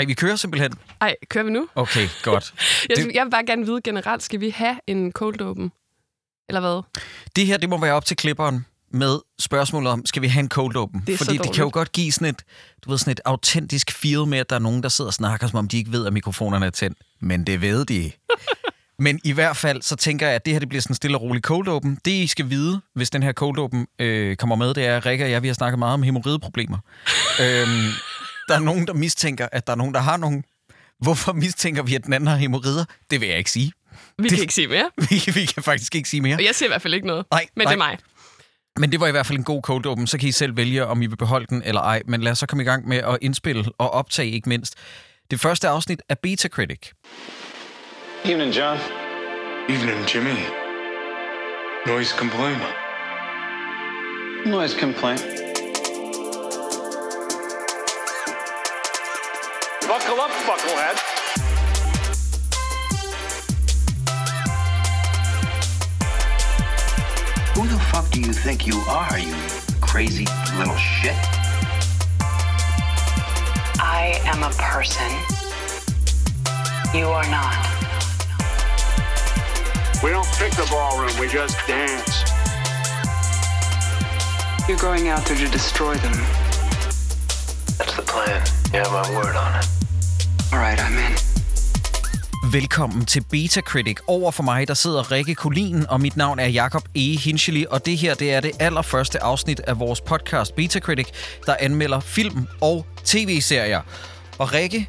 Ej, vi kører simpelthen. Ej, kører vi nu? Okay, godt. Jeg, Det- jeg vil bare gerne vide generelt, skal vi have en cold open? Eller hvad? Det her, det må være op til klipperen med spørgsmålet om, skal vi have en cold open? Det Fordi det kan jo godt give sådan et, du ved, sådan et autentisk feel med, at der er nogen, der sidder og snakker, som om de ikke ved, at mikrofonerne er tændt. Men det ved de. Men i hvert fald, så tænker jeg, at det her det bliver sådan en stille og rolig cold open. Det, I skal vide, hvis den her cold open øh, kommer med, det er, at Rikke og jeg, vi har snakket meget om hemorrideproblemer. øhm, der er nogen, der mistænker, at der er nogen, der har nogen. Hvorfor mistænker vi, at den anden har hemorrider? Det vil jeg ikke sige. Vi Det- kan ikke sige mere. Vi, vi kan faktisk ikke sige mere. Jeg ser i hvert fald ikke noget. Nej, Men nej. det er mig. Men det var i hvert fald en god cold open. Så kan I selv vælge, om I vil beholde den eller ej. Men lad os så komme i gang med at indspille og optage, ikke mindst. Det første afsnit af Beta Critic. Evening, John. Evening, Jimmy. Noise complaint. Noise complaint. Buckle up, bucklehead. Who the fuck do you think you are, you crazy little shit? I am a person. You are not. We don't pick the ballroom, we just dance. You're going out there to destroy them. That's the plan. You have my word on it. All right, I'm in. Velkommen til Beta Critic. Over for mig, der sidder Rikke Kolin, og mit navn er Jakob E. Hinchely, og det her det er det allerførste afsnit af vores podcast Beta Critic, der anmelder film og tv-serier. Og Rikke,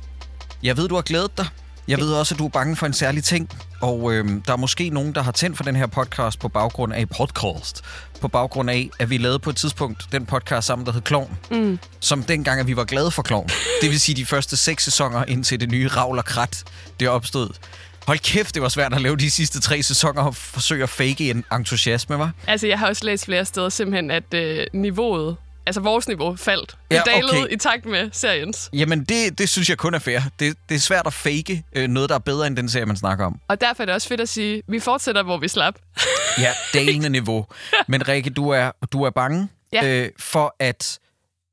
jeg ved, du har glædet dig. Jeg ved også, at du er bange for en særlig ting, og øhm, der er måske nogen, der har tændt for den her podcast på baggrund af podcast. På baggrund af, at vi lavede på et tidspunkt den podcast sammen, der hed Klovn. Mm. Som dengang, at vi var glade for Klovn. Det vil sige de første seks sæsoner, indtil det nye Ravl og Krat, det opstod. Hold kæft, det var svært at lave de sidste tre sæsoner og forsøge at fake en entusiasme, var? Altså, jeg har også læst flere steder simpelthen, at øh, niveauet, altså vores niveau, faldt. Ja, Det dalede okay. i takt med seriens. Jamen, det, det synes jeg kun er fair. Det, det er svært at fake øh, noget, der er bedre end den serie, man snakker om. Og derfor er det også fedt at sige, vi fortsætter, hvor vi slap. Ja, dalende niveau. Men Rikke, du er, du er bange Ja. øh, for, at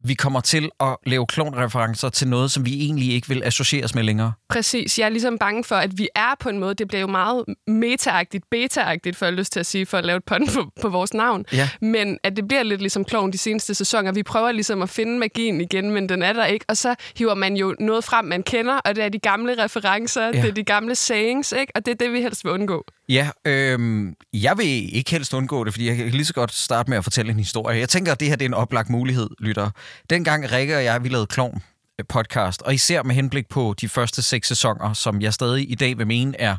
vi kommer til at lave klonreferencer til noget, som vi egentlig ikke vil associeres med længere. Præcis. Jeg er ligesom bange for, at vi er på en måde, det bliver jo meget meta-agtigt, beta-agtigt, for jeg lyst til at sige, for at lave et pun på, på vores navn. Ja. Men at det bliver lidt ligesom kloven de seneste sæsoner. Vi prøver ligesom at finde magien igen, men den er der ikke. Og så hiver man jo noget frem, man kender, og det er de gamle referencer, ja. det er de gamle sayings, ikke? og det er det, vi helst vil undgå. Ja, øh, jeg vil ikke helst undgå det, fordi jeg kan lige så godt starte med at fortælle en historie. Jeg tænker, at det her det er en oplagt mulighed, lytter. Dengang Rikke og jeg, vi lavede Klovn øh, podcast, og især med henblik på de første seks sæsoner, som jeg stadig i dag vil mene er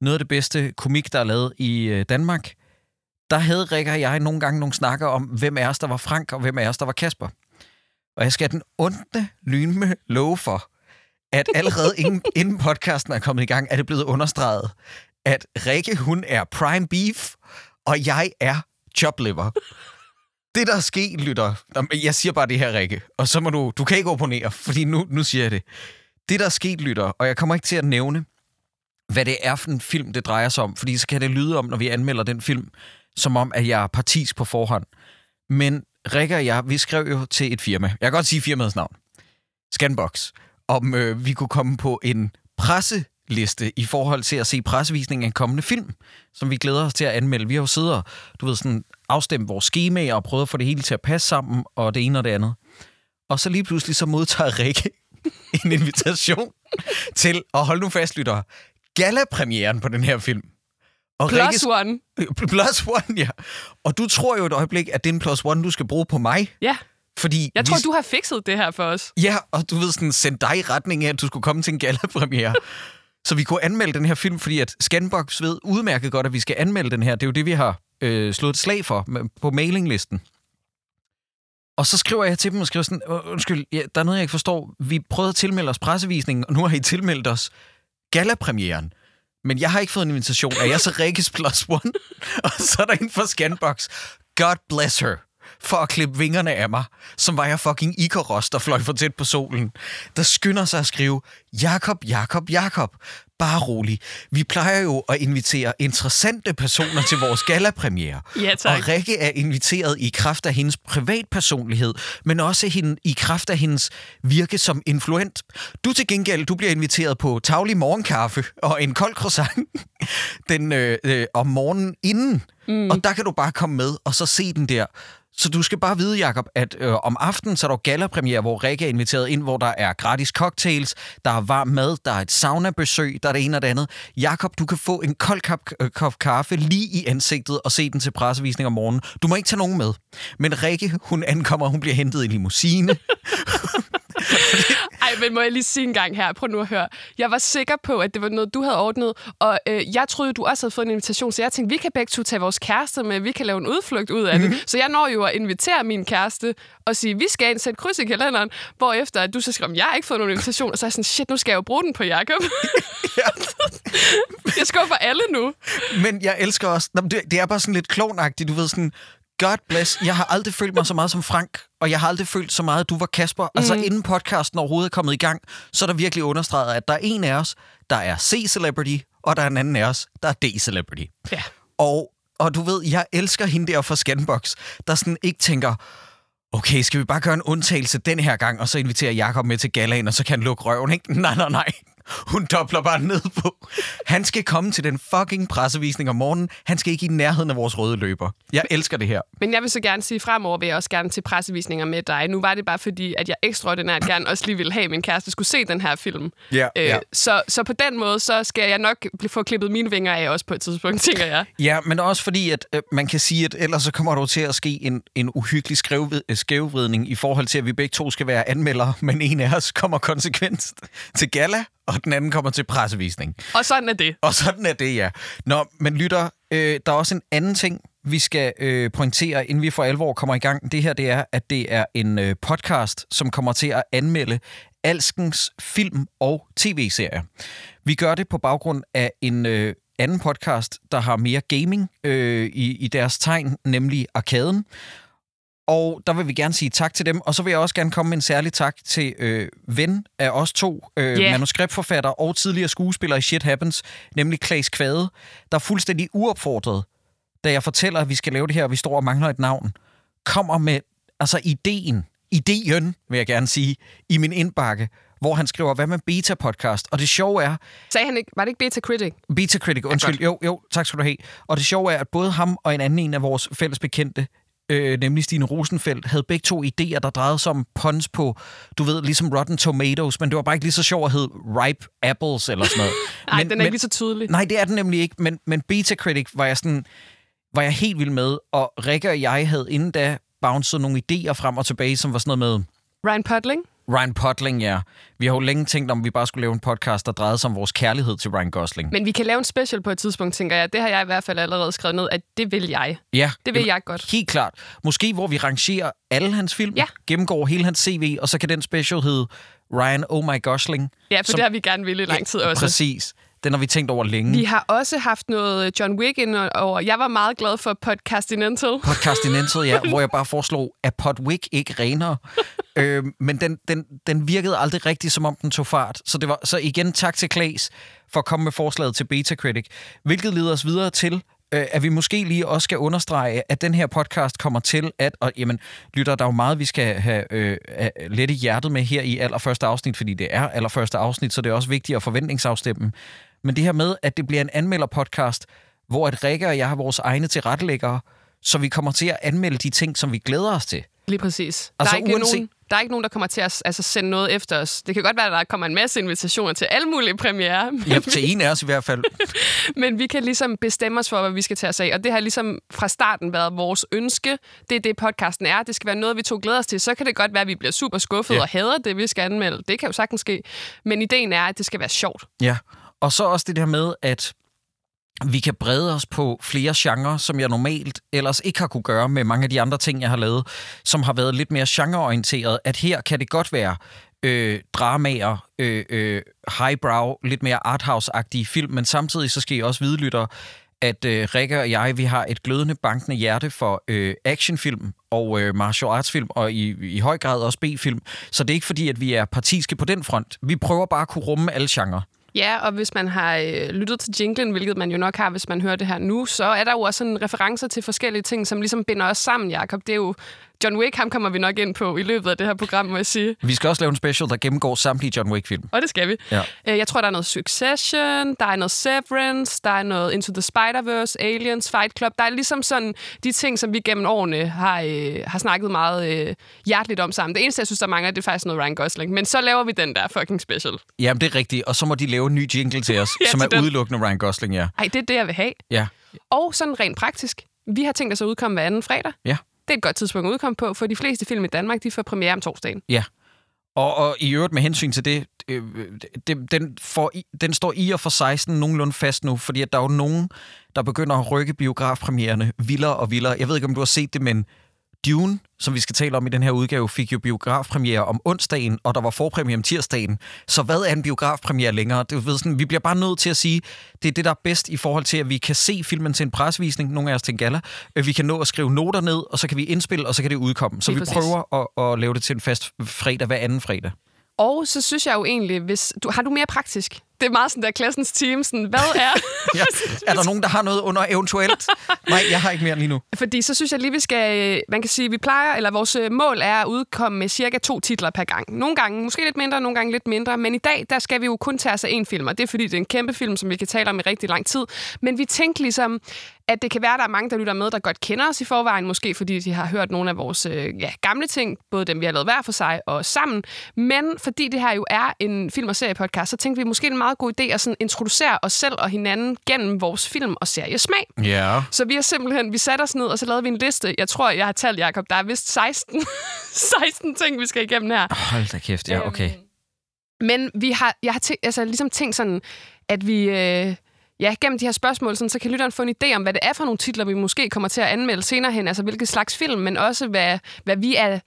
noget af det bedste komik, der er lavet i øh, Danmark, der havde Rikke og jeg nogle gange nogle snakker om, hvem af os, der var Frank, og hvem af os, der var Kasper. Og jeg skal den onde lynme love for, at allerede inden, inden podcasten er kommet i gang, er det blevet understreget, at Rikke, hun er prime beef, og jeg er chopliver. Det, der er sket, lytter... Jeg siger bare det her, Rikke, og så må du... Du kan ikke opponere, fordi nu, nu siger jeg det. Det, der er sket, lytter, og jeg kommer ikke til at nævne, hvad det er for en film, det drejer sig om, fordi så kan det lyde om, når vi anmelder den film, som om, at jeg er partisk på forhånd. Men Rikke og jeg, vi skrev jo til et firma. Jeg kan godt sige firmaets navn. Scanbox. Om øh, vi kunne komme på en presse presseliste i forhold til at se pressevisningen af en kommende film, som vi glæder os til at anmelde. Vi har jo siddet og, du ved, sådan, afstemt vores skemaer og prøvet at få det hele til at passe sammen, og det ene og det andet. Og så lige pludselig så modtager Rikke en invitation til, og hold nu fast, lytter, gala-premieren på den her film. Og Plus Rikkes- one. Plus one, ja. Og du tror jo et øjeblik, at det er en plus one, du skal bruge på mig. Ja, Fordi jeg tror, vi... du har fikset det her for os. Ja, og du ved sådan, send dig i retning af, at du skulle komme til en gala-premiere. så vi kunne anmelde den her film, fordi at Scanbox ved udmærket godt, at vi skal anmelde den her. Det er jo det, vi har øh, slået et slag for på mailinglisten. Og så skriver jeg til dem og skriver sådan, undskyld, ja, der er noget, jeg ikke forstår. Vi prøvede at tilmelde os pressevisningen, og nu har I tilmeldt os galapremieren. Men jeg har ikke fået en invitation. Er jeg så Rikkes plus one? og så er der en fra Scanbox. God bless her for at klippe vingerne af mig, som var jeg fucking Ikaros, der fløj for tæt på solen, der skynder sig at skrive, Jakob, Jakob, Jakob, bare rolig. Vi plejer jo at invitere interessante personer til vores gallapremiere. Ja, tak. Og Rikke er inviteret i kraft af hendes privatpersonlighed, men også hende, i kraft af hendes virke som influent. Du til gengæld, du bliver inviteret på taglig morgenkaffe og en kold croissant den, øh, øh, om morgenen inden. Mm. Og der kan du bare komme med og så se den der. Så du skal bare vide, Jakob, at øh, om aftenen så er der gallapremiere, hvor Rikke er inviteret ind, hvor der er gratis cocktails, der er varm mad, der er et saunabesøg, der er det ene og det andet. Jakob, du kan få en kold kop, øh, kop kaffe lige i ansigtet og se den til pressevisning om morgenen. Du må ikke tage nogen med. Men Rikke, hun ankommer, hun bliver hentet i limousine. Ej, men må jeg lige sige en gang her? Prøv nu at høre. Jeg var sikker på, at det var noget, du havde ordnet, og øh, jeg troede, du også havde fået en invitation, så jeg tænkte, vi kan begge to tage vores kæreste med, vi kan lave en udflugt ud af det. Så jeg når jo at invitere min kæreste og sige, vi skal ind sætte kryds i kalenderen, hvorefter at du så skriver, jeg har ikke fået nogen invitation, og så er jeg sådan, shit, nu skal jeg jo bruge den på Jacob. jeg skuffer alle nu. Men jeg elsker også... Det, er bare sådan lidt klovnagtigt, du ved sådan... God bless. Jeg har aldrig følt mig så meget som Frank, og jeg har aldrig følt så meget, at du var Kasper. Mm. Altså, inden podcasten overhovedet er kommet i gang, så er der virkelig understreget, at der er en af os, der er C-celebrity, og der er en anden af os, der er D-celebrity. Ja. Og, og du ved, jeg elsker hende der fra Scanbox, der sådan ikke tænker, okay, skal vi bare gøre en undtagelse den her gang, og så invitere Jakob med til galaen, og så kan han lukke røven, ikke? Nej, nej, nej. Hun dobler bare ned på. Han skal komme til den fucking pressevisning om morgenen. Han skal ikke i nærheden af vores røde løber. Jeg elsker det her. Men jeg vil så gerne sige, fremover vil jeg også gerne til pressevisninger med dig. Nu var det bare fordi, at jeg ekstraordinært gerne også lige ville have, at min kæreste skulle se den her film. Øh, Ja, ja. Så, så på den måde, så skal jeg nok få klippet mine vinger af også på et tidspunkt, tænker jeg. Ja, men også fordi, at øh, man kan sige, at ellers så kommer der til at ske en, en uhyggelig øh, skævvridning i forhold til, at vi begge to skal være anmeldere, men en af os kommer konsekvent til gala, og den anden kommer til pressevisning. Og sådan er det. Og sådan er det, ja. Nå, men lytter, øh, der er også en anden ting, vi skal øh, pointere, inden vi for alvor kommer i gang. Det her, det er, at det er en øh, podcast, som kommer til at anmelde alskens film- og tv-serier. Vi gør det på baggrund af en øh, anden podcast, der har mere gaming øh, i, i deres tegn, nemlig Arkaden. Og der vil vi gerne sige tak til dem. Og så vil jeg også gerne komme med en særlig tak til øh, ven af os to, øh, Ja. yeah. manuskriptforfatter og tidligere skuespiller i Shit Happens, nemlig Klaas Kvade, der er fuldstændig uopfordret, da jeg fortæller, at vi skal lave det her, og vi står og mangler et navn, kommer med altså ideen, ideen, vil jeg gerne sige, i min indbakke, hvor han skriver, hvad med beta-podcast? Og det sjove er, Sagde han ikke, var det ikke Beta Critic? Beta Critic, undskyld. Jo, jo, tak skal du have. Og det sjove er, at både ham og en anden en af vores fælles bekendte, øh, nemlig Stine Rosenfeldt, havde begge to idéer, der drejede sig om puns på, du ved, ligesom Rotten Tomatoes, men det var bare ikke lige så sjovt at hedde Ripe Apples eller sådan noget. Nej, men, den er ikke lige så tydelig. Nej, det er den nemlig ikke, men, men Beta Critic var jeg sådan, var jeg helt vild med, og Rikke og jeg havde inden da bounced nogle idéer frem og tilbage, som var sådan noget med, Ryan Pudling? Ryan Potling, ja. Vi har jo længe tænkt om, vi bare skulle lave en podcast, der drejede sig om vores kærlighed til Ryan Gosling. Men vi kan lave en special på et tidspunkt, tænker jeg. Det har jeg i hvert fald allerede skrevet ned, at det vil jeg. Ja, Det vil jamen, jeg godt. Helt klart. Måske hvor vi rangerer alle hans film, Ja. gennemgår hele hans CV, og så kan den special hedde Ryan Oh My Gosling. Ja, for Som- det har vi gerne ville i lang tid også. Præcis. Den har vi tænkt over længe. Vi har også haft noget John Wick ind over. Jeg var meget glad for Podcastinental. Podcastinentet, ja, hvor jeg bare foreslog, at Podwick ikke renere. øh, men den, den, den virkede aldrig rigtigt, som om den tog fart. Så, det var, så igen tak til Klaas for at komme med forslaget til Beta Critic. Hvilket leder os videre til, øh, at vi måske lige også skal understrege, at den her podcast kommer til at... Og jamen, lytter, der er jo meget, vi skal have øh, have let i hjertet med her i allerførste afsnit, fordi det er allerførste afsnit, så det er også vigtigt at forventningsafstemme. Men det her med, at det bliver en anmelderpodcast, hvor at Rikke og jeg har vores egne tilrettelæggere, så vi kommer til at anmelde de ting, som vi glæder os til. Lige præcis. Altså, der, er ikke uanset- nogen, der er ikke nogen, der kommer til at altså, sende noget efter os. Det kan godt være, at der kommer en masse invitationer til alle mulige premiere. Ja, til en af os i hvert fald. Men vi kan ligesom bestemme os for, hvad vi skal tage os af. Og det har ligesom fra starten været vores ønske. Det er det, podcasten er. Det skal være noget, vi to glæder os til. Så kan det godt være, at vi bliver super skuffet Ja. og hader det, vi skal anmelde. Det kan jo sagtens ske. Men ideen er, at det skal være sjovt. Ja, og så også det der med, at vi kan brede os på flere genrer, som jeg normalt ellers ikke har kunne gøre med mange af de andre ting, jeg har lavet, som har været lidt mere genreorienteret. At her kan det godt være øh, dramaer, øh, øh, highbrow, lidt mere arthouse-agtige film, men samtidig så skal I også videlytter, at øh, Rikke og jeg, vi har et glødende bankende hjerte for øh, actionfilm og øh, martial arts film, og i, i høj grad også B-film. Så det er ikke fordi, at vi er partiske på den front. Vi prøver bare at kunne rumme alle genrer. Ja, og hvis man har øh, lyttet til jinglen, hvilket man jo nok har, hvis man hører det her nu, så er der jo også en referencer til forskellige ting, som ligesom binder os sammen, Jakob. Det er jo John Wick, ham kommer vi nok ind på i løbet af det her program, må jeg sige. Vi skal også lave en special, der gennemgår samtlige John Wick-film. Og det skal vi. Ja. Øh, Jeg tror, der er noget Succession, der er noget Severance, der er noget Into the Spider-Verse, Aliens, Fight Club. Der er ligesom sådan de ting, som vi gennem årene har, øh, har snakket meget øh, hjerteligt om sammen. Det eneste, jeg synes, der mangler, det er faktisk noget Ryan Gosling. Men så laver vi den der fucking special. Jamen, det er rigtigt. Og så må de lave en ny jingle til os, Ja, som er den. udelukkende Ryan Gosling, ja. Ej, det er det, jeg vil have. Ja. Og sådan rent praktisk. Vi har tænkt os at udkomme hver anden fredag. Ja. Det er et godt tidspunkt at udkomme på, for de fleste film i Danmark, de får premiere om torsdagen. Ja. Og, og i øvrigt med hensyn til det, øh, det den, får, den står i og for 16 nogenlunde fast nu, fordi at der er jo nogen, der begynder at rykke biografpremierne vildere og vildere. Jeg ved ikke, om du har set det, men Dune, som vi skal tale om i den her udgave, fik jo biografpremiere om onsdagen, og der var forpremiere om tirsdagen. Så hvad er en biografpremiere længere? Det, ved sådan, vi bliver bare nødt til at sige, det er det, der er bedst i forhold til, at vi kan se filmen til en presvisning, nogle af os til en gala. Vi kan nå at skrive noter ned, og så kan vi indspille, og så kan det udkomme. Så Lige vi præcis. prøver at, at lave det til en fast fredag hver anden fredag. Og så synes jeg jo egentlig, hvis du, har du mere praktisk? Det er meget sådan der klassens team, sådan, hvad er... Ja. Er der nogen, der har noget under eventuelt? Nej, jeg har ikke mere lige nu. Fordi så synes jeg lige, vi skal... øh, Man kan sige, vi plejer, eller vores øh, mål er at udkomme med cirka to titler per gang. Nogle gange måske lidt mindre, nogle gange lidt mindre. Men i dag, der skal vi jo kun tage os af en film, og det er fordi, det er en kæmpe film, som vi kan tale om i rigtig lang tid. Men vi tænkte ligesom, at det kan være, at der er mange, der lytter med, der godt kender os i forvejen, måske fordi de har hørt nogle af vores øh, ja, gamle ting, både dem, vi har lavet hver for sig og sammen. Men fordi det her jo er en film- og seriepodcast, så tænkte vi måske en meget god idé at sådan introducere os selv og hinanden gennem vores film- og seriesmag. Ja. Så vi har simpelthen, vi satte os ned, og så lavede vi en liste. Jeg tror, jeg har talt, Jacob, der er vist 16, 16 ting, vi skal igennem her. Hold da kæft, ja, okay. Men vi har, jeg har tæ- altså, ligesom tænkt sådan, at vi... Øh, Ja, gennem de her spørgsmål, sådan, så kan lytteren få en idé om, hvad det er for nogle titler, vi måske kommer til at anmelde senere hen. Altså, hvilke slags film, men også, hvad, hvad vi er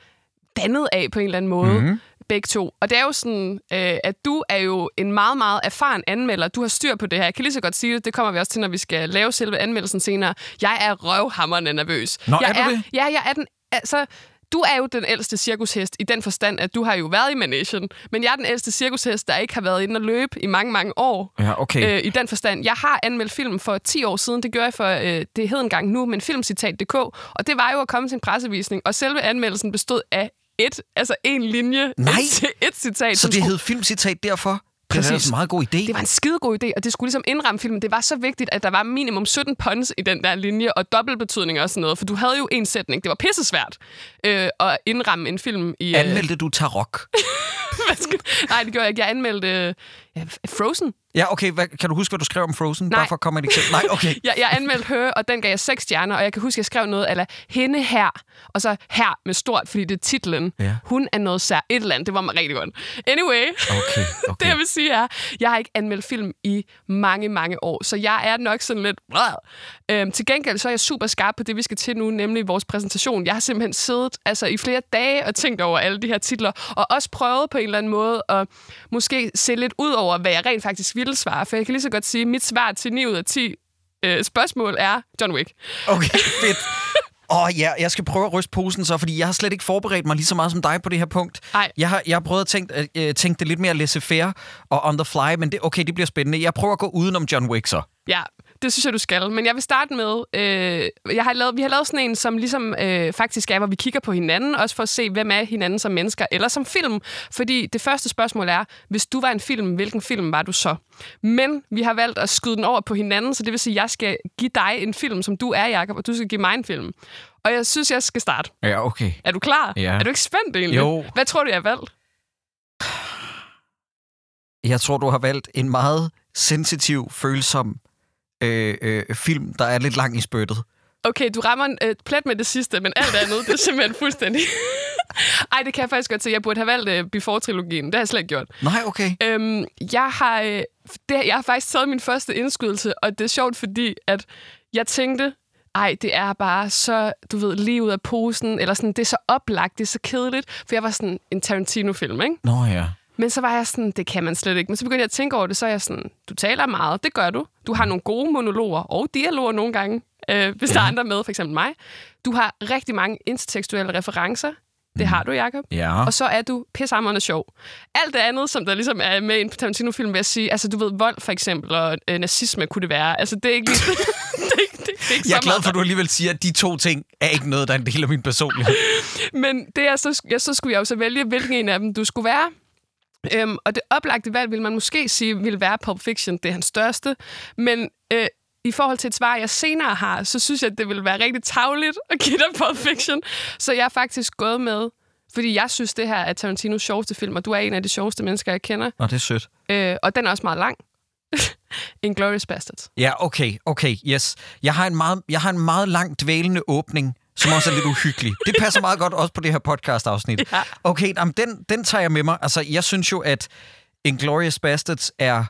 dannet af på en eller anden måde. Mm-hmm. Begge to. Og det er jo sådan, øh, at du er jo en meget, meget erfaren anmelder. Du har styr på det her. Jeg kan lige så godt sige det. Det kommer vi også til, når vi skal lave selve anmeldelsen senere. Jeg er røvhammerne nervøs. Nå, jeg er du det? Ja, jeg er den... Altså, du er jo den ældste cirkushest i den forstand, at du har jo været i Managen. Men jeg er den ældste cirkushest, der ikke har været inde og løbe i mange, mange år. Ja, okay. Øh, I den forstand. Jeg har anmeldt film for 10 år siden. Det gjorde jeg for, øh, det hed engang nu, men filmcitat.dk. Og det var jo at komme til en pressevisning. Og selve anmeldelsen bestod af et, altså en linje. Nej. Et, et citat. Så det skulle- hed filmcitat derfor? Det er Præcis. altså en meget god idé. det var en skidegod idé, og det skulle ligesom indramme filmen. Det var så vigtigt, at der var minimum 17 puns i den der linje, og dobbeltbetydning og sådan noget, for du havde jo en sætning. Det var pissesvært øh, at indramme en film i... Øh, Anmeldte du Tarok? Nej, det gjorde jeg ikke. Jeg anmeldte øh, Frozen. Ja, okay. Hvad, kan du huske, hvad du skrev om Frozen? Nej. Bare for at komme et eksempel. Nej, okay. Jeg, jeg anmeldte Her, og den gav jeg seks stjerner, og jeg kan huske, at jeg skrev noget eller hende her, og så her med stort, fordi det er titlen. Ja. Hun er noget sær et eller andet. Det var mig rigtig godt. Anyway, Okay, det okay. jeg vil sige er, jeg har ikke anmeldt film i mange, mange år, så jeg er nok sådan lidt... Øhm, til gengæld så er jeg super skarp på det, vi skal til nu, nemlig vores præsentation. Jeg har simpelthen siddet altså, i flere dage og tænkt over alle de her titler, og også prøvet på en eller anden måde at måske se lidt ud over, hvad jeg rent faktisk ville svare. For jeg kan lige så godt sige, at mit svar til 9 ud af 10 øh, spørgsmål er John Wick. Okay, fedt. Åh oh, ja, jeg skal prøve at ryste posen så, fordi jeg har slet ikke forberedt mig lige så meget som dig på det her punkt. Ej. Jeg har, jeg har prøvet at tænke, at, øh, tænke det lidt mere laissez-faire og on the fly, men det, okay, det bliver spændende. Jeg prøver at gå udenom John Wick så. Ja, det synes jeg, du skal. Men jeg vil starte med, øh, jeg har lavet, vi har lavet sådan en, som ligesom øh, faktisk er, hvor vi kigger på hinanden, også for at se, hvem er hinanden som mennesker, eller som film. Fordi det første spørgsmål er, hvis du var en film, hvilken film var du så? Men vi har valgt at skyde den over på hinanden, så det vil sige, at jeg skal give dig en film, som du er, Jacob, og du skal give mig en film. Og jeg synes, jeg skal starte. Ja, okay. Er du klar? Ja. Er du ikke spændt egentlig? Jo. Hvad tror du, jeg har valgt? Jeg tror, du har valgt en meget sensitiv, følsom øh, øh, film, der er lidt lang i spyttet. Okay, du rammer en øh, plet med det sidste, men alt andet, det er simpelthen fuldstændig... Ej, det kan jeg faktisk godt se. Jeg burde have valgt øh, Before-trilogien. Det har jeg slet ikke gjort. Nej, okay. Øhm, jeg, har, øh, det, jeg har faktisk taget min første indskydelse, og det er sjovt, fordi at jeg tænkte, ej, det er bare så, du ved, lige ud af posen, eller sådan, det er så oplagt, det er så kedeligt, for jeg var sådan en Tarantino-film, ikke? Nå ja. Men så var jeg sådan, det kan man slet ikke. Men så begyndte jeg at tænke over det, så er jeg sådan, du taler meget, det gør du. Du har nogle gode monologer og dialoger nogle gange, øh, hvis ja. der er andre med, for eksempel mig. Du har rigtig mange intertekstuelle referencer. Det har du, Jacob. Ja. Og så er du pissehammerende sjov. Alt det andet, som der ligesom er med i en Tarantino-film, vil jeg sige, altså du ved, vold for eksempel, og øh, nazisme kunne det være. Altså det er ikke lige... det, er ikke- det, det er ikke Jeg er glad for, at du alligevel siger, at de to ting er ikke noget, der er en del af min personlighed. Men det er så, ja, så skulle jeg jo så vælge, hvilken en af dem du skulle være. Øhm, og det oplagte valg vil man måske sige, vil være Pulp Fiction. Det er hans største. Men øh, i forhold til et svar, jeg senere har, så synes jeg, at det vil være rigtig tavligt at give dig Pulp Fiction. Så jeg er faktisk gået med, fordi jeg synes, det her er Tarantinos sjoveste film, og du er en af de sjoveste mennesker, jeg kender. Nå, det er sødt. Øh, og den er også meget lang. Inglourious Bastards. Ja, okay, okay, yes. Jeg har en meget, jeg har en meget lang dvælende åbning, som også er lidt uhyggelig. Det passer meget godt også på det her podcast-afsnit. Ja. Okay, jamen, den, den tager jeg med mig. Altså, jeg synes jo, at Inglourious Bastards er...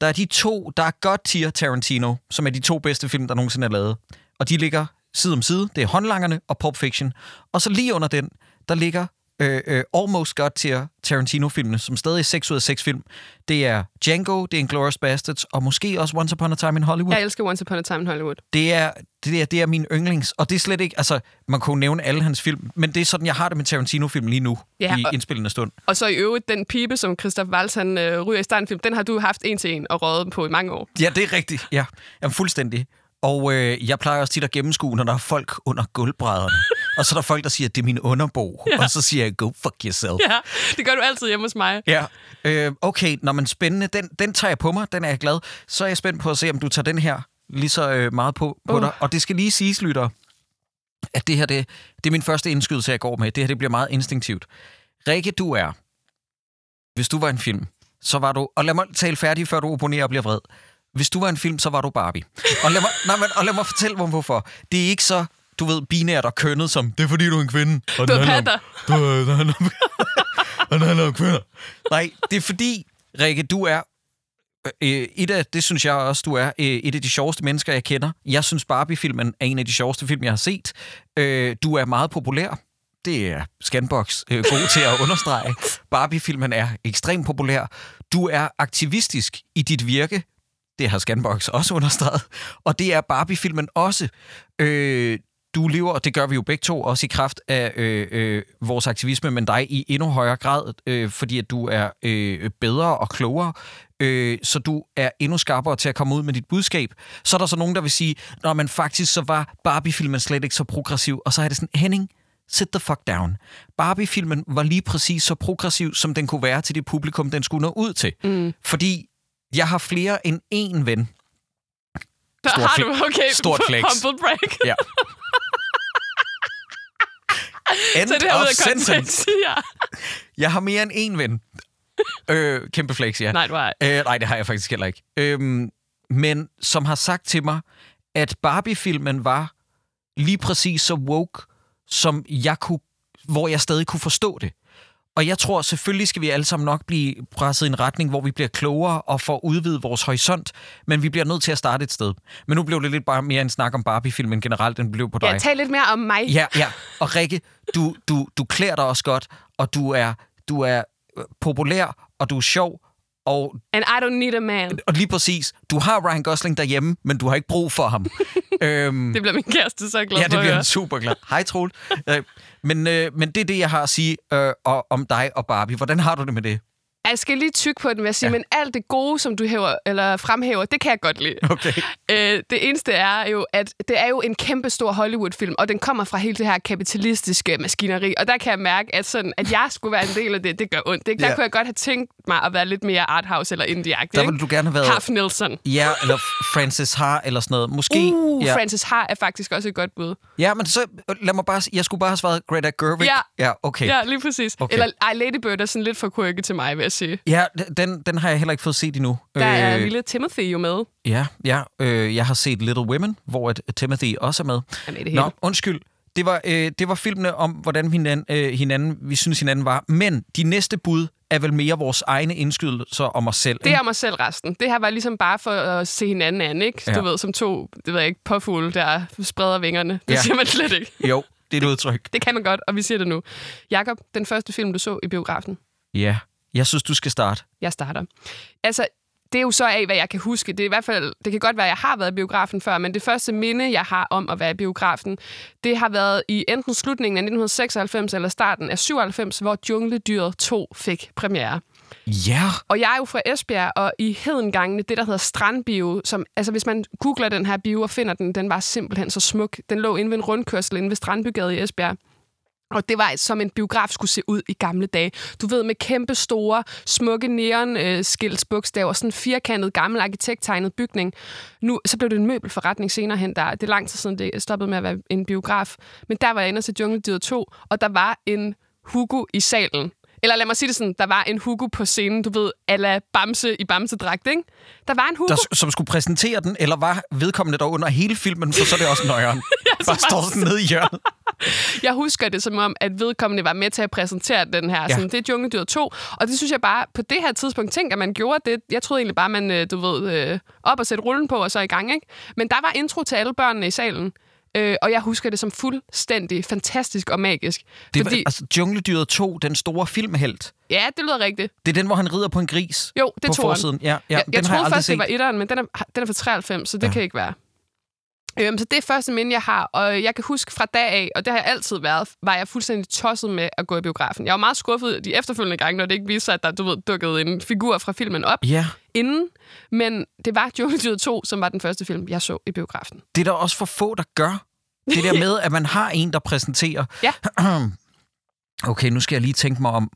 Der er de to, der er godt tier Tarantino, som er de to bedste film, der nogensinde er lavet. Og de ligger side om side. Det er Håndlangerne og Pulp Fiction. Og så lige under den, der ligger øh, øh, Almost God tier Tarantino-filmene, som stadig er 6 ud af 6 film. Det er Django, det er Inglourious Bastards, og måske også Once Upon a Time in Hollywood. Jeg elsker Once Upon a Time in Hollywood. Det er, det, er, det er min yndlings, og det er slet ikke, altså, man kunne nævne alle hans film, men det er sådan, jeg har det med Tarantino-film lige nu, Ja, i og- indspillende stund. Og så i øvrigt, den pibe, som Christoph Waltz han, øh, ryger i starten film, den har du haft en til en og røget på i mange år. Ja, det er rigtigt, ja. Jamen, fuldstændig. Og øh, jeg plejer også tit at gennemskue, når der er folk under gulvbrædderne. Og så er der folk, der siger, at det er min underbo. Ja. Og så siger jeg, go fuck yourself. Ja, det gør du altid hjemme hos mig. Ja, øh, okay, når man spændende, den, den tager jeg på mig, den er jeg glad. Så er jeg spændt på at se, om du tager den her lige så øh, meget på, på Uh. dig. Og det skal lige siges, lytter, at det her, det, det er min første indskydelse, jeg går med. Det her, det bliver meget instinktivt. Rikke, du er, hvis du var en film, så var du, og lad mig tale færdig, før du opponerer og bliver vred. Hvis du var en film, så var du Barbie. Og lad mig, nej, men, og lad mig fortælle hvorfor. Det er ikke så, du ved, binært og kønnet som, det er fordi, du er en kvinde. Og Du er handler om- patter. Du, den handler om, den handler om kvinder. Nej, det er fordi, Rikke, du er øh, et af, det synes jeg også, du er øh, et af de sjoveste mennesker, jeg kender. Jeg synes, Barbie-filmen er en af de sjoveste film, jeg har set. Øh, du er meget populær. Det er Scanbox øh, god til at understrege. Barbie-filmen er ekstremt populær. Du er aktivistisk i dit virke. Det har Scanbox også understreget. Og det er Barbie-filmen også. Øh, du lever, og det gør vi jo begge to, også i kraft af øh, øh, vores aktivisme, men dig i endnu højere grad, øh, fordi at du er øh, bedre og klogere, øh, så du er endnu skarpere til at komme ud med dit budskab. Så er der så nogen, der vil sige, når man faktisk så var Barbie-filmen slet ikke så progressiv, og så er det sådan, Henning, sit the fuck down. Barbie-filmen var lige præcis så progressiv, som den kunne være til det publikum, den skulle nå ud til. Mm. Fordi jeg har flere end én ven. Der Stort har du, okay, stort flex. humble break. Ja. End Så det her of af sentence. kontekst. Ja. Jeg har mere end én ven. Øh, kæmpe flex, ja. Nej, du har Øh, nej, det har jeg faktisk heller ikke. Øhm, men som har sagt til mig, at Barbie-filmen var lige præcis så woke, som jeg kunne, hvor jeg stadig kunne forstå det. Og jeg tror, selvfølgelig skal vi alle sammen nok blive presset i en retning, hvor vi bliver klogere og får udvidet vores horisont, men vi bliver nødt til at starte et sted. Men nu blev det lidt bare mere en snak om Barbie-filmen generelt, end blev på dig. Ja, tal lidt mere om mig. Ja, ja. Og Rikke, du, du, du klæder dig også godt, og du er, du er øh, populær, og du er sjov, og, And I don't need a man. og lige præcis, du har Ryan Gosling derhjemme, men du har ikke brug for ham. øhm, Det bliver min kæreste så glad ja, for det at bliver han super glad. Hej, Troel. øh, men, øh, men det er det, jeg har at sige øh, og, om dig og Barbie. Hvordan har du det med det? Jeg skal lige tykke på den, vil jeg sige, Ja. men alt det gode, som du hæver, eller fremhæver, det kan jeg godt lide. Okay. Øh, det eneste er jo, at det er jo en kæmpe stor Hollywood-film, og den kommer fra hele det her kapitalistiske maskineri, og der kan jeg mærke, at, sådan, at jeg skulle være en del af det, det gør ondt. Ikke? Der Ja. kunne jeg godt have tænkt mig at være lidt mere arthouse eller indie-agtig. Der ville du gerne have været... Harf Nielsen. Ja, eller Francis Har, eller sådan noget. Måske. Uh, ja. Francis Har er faktisk også et godt bud. ja, men så lad mig bare... Jeg skulle bare have svaret Greta Gerwig. Ja. Ja, okay. Ja, lige præcis. Okay. Eller ej, Lady Bird er sådan lidt for quirky til mig, vil jeg sige. Ja, den, den har jeg heller ikke fået set endnu. Der er lille Timothy jo med. Ja, ja øh, jeg har set Little Women, hvor at Timothy også er med. Er med det hele. Nå, undskyld. Det var, øh, det var filmene om, hvordan hinanden, øh, hinanden, vi synes hinanden var. Men de næste bud er vel mere vores egne indskydelser om os selv. Det er mig selv resten. Det her var ligesom bare for at se hinanden an, ikke? Ja. Du ved, som to, det ved jeg ikke, påfugle, der spreder vingerne. Det Ja. siger man slet ikke. Jo, det er et udtryk. Det kan man godt, og vi siger det nu. Jakob, den første film, du så i biografen? Ja, Jeg synes, du skal starte. Jeg starter. Altså, det er jo så af, hvad jeg kan huske. Det er i hvert fald, det kan godt være, at jeg har været i biografen før, men det første minde, jeg har om at være i biografen, det har været i enten slutningen af 1996 eller starten af 97, hvor Jungledyret 2 fik premiere. Ja. Og jeg er jo fra Esbjerg, og i Hedengangene, det der hedder Strandbio, som, altså hvis man googler den her bio og finder den, den var simpelthen så smuk. Den lå inde ved en rundkørsel inde ved Strandbygade i Esbjerg. Og det var som en biograf skulle se ud i gamle dage. Du ved, med kæmpe store, smukke neon-skiltsbogstaver, sådan en firkantet, gammel arkitekttegnet bygning. Nu, så blev det en møbelforretning senere hen. Der, det er lang tid siden, det stoppede med at være en biograf. Men der var jeg inde og se Djungeldyret 2, og der var en Hugo i salen. Eller lad mig sige det sådan, der var en Hugo på scenen, du ved, ala Bamse i Bamsedragt, ikke? Der var en Hugo. Der, som skulle præsentere den, eller var vedkommende der under hele filmen, for så er det også nøjeren. Bare står sådan nede i hjørnet. Jeg husker det som om, at vedkommende var med til at præsentere den her. Ja. Sådan, det er Djungeldyret 2. Og det synes jeg bare, på det her tidspunkt, tænk, at man gjorde det. Jeg troede egentlig bare, man, øh, du ved, øh, op og sætte rullen på, og så i gang, ikke? Men der var intro til alle børnene i salen. Øh, og jeg husker det som fuldstændig fantastisk og magisk. Det fordi, var, altså, Jungledyret 2, den store filmhelt. ja, det lyder rigtigt. Det er den, hvor han rider på en gris. Jo, det på forsiden. Ja, ja, jeg, den jeg troede først, set. det var etteren, men den er, den er fra 93, så det ja. kan ikke være. Øhm, så det er første minde, jeg har, og jeg kan huske fra dag af, og det har jeg altid været, var jeg fuldstændig tosset med at gå i biografen. Jeg var meget skuffet de efterfølgende gange, når det ikke viste sig, at der du ved, dukkede en figur fra filmen op Ja, inden, men det var Jungledyret 2, som var den første film, jeg så i biografen. det er der også for få, der gør. Det der med, at man har en, der præsenterer. Ja. okay, nu skal jeg lige tænke mig om.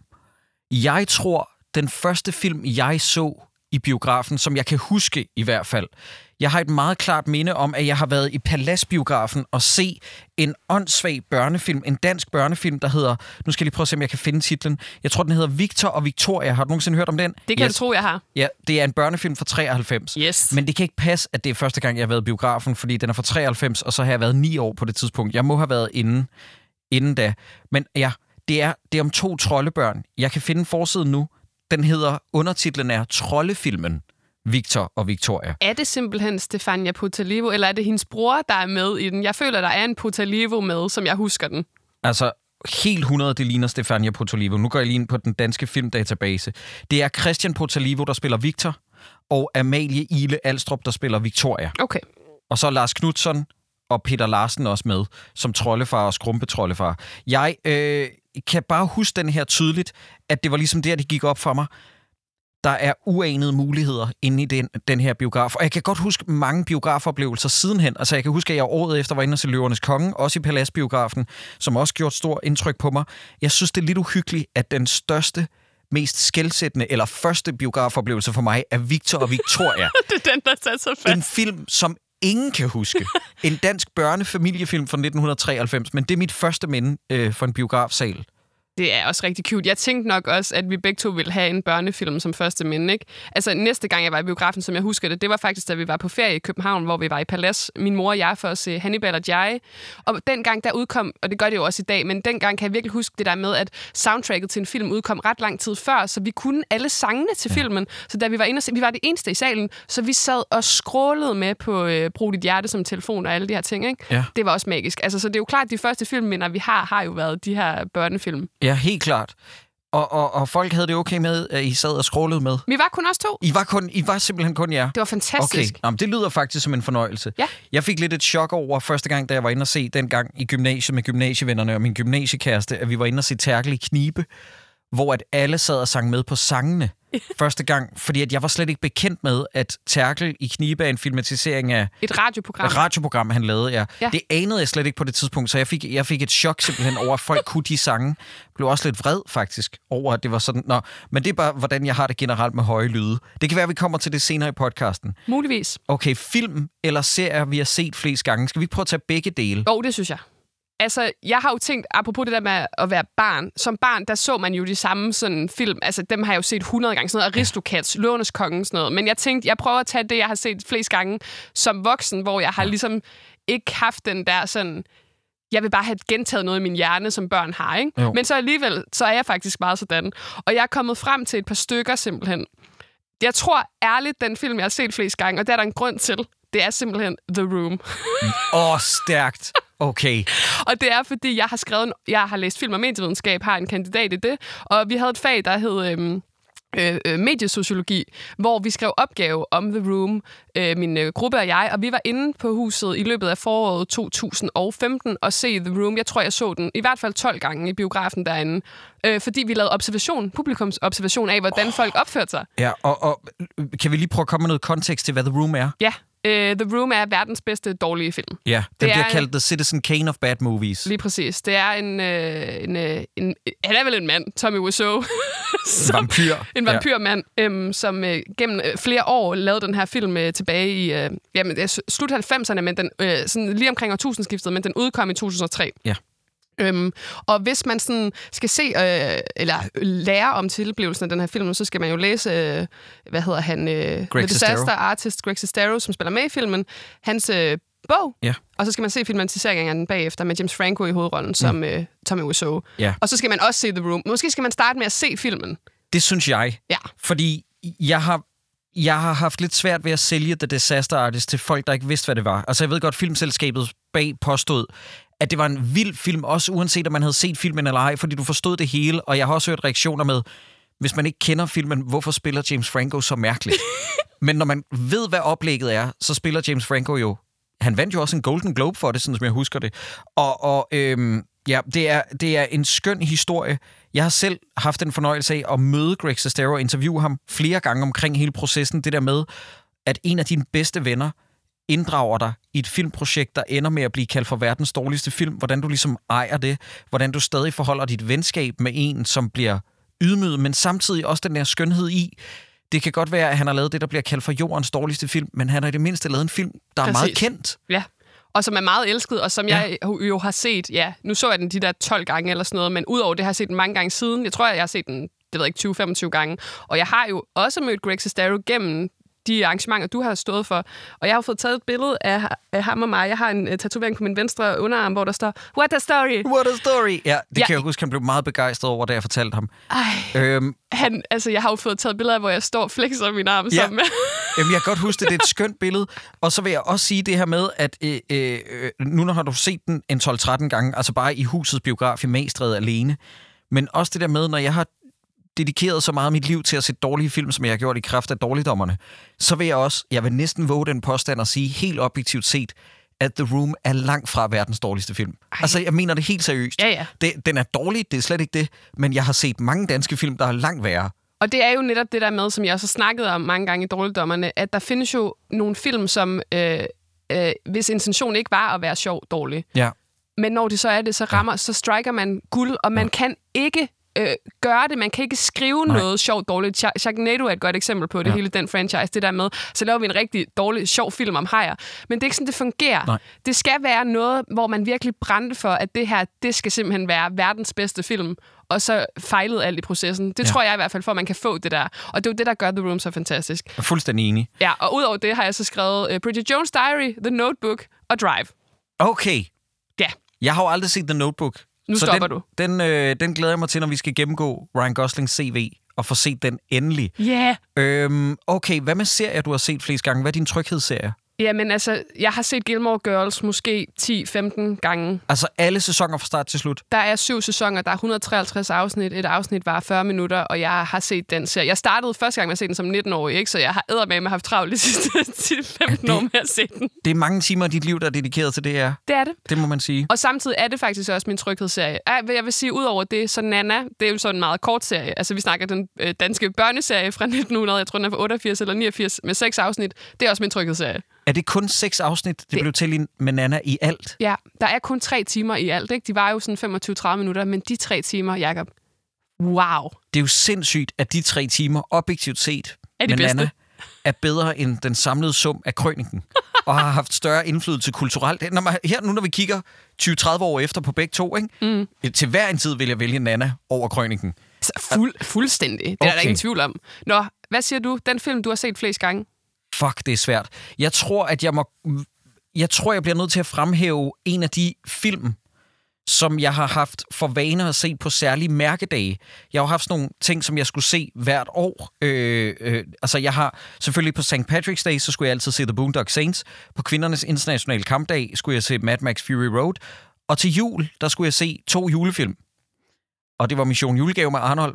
Jeg tror, den første film, jeg så i biografen, som jeg kan huske i hvert fald, jeg har et meget klart minde om, at jeg har været i Paladsbiografen og se en åndssvag børnefilm, en dansk børnefilm, der hedder, nu skal jeg lige prøve at se, om jeg kan finde titlen. Jeg tror, den hedder Victor og Victoria. Har du nogensinde hørt om den? Det kan yes. du tro, jeg har. Ja, det er en børnefilm fra 93. Yes. Men det kan ikke passe, at det er første gang, jeg har været i biografen, fordi den er fra 93, og så har jeg været ni år på det tidspunkt. Jeg må have været inden, inden da. Men ja, det er, det er om to troldebørn. Jeg kan finde forsiden nu. Den hedder, undertitlen er Troldefilmen. Victor og Victoria. Er det simpelthen Stefania Potalivo, eller er det hendes bror, der er med i den? Jeg føler, der er en Potalivo med, som jeg husker den. Altså, helt 100, det ligner Stefania Potalivo. Nu går jeg lige ind på den danske filmdatabase. Det er Christian Potalivo, der spiller Victor, og Amalie Ile Alstrup, der spiller Victoria. Okay. Og så Lars Knudsen og Peter Larsen også med, som troldefar og skrumpetroldefar. Jeg øh, kan bare huske den her tydeligt, at det var ligesom der, det gik op for mig. Der er uanede muligheder inde i den, den her biograf. Og jeg kan godt huske mange biografoplevelser sidenhen. Altså jeg kan huske, at jeg året efter var inde og se Løvernes Konge, også i Paladsbiografen, som også gjort stor indtryk på mig. Jeg synes, det er lidt uhyggeligt, at den største mest skældsættende eller første biografoplevelse for mig er Victor og Victoria. Det er den, der tager sig fast. En film, som ingen kan huske. En dansk børnefamiliefilm fra 1993, men det er mit første minde øh, for en biografsal. Det er også rigtig cute. Jeg tænkte nok også, at vi begge to ville have en børnefilm som første minde, ikke? Altså, næste gang jeg var i biografen, som jeg husker det, det var faktisk, da vi var på ferie i København, hvor vi var i Palads, min mor og jeg, for at se Hannibal og Jai. Og dengang der udkom, og det gør det jo også i dag, men dengang kan jeg virkelig huske det der med, at soundtracket til en film udkom ret lang tid før, så vi kunne alle sangene til filmen. Så da vi var inde og se, vi var det eneste i salen, så vi sad og scrollede med på øh, Brug dit hjerte som telefon og alle de her ting, ikke? Ja. Det var også magisk. Altså, så det er jo klart, at de første filmminder, vi har, har jo været de her børnefilm. Ja, helt klart. Og, og, og folk havde det okay med, at I sad og scrollede med. Vi var kun os to. I var, kun, I var simpelthen kun jer. Det var fantastisk. Okay, Nå, men det lyder faktisk som en fornøjelse. Ja. Jeg fik lidt et chok over første gang, da jeg var inde og se den gang i gymnasiet med gymnasievennerne og min gymnasiekæreste, at vi var inde og se Terkel i Knibe, hvor at alle sad og sang med på sangene første gang, fordi at jeg var slet ikke bekendt med, at Terkel i Knibe er en filmatisering af Et radioprogram. et radioprogram, han lavede, ja. Ja. Det anede jeg slet ikke på det tidspunkt, så jeg fik, jeg fik et chok simpelthen over, at folk kunne de sange. Blev også lidt vred, faktisk, over at det var sådan. Nå, men det er bare, hvordan jeg har det generelt med høje lyde. Det kan være, at vi kommer til det senere i podcasten. Muligvis. Okay, film eller serier, vi har set flest gange. Skal vi prøve at tage begge dele? Jo, det synes jeg. Altså, jeg har jo tænkt, apropos det der med at være barn. Som barn, der så man jo de samme sådan film. Altså, dem har jeg jo set 100 gange. Sådan noget Aristocats, Lånes Kongen, sådan noget. Men jeg tænkte, jeg prøver at tage det, jeg har set flest gange som voksen, hvor jeg har ligesom ikke haft den der sådan... Jeg vil bare have gentaget noget i min hjerne, som børn har, ikke? Jo. Men så alligevel, så er jeg faktisk meget sådan. Og jeg er kommet frem til et par stykker simpelthen. Jeg tror ærligt, den film, jeg har set flest gange, og det er der en grund til, det er simpelthen The Room. Åh, oh, stærkt. Okay. Og det er, fordi jeg har skrevet, en- jeg har læst film og medievidenskab, har en kandidat i det, og vi havde et fag, der hed øhm, øh, øh, mediesociologi, hvor vi skrev opgave om The Room, øh, min øh, gruppe og jeg, og vi var inde på huset i løbet af foråret 2015 og se The Room. Jeg tror, jeg så den i hvert fald 12 gange i biografen derinde, øh, fordi vi lavede observation, publikumsobservation af, hvordan oh. folk opførte sig. Ja, og, og kan vi lige prøve at komme med noget kontekst til, hvad The Room er? Ja, øh, The Room er verdens bedste dårlige film. Ja, den Det bliver er- kaldt The Citizen Kane of Bad Movies. Lige præcis. Det er en, øh, en, øh, en... Han er vel en mand, Tommy Wiseau. som- vampyr. En vampyrmand, ja. øhm, som øh, gennem øh, flere år lavede den her film øh, tilbage i øh, jamen, slut 90'erne, men den, øh, sådan lige omkring årtusindskiftet, men den udkom i 2003. Ja. Øhm, og hvis man sådan skal se øh, eller lære om tilblivelsen af den her film, så skal man jo læse, øh, hvad hedder han, øh, The Disaster. Artist Greg Sestero, som spiller med i filmen, hans øh, bog, Ja. og så skal man se filmatiseringen af den bagefter med James Franco i hovedrollen som Mm. øh, Tommy Wiseau. Ja. Og så skal man også se The Room. Måske skal man starte med at se filmen. Det synes jeg. Ja. Fordi jeg har, jeg har haft lidt svært ved at sælge The Disaster Artist til folk, der ikke vidste, hvad det var. Altså, jeg ved godt, filmselskabet bag påstod, at det var en vild film, også uanset om man havde set filmen eller ej, fordi du forstod det hele. Og jeg har også hørt reaktioner med, hvis man ikke kender filmen, hvorfor spiller James Franco så mærkeligt? Men når man ved, hvad oplægget er, så spiller James Franco jo... Han vandt jo også en Golden Globe for det, sådan som jeg husker det. Og, og øhm, ja, det er, det er en skøn historie. Jeg har selv haft den fornøjelse af at møde Greg Sestero og interviewe ham flere gange omkring hele processen. Det der med, at en af dine bedste venner inddrager dig i et filmprojekt, der ender med at blive kaldt for verdens dårligste film. Hvordan du ligesom ejer det. Hvordan du stadig forholder dit venskab med en, som bliver ydmyget, men samtidig også den der skønhed i, det kan godt være, at han har lavet det, der bliver kaldt for jordens dårligste film, men han har i det mindste lavet en film, der er meget Præcis. kendt. Ja. Og som er meget elsket, og som ja. jeg jo har set, ja, nu så jeg den de der 12 gange eller sådan noget, men udover det har jeg set den mange gange siden. Jeg tror, jeg har set den, det ved jeg ikke, 20-25 gange. Og jeg har jo også mødt Greg Sestero gennem de arrangementer, du har stået for. Og jeg har fået taget et billede af, af ham og mig. Jeg har en uh, tatovering på min venstre underarm, hvor der står, What a story! What a story! Ja, det Ja. kan jeg huske, han blev meget begejstret over, da jeg fortalte ham. Ej, Øhm, han, altså, jeg har jo fået taget billeder af, hvor jeg står og flexer min arm Ja. sammen med. Jamen, jeg kan godt huske det. Det er et skønt billede. Og så vil jeg også sige det her med, at øh, øh, nu når har du set den en 12-13 gange, altså bare i husets biograf i Magstræde alene, men også det der med, når jeg har dedikeret så meget af mit liv til at se dårlige film, som jeg har gjort i kraft af dårligdommerne, så vil jeg også, jeg vil næsten våge den påstand at sige helt objektivt set, at The Room er langt fra verdens dårligste film. Ej. Altså, jeg mener det helt seriøst. Ja, ja. Det, den er dårlig, det er slet ikke det, men jeg har set mange danske film, der er langt værre. Og det er jo netop det der med, som jeg også har snakket om mange gange i Dårligdommerne, at der findes jo nogle film, som øh, øh, hvis intention ikke var at være sjov dårlig. Ja. Men når det så er det, så rammer, ja. så striker man guld, og man ja. kan ikke øh, gøre det. Man kan ikke skrive Nej. Noget sjovt dårligt. Sha- Sharknado er et godt eksempel på det, Ja. hele den franchise. Det der med, så laver vi en rigtig dårlig, sjov film om hajer. Men det er ikke sådan, det fungerer. Nej. Det skal være noget, hvor man virkelig brændte for, at det her, det skal simpelthen være verdens bedste film. Og så fejlede alt i processen. Det ja. tror jeg i hvert fald, for at man kan få det der. Og det er jo det, der gør The Room så fantastisk. Jeg er fuldstændig enig. Ja, og udover det har jeg så skrevet uh, Bridget Jones' Diary, The Notebook og Drive. Okay. Ja, Jeg har jo aldrig set The Notebook. Nu så stopper den, du. Den, øh, den glæder jeg mig til, når vi skal gennemgå Ryan Goslings CV og få set den endelig. yeah. Øhm, okay, hvad med serier, du har set flest gange? Hvad er din tryghedsserie? Jamen altså, jeg har set Gilmore Girls måske 10-15 gange. Altså alle sæsoner fra start til slut. Der er syv sæsoner, der er 153 afsnit. Et afsnit var 40 minutter, og jeg har set den serie. Jeg startede første gang med at se den som 19-årig, ikke? så jeg har eddermame haft travlt de sidste 10-15 år med at se den. Det er mange timer af dit liv, der er dedikeret til det her. Det er det. Det må man sige. Og samtidig er det faktisk også min tryghedsserie. Jeg vil sige, udover det, så Nana, det er jo sådan en meget kort serie. Altså, vi snakker den øh, danske børneserie fra 1900, jeg tror, den er fra 88 eller 89, med seks afsnit. Det er også min tryghedsserie. Er det kun seks afsnit, det, det... blev til med Nana i alt? Ja, der er kun tre timer i alt, ikke? De var jo sådan 25-30 minutter, men de tre timer, Jacob, wow. Det er jo sindssygt, at de tre timer, objektivt set, Er de med bedste. Nana, er bedre end den samlede sum af krøniken. og har haft større indflydelse kulturelt. Når man, her nu, når vi kigger 20-30 år efter på begge to, ikke? Mm. til hver en tid vil jeg vælge Nana over krøniken. Så fuld, fuldstændig. Det er okay. der Okay. ingen tvivl om. Nå, hvad siger du? Den film, du har set flest gange? Fuck, det er svært. Jeg tror, at jeg må... Jeg tror, jeg bliver nødt til at fremhæve en af de film, som jeg har haft for vane at se på særlige mærkedage. Jeg har haft sådan nogle ting, som jeg skulle se hvert år. Øh, øh, altså, jeg har selvfølgelig på St. Patrick's Day, så skulle jeg altid se The Boondock Saints. På kvindernes internationale kampdag skulle jeg se Mad Max Fury Road. Og til jul, der skulle jeg se to julefilm. Og det var Mission Julegave med Arnold.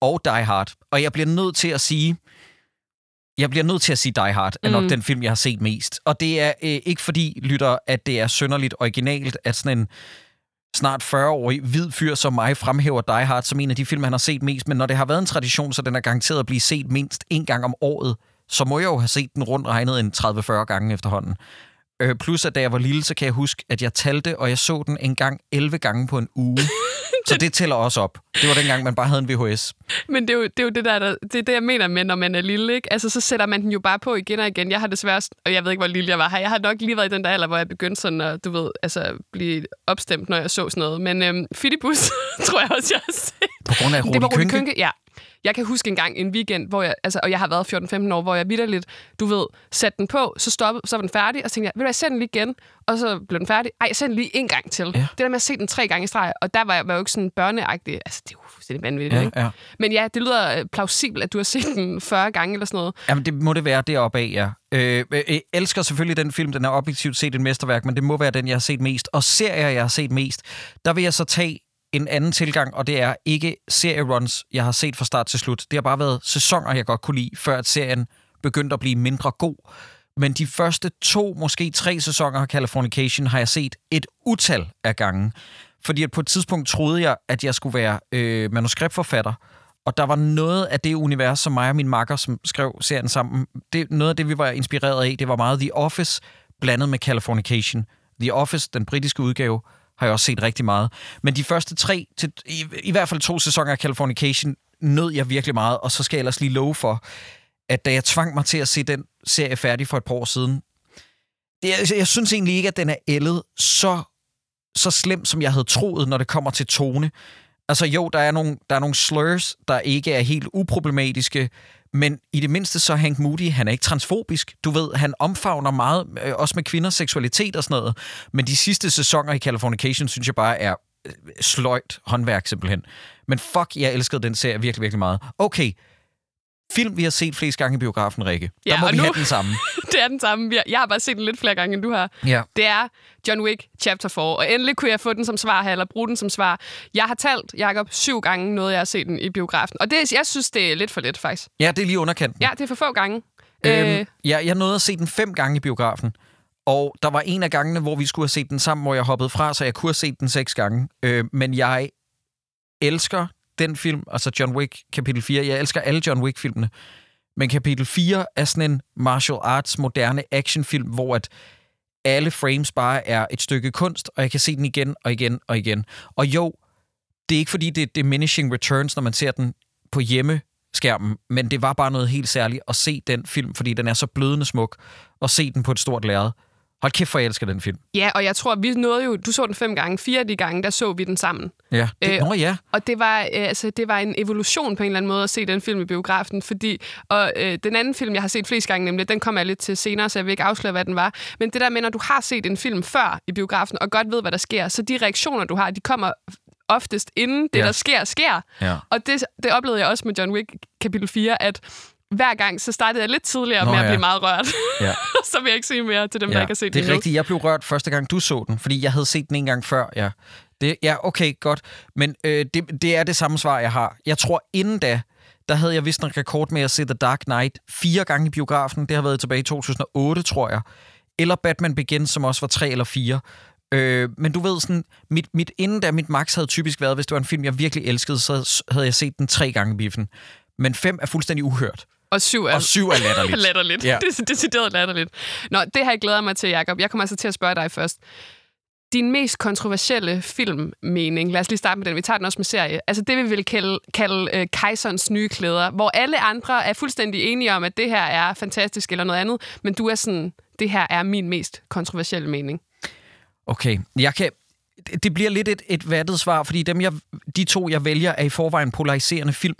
og Die Hard. Og jeg bliver nødt til at sige, jeg bliver nødt til at sige Die Hard er nok Mm. den film, jeg har set mest. Og det er øh, ikke fordi, lytter, at det er synderligt originalt, at sådan en snart 40-årig hvid fyr som mig fremhæver Die Hard som en af de film, han har set mest. Men når det har været en tradition, så den er garanteret at blive set mindst en gang om året, så må jeg jo have set den rundt regnet en 30-40 gange efterhånden. Øh, plus at da jeg var lille, så kan jeg huske, at jeg talte, og jeg så den en gang 11 gange på en uge. så det tæller også op. Det var dengang, man bare havde en VHS. Men det er, jo, det er jo det, der, der, det er det, jeg mener med, når man er lille. Ikke? Altså, så sætter man den jo bare på igen og igen. Jeg har desværre, og jeg ved ikke, hvor lille jeg var her. Jeg har nok lige været i den der alder, hvor jeg begyndte sådan at, du ved, altså, blive opstemt, når jeg så sådan noget. Men øhm, Fidibus tror jeg også, jeg har set. På grund af Det var Rudi Kønke. Kønke, ja. Jeg kan huske en gang en weekend, hvor jeg, altså, og jeg har været 14-15 år, hvor jeg vidderligt, du ved, satte den på, så stoppede, så var den færdig, og så tænkte jeg, vil du hvad, jeg ser den lige igen, og så blev den færdig. Ej, jeg ser den lige en gang til. Ja. Det der med at se den tre gange i streg, og der var jeg var jo ikke sådan børneagtig. Altså, det er jo fuldstændig vanvittigt, Ja, ikke? ja. Men ja, det lyder øh, plausibelt, at du har set den 40 gange eller sådan noget. Jamen, det må det være deroppe af, ja. Øh, øh, jeg elsker selvfølgelig den film. Den er objektivt set et mesterværk, men det må være den, jeg har set mest. Og serier, jeg har set mest, der vil jeg så tage en anden tilgang, og det er ikke serieruns, jeg har set fra start til slut. Det har bare været sæsoner, jeg godt kunne lide, før at serien begyndte at blive mindre god. Men de første to, måske tre sæsoner af Californication har jeg set et utal af gange. Fordi at på et tidspunkt troede jeg, at jeg skulle være øh, manuskriptforfatter, og der var noget af det univers, som mig og min makker, som skrev serien sammen, det, noget af det, vi var inspireret af, det var meget The Office blandet med Californication. The Office, den britiske udgave, har jeg også set rigtig meget. Men de første tre, til, i, i hvert fald to sæsoner af Californication, nød jeg virkelig meget, og så skal jeg ellers lige love for, at da jeg tvang mig til at se den serie færdig for et par år siden, det, jeg, jeg synes egentlig ikke, at den er ældet så, så slem, som jeg havde troet, når det kommer til tone. Altså jo, der er nogle, der er nogle slurs, der ikke er helt uproblematiske, men i det mindste så Hank Moody, han er ikke transfobisk. Du ved, han omfavner meget, øh, også med kvinders seksualitet og sådan noget. Men de sidste sæsoner i Californication, synes jeg bare er øh, sløjt håndværk simpelthen. Men fuck, jeg elskede den serie virkelig, virkelig meget. Okay, film vi har set flest gange i biografen, Rikke. Der Ja, må og vi nu- have den samme. det er den samme. Jeg- Jeg har bare set den lidt flere gange, end du har. Ja. Det er John Wick Chapter 4, og endelig kunne jeg få den som svar her, eller bruge den som svar. Jeg har talt, Jacob, syv gange noget, jeg har set den i biografen. Og det, jeg synes, det er lidt for lidt, faktisk. ja, det er lige underkanten. Ja, det er for få gange. Øhm, Øh, ja, jeg nåede at se den fem gange i biografen. Og der var en af gangene, hvor vi skulle have set den sammen, hvor jeg hoppede fra, så jeg kunne have set den seks gange. Øh, men jeg elsker den film, altså John Wick kapitel 4. Jeg elsker alle John Wick-filmene. Men kapitel 4 er sådan en martial arts moderne actionfilm, hvor at alle frames bare er et stykke kunst, og jeg kan se den igen og igen og igen. Og jo, det er ikke fordi, det er diminishing returns, når man ser den på hjemmeskærmen, men det var bare noget helt særligt at se den film, fordi den er så blødende smuk, og se den på et stort lærred. Hold kæft, for jeg elsker den film. ja, og jeg tror, vi nåede jo... Du så den fem gange. Fire af de gange, der så vi den sammen. Ja. Det, Øh, nå ja. Og det var, øh, altså, det var en evolution på en eller anden måde at se den film i biografen, fordi og, øh, den anden film, jeg har set flest gange, nemlig, den kommer jeg lidt til senere, så jeg vil ikke afsløre, hvad den var. Men det der med, når du har set en film før i biografen, og godt ved, hvad der sker, så de reaktioner, du har, de kommer oftest inden det, Ja. der sker, sker. Ja. Og det, det oplevede jeg også med John Wick kapitel 4, at hver gang, så startede jeg lidt tidligere Nå, med at ja. blive meget rørt. Ja. så vil jeg ikke sige mere til dem, der ja. ikke har set det den er endnu. rigtigt. Jeg blev rørt første gang, du så den, fordi jeg havde set den en gang før. Ja, det, ja okay, godt. Men øh, det, det er det samme svar, jeg har. Jeg tror, inden da, der havde jeg vist en rekord med at se The Dark Knight fire gange i biografen. Det har været tilbage i 2008, tror jeg. Eller Batman Begins, som også var tre eller fire. Øh, men du ved, sådan, mit, mit inden da, mit max havde typisk været, hvis det var en film, jeg virkelig elskede, så havde jeg set den tre gange i biffen. Men fem er fuldstændig uhørt. Og syv er, Og syv er latterligt. latterligt. Ja. Det er decideret latterligt. Nå, det har jeg glæder mig til, Jacob. Jeg kommer altså til at spørge dig først. Din mest kontroversielle filmmening, lad os lige starte med den, vi tager den også med serie. Altså det, vi vil kalde, kalde øh, kejserens nye klæder, hvor alle andre er fuldstændig enige om, at det her er fantastisk eller noget andet, men du er sådan, det her er min mest kontroversielle mening. Okay, jeg kan... det- Det bliver lidt et, et vattet svar, fordi dem jeg, de to, jeg vælger, er i forvejen polariserende film.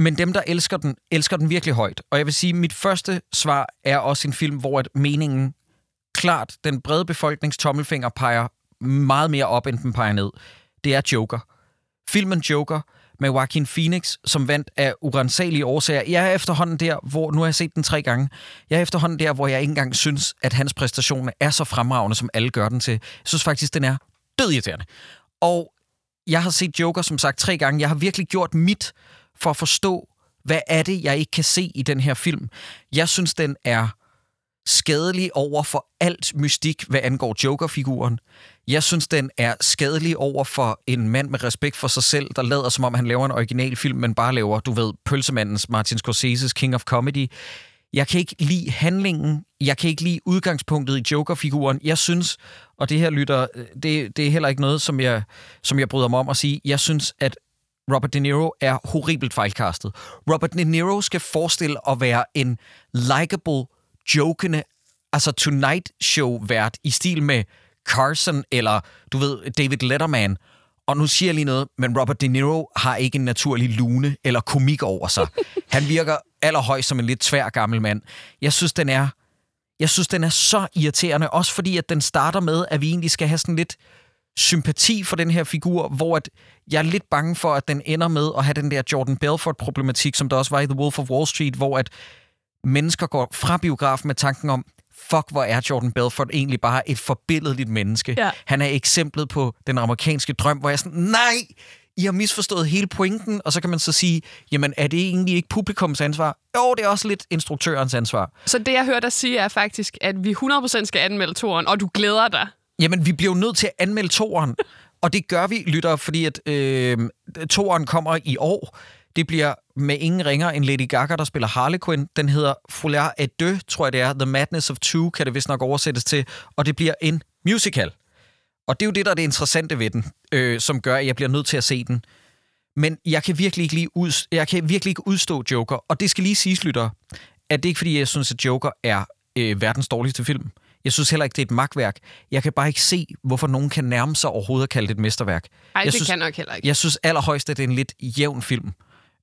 Men dem, der elsker den, elsker den virkelig højt. Og jeg vil sige, mit første svar er også en film, hvor at meningen klart, den brede befolknings tommelfinger peger meget mere op, end den peger ned. Det er Joker. Filmen Joker med Joaquin Phoenix, som vandt af urensagelige årsager. Jeg er efterhånden der, hvor, nu har jeg set den tre gange, jeg er efterhånden der, hvor jeg ikke engang synes, at hans præstation er så fremragende, som alle gør den til. Jeg synes faktisk, den er død irriterende. Og jeg har set Joker, som sagt, tre gange. Jeg har virkelig gjort mit for at forstå, hvad er det, jeg ikke kan se i den her film. Jeg synes, den er skadelig over for alt mystik, hvad angår Joker-figuren. Jeg synes, den er skadelig over for en mand med respekt for sig selv, der lader som om, han laver en original film, men bare laver, du ved, Pølsemandens, Martin Scorsese's King of Comedy. Jeg kan ikke lide handlingen. Jeg kan ikke lide udgangspunktet i Joker-figuren. Jeg synes, og det her lytter, øh, det, det er heller ikke noget, som jeg, som jeg bryder mig om at sige. Jeg synes, at Robert De Niro er horribelt fejlkastet. Robert De Niro skal forestille at være en likable, jokende, altså Tonight Show-vært i stil med Carson eller, du ved, David Letterman. Og nu siger jeg lige noget, men Robert De Niro har ikke en naturlig lune eller komik over sig. Han virker allerhøjst som en lidt tvær gammel mand. Jeg synes, den er, jeg synes, den er så irriterende, også fordi at den starter med, at vi egentlig skal have sådan lidt sympati for den her figur, hvor at jeg er lidt bange for, at den ender med at have den der Jordan Belfort-problematik, som der også var i The Wolf of Wall Street, hvor at mennesker går fra biografen med tanken om, fuck, hvor er Jordan Belfort egentlig bare et forbilledeligt menneske. Ja. Han er eksemplet på den amerikanske drøm, hvor jeg er sådan, nej, I har misforstået hele pointen, og så kan man så sige, jamen er det egentlig ikke publikums ansvar? Jo, det er også lidt instruktørens ansvar. Så det, jeg hørte dig sige, er faktisk, at vi 100% skal anmelde toren, og du glæder dig. Jamen, vi bliver jo nødt til at anmelde toeren, og det gør vi, lytter, fordi at øh, toeren kommer i år. Det bliver med ingen ringer end Lady Gaga, der spiller Harley Quinn. Den hedder Foulard et deux, tror jeg det er. The Madness of Two kan det vist nok oversættes til. Og det bliver en musical. Og det er jo det, der er det interessante ved den, øh, som gør, at jeg bliver nødt til at se den. Men jeg kan virkelig ikke, lige ud, jeg kan virkelig ikke udstå Joker. Og det skal lige siges, lytter, at det ikke fordi, jeg synes, at Joker er øh, verdens dårligste film. Jeg synes heller ikke, det er et magtværk. Jeg kan bare ikke se, hvorfor nogen kan nærme sig overhovedet at kalde det et mesterværk. Ej, jeg det synes, kan nok heller ikke. Jeg synes allerhøjst, at det er en lidt jævn film.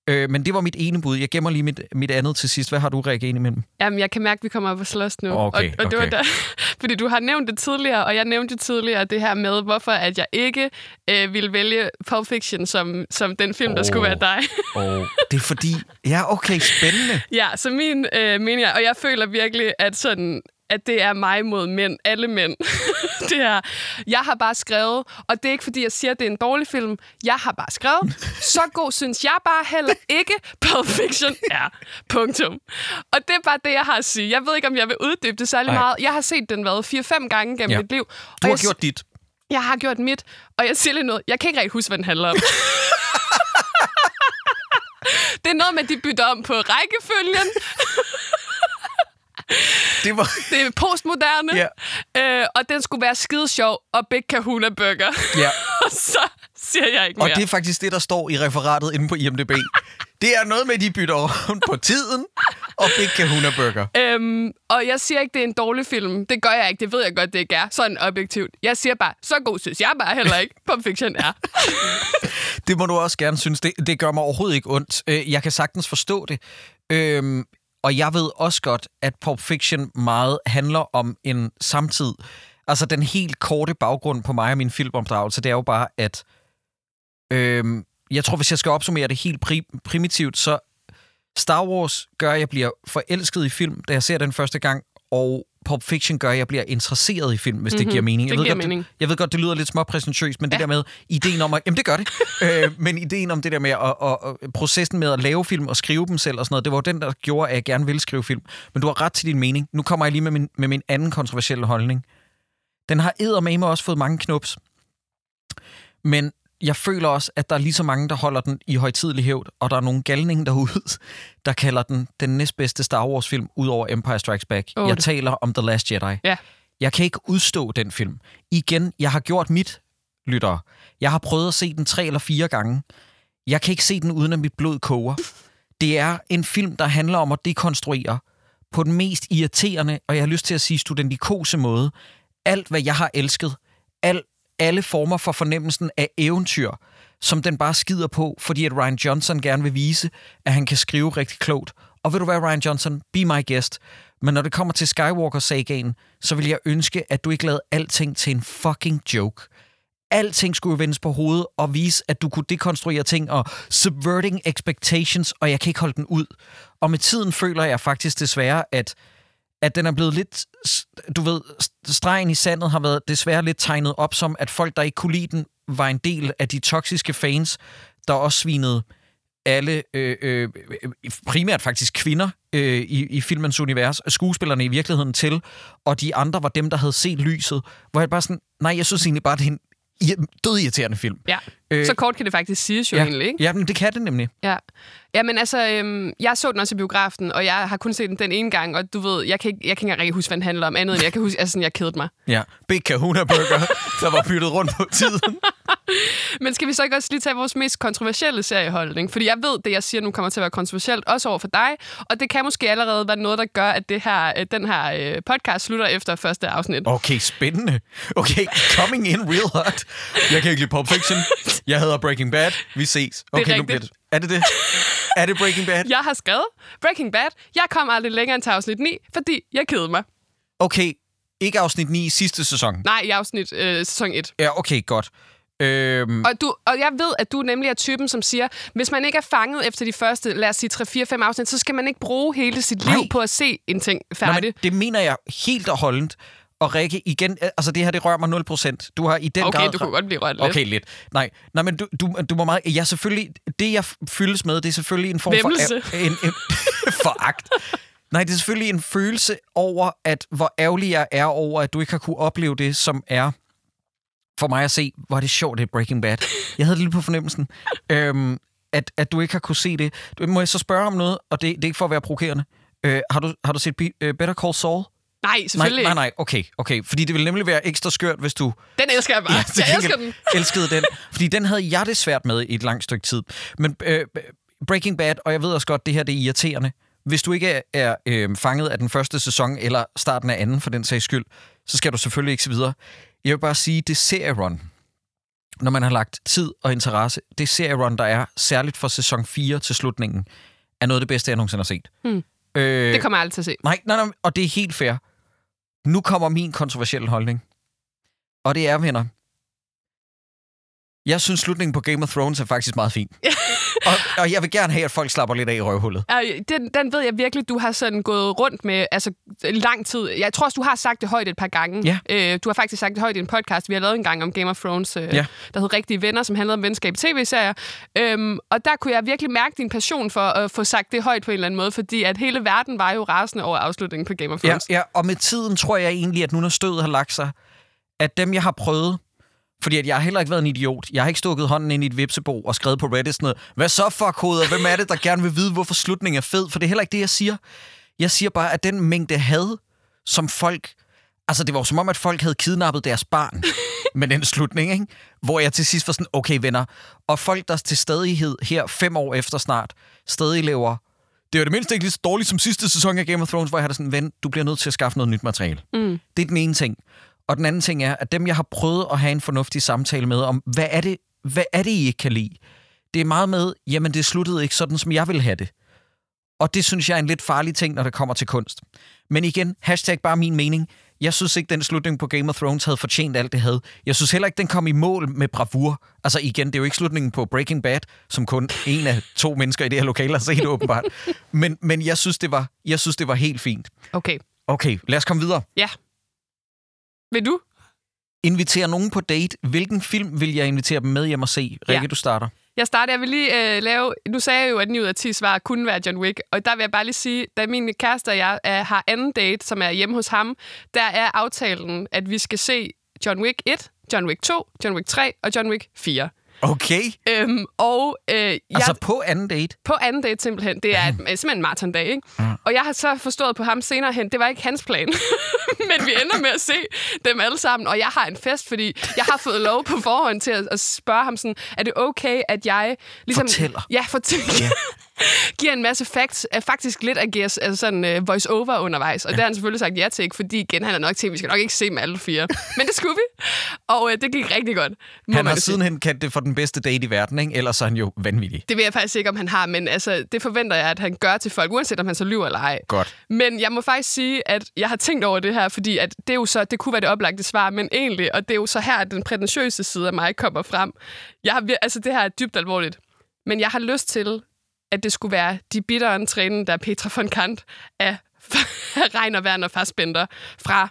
Øh, men det var mit ene bud. Jeg gemmer lige mit, mit andet til sidst. Hvad har du reageret imellem? Jamen, jeg kan mærke, at vi kommer op og slås nu. Okay, og, og det var okay. der, fordi du har nævnt det tidligere, og jeg nævnte det tidligere, det her med, hvorfor at jeg ikke øh, ville vælge Pulp Fiction som, som den film, der Åh. skulle være dig. Og det er fordi... Ja, okay, spændende. ja, så min øh, mening er, og jeg føler virkelig, at sådan at det er mig mod mænd, alle mænd. det er, jeg har bare skrevet, og det er ikke fordi, jeg siger, at det er en dårlig film. Jeg har bare skrevet, så god synes jeg bare heller ikke, Pulp Fiction er. Punktum. Og det er bare det, jeg har at sige. Jeg ved ikke, om jeg vil uddybe det særlig Nej. meget. Jeg har set den været 4-5 gange gennem Ja. mit liv. Du og har jeg, gjort dit. Jeg har gjort mit, og jeg siger lige noget. Jeg kan ikke rigtig huske, hvad den handler om. det er noget med, at de bytter om på rækkefølgen. Det var... Det er postmoderne. Ja. Øh, og den skulle være skide sjov og Big Kahuna Burger. Ja. og så siger jeg ikke Og mere. det er faktisk det, der står i referatet inde på IMDb. Det er noget med, at de bytter rundt på tiden og Big Kahuna Burger. Øhm, og jeg siger ikke, det er en dårlig film. Det gør jeg ikke. Det ved jeg godt, det ikke er. Sådan objektivt. Jeg siger bare, så god synes jeg bare heller ikke, Pulp Fiction er. Det må du også gerne synes. Det, det gør mig overhovedet ikke ondt. Øh, Jeg kan sagtens forstå det. Øhm, og jeg ved også godt, at Pulp Fiction meget handler om en samtid. Altså den helt korte baggrund på mig og min filmopdragelse, det er jo bare, at øhm, jeg tror, hvis jeg skal opsummere det helt pri- primitivt, så Star Wars gør, at jeg bliver forelsket i film, da jeg ser den første gang, og Pulp Fiction gør, at jeg bliver interesseret i film, hvis mm-hmm. det giver mening. Mhm. Det jeg, ved giver godt, mening. Det, jeg ved godt, det lyder lidt småpræsentøst, men ja. det der med ideen om at... Jamen, det gør det. øh, men ideen om det der med at, at, at, processen med at lave film og skrive dem selv og sådan noget, det var den, der gjorde, at jeg gerne ville skrive film. Men du har ret til din mening. Nu kommer jeg lige med min, med min anden kontroversielle holdning. Den har eddermame også fået mange knups. Men jeg føler også, at der er lige så mange, der holder den i højtidelig hævd, og der er nogle galninge derude, der kalder den den næstbedste Star Wars-film, ud over Empire Strikes Back. Åh, jeg det- taler om The Last Jedi. Ja. Jeg kan ikke udstå den film. Igen, jeg har gjort mit, lytter. Jeg har prøvet at se den tre eller fire gange. Jeg kan ikke se den, uden at mit blod koger. Det er en film, der handler om at dekonstruere på den mest irriterende, og jeg har lyst til at sige studentikose måde, alt, hvad jeg har elsket. Al, alle former for fornemmelsen af eventyr, som den bare skider på, fordi at Ryan Johnson gerne vil vise, at han kan skrive rigtig klogt. Og ved du hvad, Ryan Johnson? Be my guest. Men når det kommer til Skywalker-sagaen, så vil jeg ønske, at du ikke lavede alting til en fucking joke. Alting skulle jo vendes på hovedet og vise, at du kunne dekonstruere ting og subverting expectations, og jeg kan ikke holde den ud. Og med tiden føler jeg faktisk desværre, at at den er blevet lidt, du ved, stregen i sandet har været desværre lidt tegnet op som, at folk, der ikke kunne lide den, var en del af de toksiske fans, der også svinede alle, øh, øh, øh, primært faktisk kvinder øh, i, i filmens univers, skuespillerne i virkeligheden til, og de andre var dem, der havde set lyset, hvor jeg bare sådan, nej, jeg synes egentlig bare, det er en død irriterende film. Ja, Øh, så kort kan det faktisk siges jo ja, egentlig, ikke? Ja, men det kan det nemlig. Ja. ja, men altså, øhm, jeg så den også i biografen, og jeg har kun set den den ene gang, og du ved, jeg kan ikke, jeg kan ikke engang huske, hvad den handler om, andet end jeg kan huske, altså sådan, jeg kedede mig. Ja. Big Kahuna Burger, der var byttet rundt på tiden. Men skal vi så ikke også lige tage vores mest kontroversielle serieholdning? Fordi jeg ved, det jeg siger nu kommer til at være kontroversielt, også over for dig, og det kan måske allerede være noget, der gør, at det her, øh, den her øh, podcast slutter efter første afsnit. Okay, spændende. Okay, coming in real hot. Jeg kan ikke lide Pulp Fiction. Jeg hedder Breaking Bad. Vi ses. Okay, nu rigtigt. bliver det. Er det det? Er det Breaking Bad? Jeg har skrevet Breaking Bad. Jeg kom aldrig længere end til afsnit 9, fordi jeg kedede mig. Okay, ikke afsnit 9 i sidste sæson. Nej, i afsnit øh, sæson 1. Ja, okay, godt. Øhm, Og, du, og jeg ved, at du nemlig er typen, som siger, hvis man ikke er fanget efter de første, lad os sige 3-4-5 afsnit, så skal man ikke bruge hele sit Nej. liv på at se en ting Nå, færdig. men det mener jeg helt og holdent. Og Rikke, igen, altså det her, det rører mig 0%. Du har i den Okay, grad... du kunne godt blive rørt lidt. Okay, lidt. Nej, nej men du, du, du må meget... Ja, selvfølgelig... Det, jeg fyldes med, det er selvfølgelig en form Væmmelse. for... En, en, foragt. Nej, det er selvfølgelig en følelse over, at hvor ærgerlig jeg er over, at du ikke har kunne opleve det, som er for mig at se, hvor er det sjovt, det er Breaking Bad. Jeg havde det lidt på fornemmelsen, øhm, at, at du ikke har kunne se det. Må jeg så spørge om noget, og det, det er ikke for at være provokerende. Øh, har, du, har du set øh, Better Call Saul? Nej, selvfølgelig nej, nej, nej, okay, okay. Fordi det vil nemlig være ekstra skørt, hvis du Den elsker jeg bare. til jeg elsker den. elskede den. Fordi den havde jeg det svært med i et langt stykke tid. Men øh, Breaking Bad, og jeg ved også godt, det her det er irriterende. Hvis du ikke er, er øh, fanget af den første sæson, eller starten af anden for den sags skyld, så skal du selvfølgelig ikke se videre. Jeg vil bare sige, det serierun, når man har lagt tid og interesse, det serierun, der er, særligt fra sæson 4 til slutningen, er noget af det bedste, jeg nogensinde har set. Hmm. Øh, Det kommer jeg aldrig til at se. Nej, nej, nej, og det er helt fair. Nu kommer min kontroversielle holdning. Og det er, venner. Jeg synes, slutningen på Game of Thrones er faktisk meget fin. og, og jeg vil gerne have, at folk slapper lidt af i røvhullet. Den, den ved jeg virkelig, du har sådan gået rundt med altså, lang tid. Jeg tror også, du har sagt det højt et par gange. Ja. Øh, du har faktisk sagt det højt i en podcast, vi har lavet en gang om Game of Thrones, øh, Ja. der hed Rigtige Venner, som handlede om venskab i tv-serier. Øhm, og der kunne jeg virkelig mærke din passion for at få sagt det højt på en eller anden måde, fordi at hele verden var jo rasende over afslutningen på Game of Ja, Thrones. ja, og med tiden tror jeg egentlig, at nu når stødet har lagt sig, at dem, jeg har prøvet, fordi at jeg har heller ikke været en idiot. Jeg har ikke stukket hånden ind i et vipsebo og skrevet på Reddit sådan noget. Hvad så, fuckhoveder? Hvem er det, der gerne vil vide, hvorfor slutningen er fed? For det er heller ikke det, jeg siger. Jeg siger bare, at den mængde had, som folk... Altså, det var jo som om, at folk havde kidnappet deres barn med den slutning, ikke? Hvor jeg til sidst var sådan, okay venner, og folk, der til stadighed her fem år efter snart, stadig lever det jo det mindste ikke lige så dårligt som sidste sæson af Game of Thrones, hvor jeg har det sådan, ven, du bliver nødt til at skaffe noget nyt materiale. Mm. Det er den ene ting. Og den anden ting er, at dem, jeg har prøvet at have en fornuftig samtale med om, hvad er det, hvad er det I ikke kan lide? Det er meget med, jamen det sluttede ikke sådan, som jeg ville have det. Og det synes jeg er en lidt farlig ting, når det kommer til kunst. Men igen, hashtag bare min mening. Jeg synes ikke, den slutning på Game of Thrones havde fortjent alt det havde. Jeg synes heller ikke, den kom i mål med bravur. Altså igen, det er jo ikke slutningen på Breaking Bad, som kun en af to mennesker i det her lokale har set åbenbart. Men, men jeg, synes, det var, jeg synes, det var helt fint. Okay, Okay, lad os komme videre. ja. Vil du? Invitere nogen på date. Hvilken film vil jeg invitere dem med hjem og se? Rikke, Ja. du starter. Jeg starter, jeg vil lige øh, lave... Nu sagde jeg jo, at 9 ud af 10 svar kunne være John Wick. Og der vil jeg bare lige sige, da min kæreste og jeg er, har anden date, som er hjemme hos ham, der er aftalen, at vi skal se John Wick 1, John Wick 2, John Wick 3 og John Wick 4. Okay. Øhm, og øh, jeg, Altså på anden date. på anden date simpelthen, det er et, simpelthen en maratondag, ikke? Og jeg har så forstået på ham senere hen, det var ikke hans plan. Men vi ender med at se dem alle sammen, og jeg har en fest, fordi jeg har fået lov på forhånd til at, at spørge ham sådan, er det okay, at jeg ligesom... Fortæller. Ja, fortæller. giver en masse facts, er faktisk lidt ageres altså sådan uh, voice-over undervejs, og ja. det har han selvfølgelig sagt ja til, ikke? fordi igen, han er nok til, vi skal nok ikke se dem alle fire. Men det skulle vi, og uh, det gik rigtig godt. Han har sidenhen kendt det for den bedste date i verden, ikke? Ellers er han jo vanvittig. Det ved jeg faktisk ikke, om han har, men altså, det forventer jeg, at han gør til folk, uanset om han så lyver eller ej. Godt. Men jeg må faktisk sige, at jeg har tænkt over det her, fordi at det er jo så, det kunne være det oplagte svar, men egentlig, og det er jo så her, at den prætentiøse side af mig kommer frem. Jeg har, altså, det her er dybt alvorligt. Men jeg har lyst til, at det skulle være de bitteren trænen, der er Petra von Kant af Reiner Werner Fassbender fra,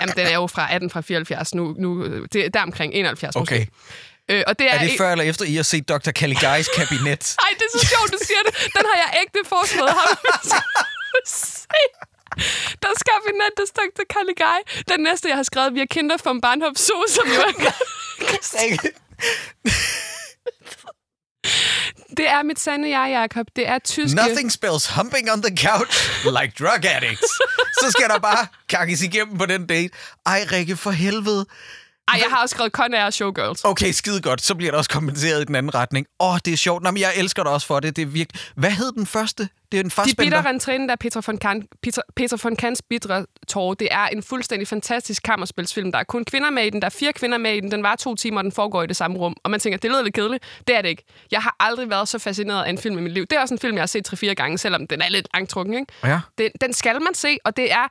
jamen den er jo fra 18 fra 74 nu, nu det er der omkring 71 Okay. måske. Øh, og det er, Er det en- før eller efter, I har set Dr. Caligari's kabinet? Ej, det er så sjovt, du siger det. Den har jeg ægte foreslået ham. Se. Der skal vi stak til Caligari. Den næste, jeg har skrevet, vi har kinder fra Barnhof Zoo, som jo er... Det er mit sande jeg, Jacob. Det er tyske... Nothing spells humping on the couch like drug addicts. Så skal der bare kakkes igennem på den date. Ej, Rikke, for helvede. Ej, jeg har også skrevet Con Air Showgirls. Okay, skide godt. Så bliver der også kompenseret i den anden retning. Åh, oh, det er sjovt. Nå, men jeg elsker dig også for det. Det er virkelig... Hvad hed den første? Det er en De bitter trænen, der er Peter von, kan, Peter, Peter von Kants bitre tårer. Det er en fuldstændig fantastisk kammerspilsfilm. Der er kun kvinder med i den. Der er fire kvinder med i den. Den var to timer, og den foregår i det samme rum. Og man tænker, det lyder lidt kedeligt. Det er det ikke. Jeg har aldrig været så fascineret af en film i mit liv. Det er også en film, jeg har set tre-fire gange, selvom den er lidt langtrukken. Ikke? Ja. Den, den skal man se, og det er...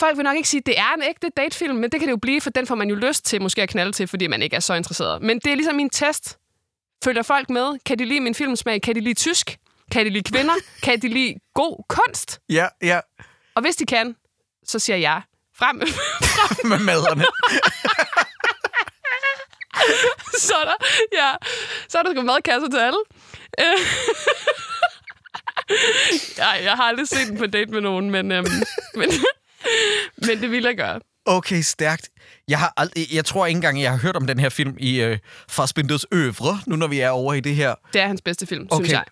Folk vil nok ikke sige, at det er en ægte datefilm, men det kan det jo blive, for den får man jo lyst til måske at knalde til, fordi man ikke er så interesseret. Men det er ligesom min test. Følger folk med? Kan de lide min filmsmag? Kan de lide tysk? Kan de lide kvinder? kan de lide god kunst? Ja, ja. Og hvis de kan, så siger jeg frem. Med maderne. så er der, ja, så er der sgu madkasser til alle. Nej, jeg har aldrig set den på date med nogen, men, øhm, men, men det vil jeg gøre. Okay, stærkt. Jeg, har aldrig, jeg tror ikke engang, jeg har hørt om den her film i øh, Fassbinders Øvre, nu når vi er over i det her. Det er hans bedste film, Okay. synes jeg.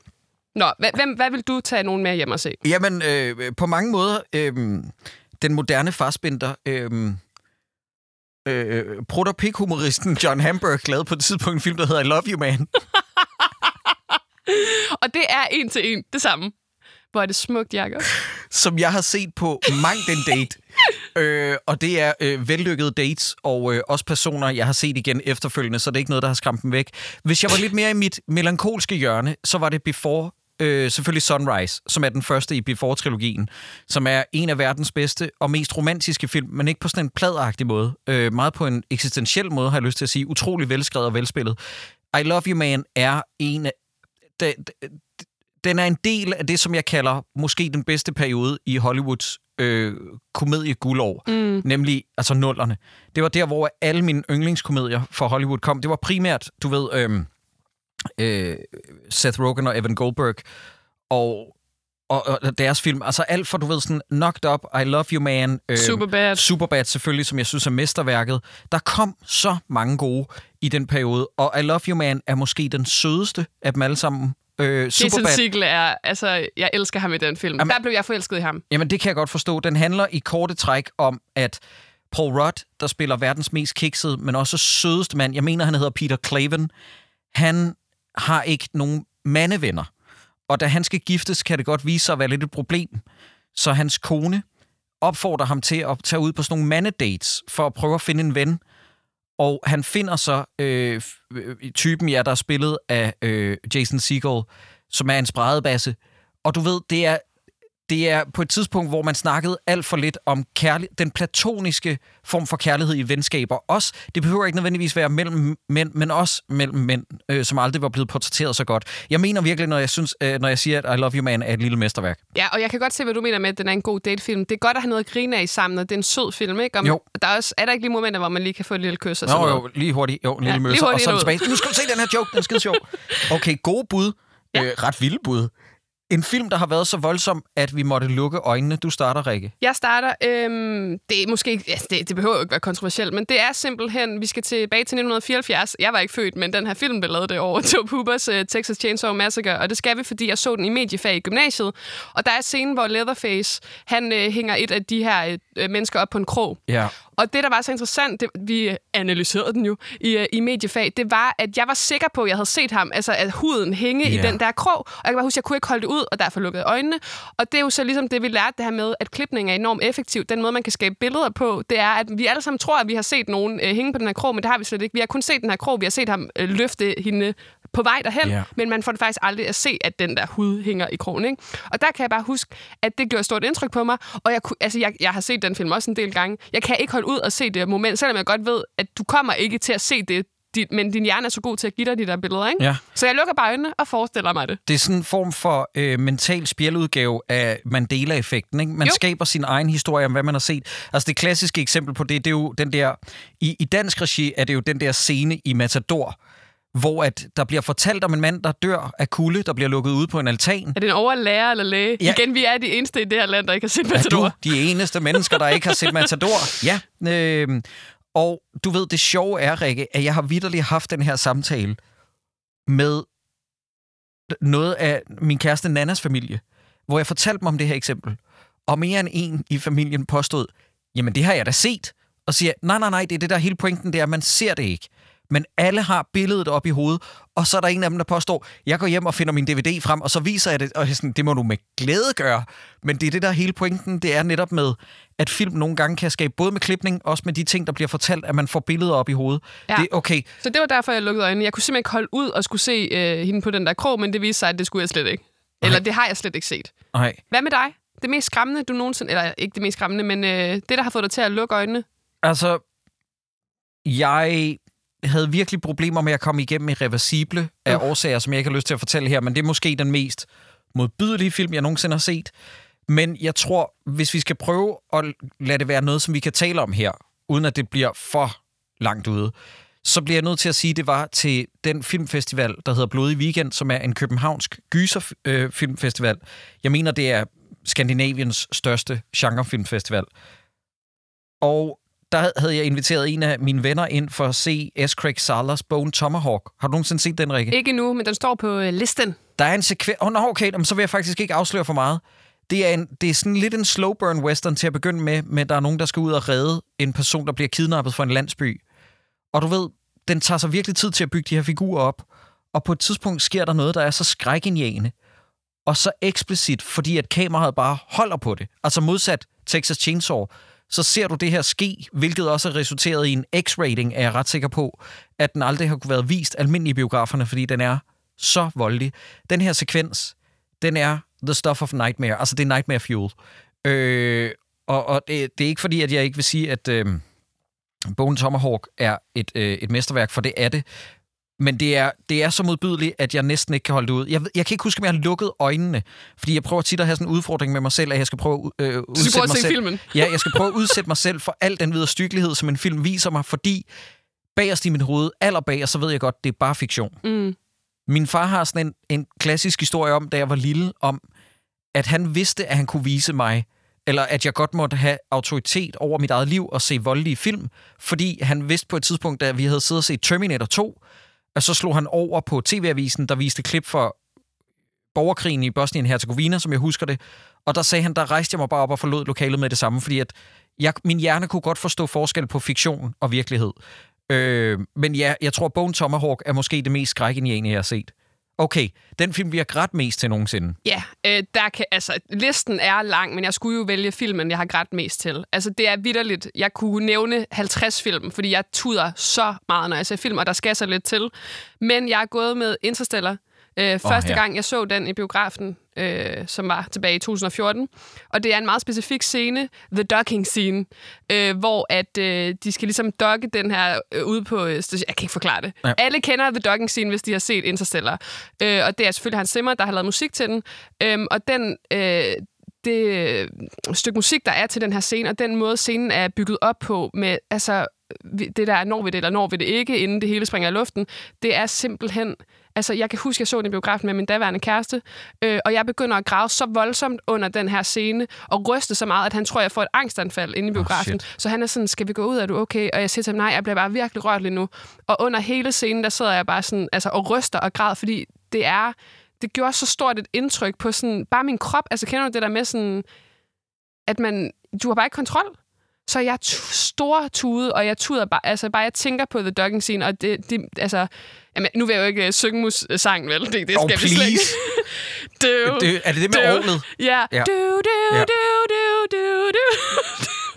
Nå, hvad, hvem, hvad vil du tage nogen med hjem og se? Jamen, øh, på mange måder, øh, den moderne Fassbinder, øh, øh, prut- og pik-humoristen John Hamburg lavede på et tidspunkt en film, der hedder I Love You Man. Og det er en til en det samme. Hvor er det smukt, Jacob. som jeg har set på mang den date. øh, og det er øh, vellykkede dates, og øh, også personer, jeg har set igen efterfølgende, så det er ikke noget, der har skræmt dem væk. Hvis jeg var lidt mere i mit melankolske hjørne, så var det Before, øh, selvfølgelig Sunrise, som er den første i Before-trilogien, som er en af verdens bedste og mest romantiske film, men ikke på sådan en pladagtig måde. Øh, meget på en eksistentiel måde, har jeg lyst til at sige. Utrolig velskrevet og velspillet. I Love You Man er en af... Det, den er en del af det, som jeg kalder måske den bedste periode i Hollywoods øh, komedie-guldår, mm. nemlig altså nullerne. Det var der, hvor alle mine yndlingskomedier fra Hollywood kom. Det var primært, du ved, øh, øh, Seth Rogen og Evan Goldberg, og, og, og deres film. Altså alt for, du ved, sådan Knocked Up, I Love You Man, øh, Superbad. Superbad selvfølgelig, som jeg synes er mesterværket. Der kom så mange gode i den periode, og I Love You Man er måske den sødeste af dem alle sammen. Øh, Jason Superbad, Segel er... Altså, jeg elsker ham i den film. Jamen- Der blev jeg forelsket i ham. Jamen, det kan jeg godt forstå. Den handler i korte træk om, at Paul Rudd, der spiller verdens mest kiksede, men også sødeste mand, jeg mener, han hedder Peter Claven, han har ikke nogen mandevenner. Og da han skal giftes, kan det godt vise sig at være lidt et problem. Så hans kone opfordrer ham til at tage ud på sådan nogle mandedates, for at prøve at finde en ven. Og han finder så øh, øh typen, ja, der er spillet af øh, Jason Segel, som er en spredebasse. Og du ved, det er, det er på et tidspunkt, hvor man snakkede alt for lidt om kærlig- den platoniske form for kærlighed i venskaber. Også, det behøver ikke nødvendigvis være mellem mænd, men også mellem mænd, øh, som aldrig var blevet portrætteret så godt. Jeg mener virkelig, når jeg, synes, øh, når jeg siger, at I Love You Man er et lille mesterværk. Ja, og jeg kan godt se, hvad du mener med, at den er en god datefilm. Det er godt at have noget at grine af i sammen, og det er en sød film, ikke? Og Jo. Der er, også, er der ikke lige momenter, hvor man lige kan få et lille kys og sådan Nå noget? jo, lige hurtigt. Jo, en lille Ja, møsser, og så tilbage. Nu skal du se den her joke, den er skide sjov. Okay, gode bud. Ja. Øh, ret vilde bud. En film, der har været så voldsom, at vi måtte lukke øjnene. Du starter, Rikke. Jeg starter, øhm, det er måske, altså det, det behøver jo ikke være kontroversielt, men det er simpelthen, vi skal tilbage til 1974. Jeg var ikke født, men den her film blev lavet det over to Hoopers uh, øh, Texas Chainsaw Massacre, og det skal vi, fordi jeg så den i mediefag i gymnasiet. Og der er scenen, hvor Leatherface, han uh, hænger et af de her uh, mennesker op på en krog. Ja. Og det, der var så interessant, det, vi analyserede den jo i, øh, i mediefag, det var, at jeg var sikker på, at jeg havde set ham, altså at huden hænge Ja. i den der krog. Og jeg kan bare huske, at jeg kunne ikke holde det ud, og derfor lukkede jeg øjnene. Og det er jo så ligesom det, vi lærte det her med, at klipning er enormt effektivt. Den måde, man kan skabe billeder på, det er, at vi alle sammen tror, at vi har set nogen øh, hænge på den her krog, men det har vi slet ikke. Vi har kun set den her krog, vi har set ham øh, løfte hende på vej derhen, Ja. men man får det faktisk aldrig at se, at den der hud hænger i krogen. Ikke? Og der kan jeg bare huske, at det gjorde et stort indtryk på mig, og jeg, kunne, altså, jeg, jeg har set den film også en del gange. Jeg kan ikke holde ud og se det moment, selvom jeg godt ved, at du kommer ikke til at se det, dit, men din hjerne er så god til at give dig de der billeder. Ikke? Ja. Så jeg lukker bare øjnene og forestiller mig det. Det er sådan en form for øh, mental spjæludgave af Mandela-effekten. Ikke? Man Jo. jo. skaber sin egen historie om, hvad man har set. Altså det klassiske eksempel på det, det er jo den der... I, I dansk regi er det jo den der scene i Matador, hvor at der bliver fortalt om en mand, der dør af kulde, der bliver lukket ud på en altan. Er det en overlærer eller læge? Ja. Igen, vi er de eneste i det her land, der ikke har set Er du Matador. de eneste mennesker, der ikke har set Matador? Ja. Øhm, og du ved, det sjove er, Rikke, at jeg har vidderligt haft den her samtale med noget af min kæreste Nannas familie, hvor jeg fortalte dem om det her eksempel. Og mere end en i familien påstod, jamen det har jeg da set. Og siger, nej, nej, nej, det er det der hele pointen, det er, at man ser det ikke. Men alle har billedet op i hovedet, og så er der en af dem, der påstår, jeg går hjem og finder min DVD frem, og så viser jeg det, og jeg er sådan, det må du med glæde gøre. Men det er det der hele pointen, det er netop med, at film nogle gange kan skabe både med klipning, også med de ting, der bliver fortalt, at man får billeder op i hovedet. Ja. Det er okay. Så det var derfor, jeg lukkede øjnene. Jeg kunne simpelthen ikke holde ud og skulle se øh, hende på den der krog, men det viste sig, at det skulle jeg slet ikke. Eller det har jeg slet ikke set. Nej. Hvad med dig? Det mest skræmmende, du nogensinde... Eller ikke det mest skræmmende, men øh, det, der har fået dig til at lukke øjnene. Altså, jeg havde virkelig problemer med at komme igennem Irreversible af årsager, som jeg ikke har lyst til at fortælle her, men det er måske den mest modbydelige film, jeg nogensinde har set. Men jeg tror, hvis vi skal prøve at lade det være noget, som vi kan tale om her, uden at det bliver for langt ude, så bliver jeg nødt til at sige, at det var til den filmfestival, der hedder Blodig Weekend, som er en københavnsk gyserfilmfestival. Jeg mener, det er Skandinaviens største genrefilmfestival. Og der havde jeg inviteret en af mine venner ind for at se S. Craig Salas Bone Tomahawk. Har du nogensinde set den, Rikke? Ikke nu, men den står på øh, listen. Der er en sekvens... Åh, oh, no, okay, så vil jeg faktisk ikke afsløre for meget. Det er, en, det er sådan lidt en slow burn western til at begynde med, med der er nogen, der skal ud og redde en person, der bliver kidnappet fra en landsby. Og du ved, den tager sig virkelig tid til at bygge de her figurer op. Og på et tidspunkt sker der noget, der er så skrækindjagende. Og så eksplicit, fordi at kameraet bare holder på det. Altså modsat Texas Chainsaw, så ser du det her ske, hvilket også har resulteret i en X-rating, er jeg ret sikker på, at den aldrig har kunne været vist almindelige biograferne, fordi den er så voldelig. Den her sekvens, den er the stuff of nightmare. Altså, det er nightmare fuel. Øh, og og det, det er ikke fordi, at jeg ikke vil sige, at øh, Bone Tomahawk er et, øh, et mesterværk, for det er det. Men det er, det er så modbydeligt, at jeg næsten ikke kan holde det ud. Jeg, jeg kan ikke huske, om jeg har lukket øjnene. Fordi jeg prøver tit at have sådan en udfordring med mig selv, at jeg skal prøve at øh, udsætte prøver at mig se selv. filmen? Ja, jeg skal prøve at udsætte mig selv for al den viderestykkelighed, som en film viser mig, fordi bagerst i mit hoved, allerbag, så ved jeg godt, det er bare fiktion. Mm. Min far har sådan en, en klassisk historie om, da jeg var lille, om, at han vidste, at han kunne vise mig, eller at jeg godt måtte have autoritet over mit eget liv og se voldelige film, fordi han vidste på et tidspunkt, da vi havde siddet og set Terminator 2, og så slog han over på TV-avisen, der viste klip for borgerkrigen i Bosnien-Herzegovina, som jeg husker det, og der sagde han, der rejste jeg mig bare op og forlod lokalet med det samme, fordi at jeg, min hjerne kunne godt forstå forskel på fiktion og virkelighed. Øh, men ja, jeg tror, Bone Tomahawk er måske det mest skrækindjagende, jeg har set. Okay, den film, vi har grædt mest til nogensinde. Ja, øh, der kan, altså, listen er lang, men jeg skulle jo vælge filmen, jeg har grædt mest til. Altså, det er vidderligt. Jeg kunne nævne 50 film, fordi jeg tuder så meget, når jeg ser film, og der skal så lidt til. Men jeg er gået med Interstellar. Øh, første ja. gang, jeg så den i biografen, øh, som var tilbage i 2014. Og det er en meget specifik scene, The Docking Scene, øh, hvor at øh, de skal ligesom dogge den her øh, ude på øh. Jeg kan ikke forklare det. Ja. Alle kender The Docking Scene, hvis de har set Interstellar. Øh, og det er selvfølgelig Hans Zimmer, der har lavet musik til den. Øhm, og den... Øh, det øh, stykke musik, der er til den her scene, og den måde, scenen er bygget op på, med altså, det der, når vi det, eller når vi det ikke, inden det hele springer i luften, det er simpelthen... Altså, jeg kan huske, jeg så den i biografen med min daværende kæreste, øh, og jeg begynder at græde så voldsomt under den her scene, og ryste så meget, at han tror, jeg får et angstanfald inde i biografen. shit. så han er sådan, skal vi gå ud, er du okay? Og jeg siger til ham, nej, jeg bliver bare virkelig rørt lige nu. Og under hele scenen, der sidder jeg bare sådan, altså, og ryster og græd, fordi det er det gjorde så stort et indtryk på sådan, bare min krop. Altså, kender du det der med sådan, at man, du har bare ikke kontrol. Så jeg stor tude, og jeg tuder bare, altså bare jeg tænker på The Dogging Scene, og det, det altså, jamen, nu vil jeg jo ikke uh, synge mus- sangen, vel? Det, det skal Oh, vi slet ikke. please. du, Det, er det det med orlet? Ja. Ja. Du, du, Ja. du, du, du, du.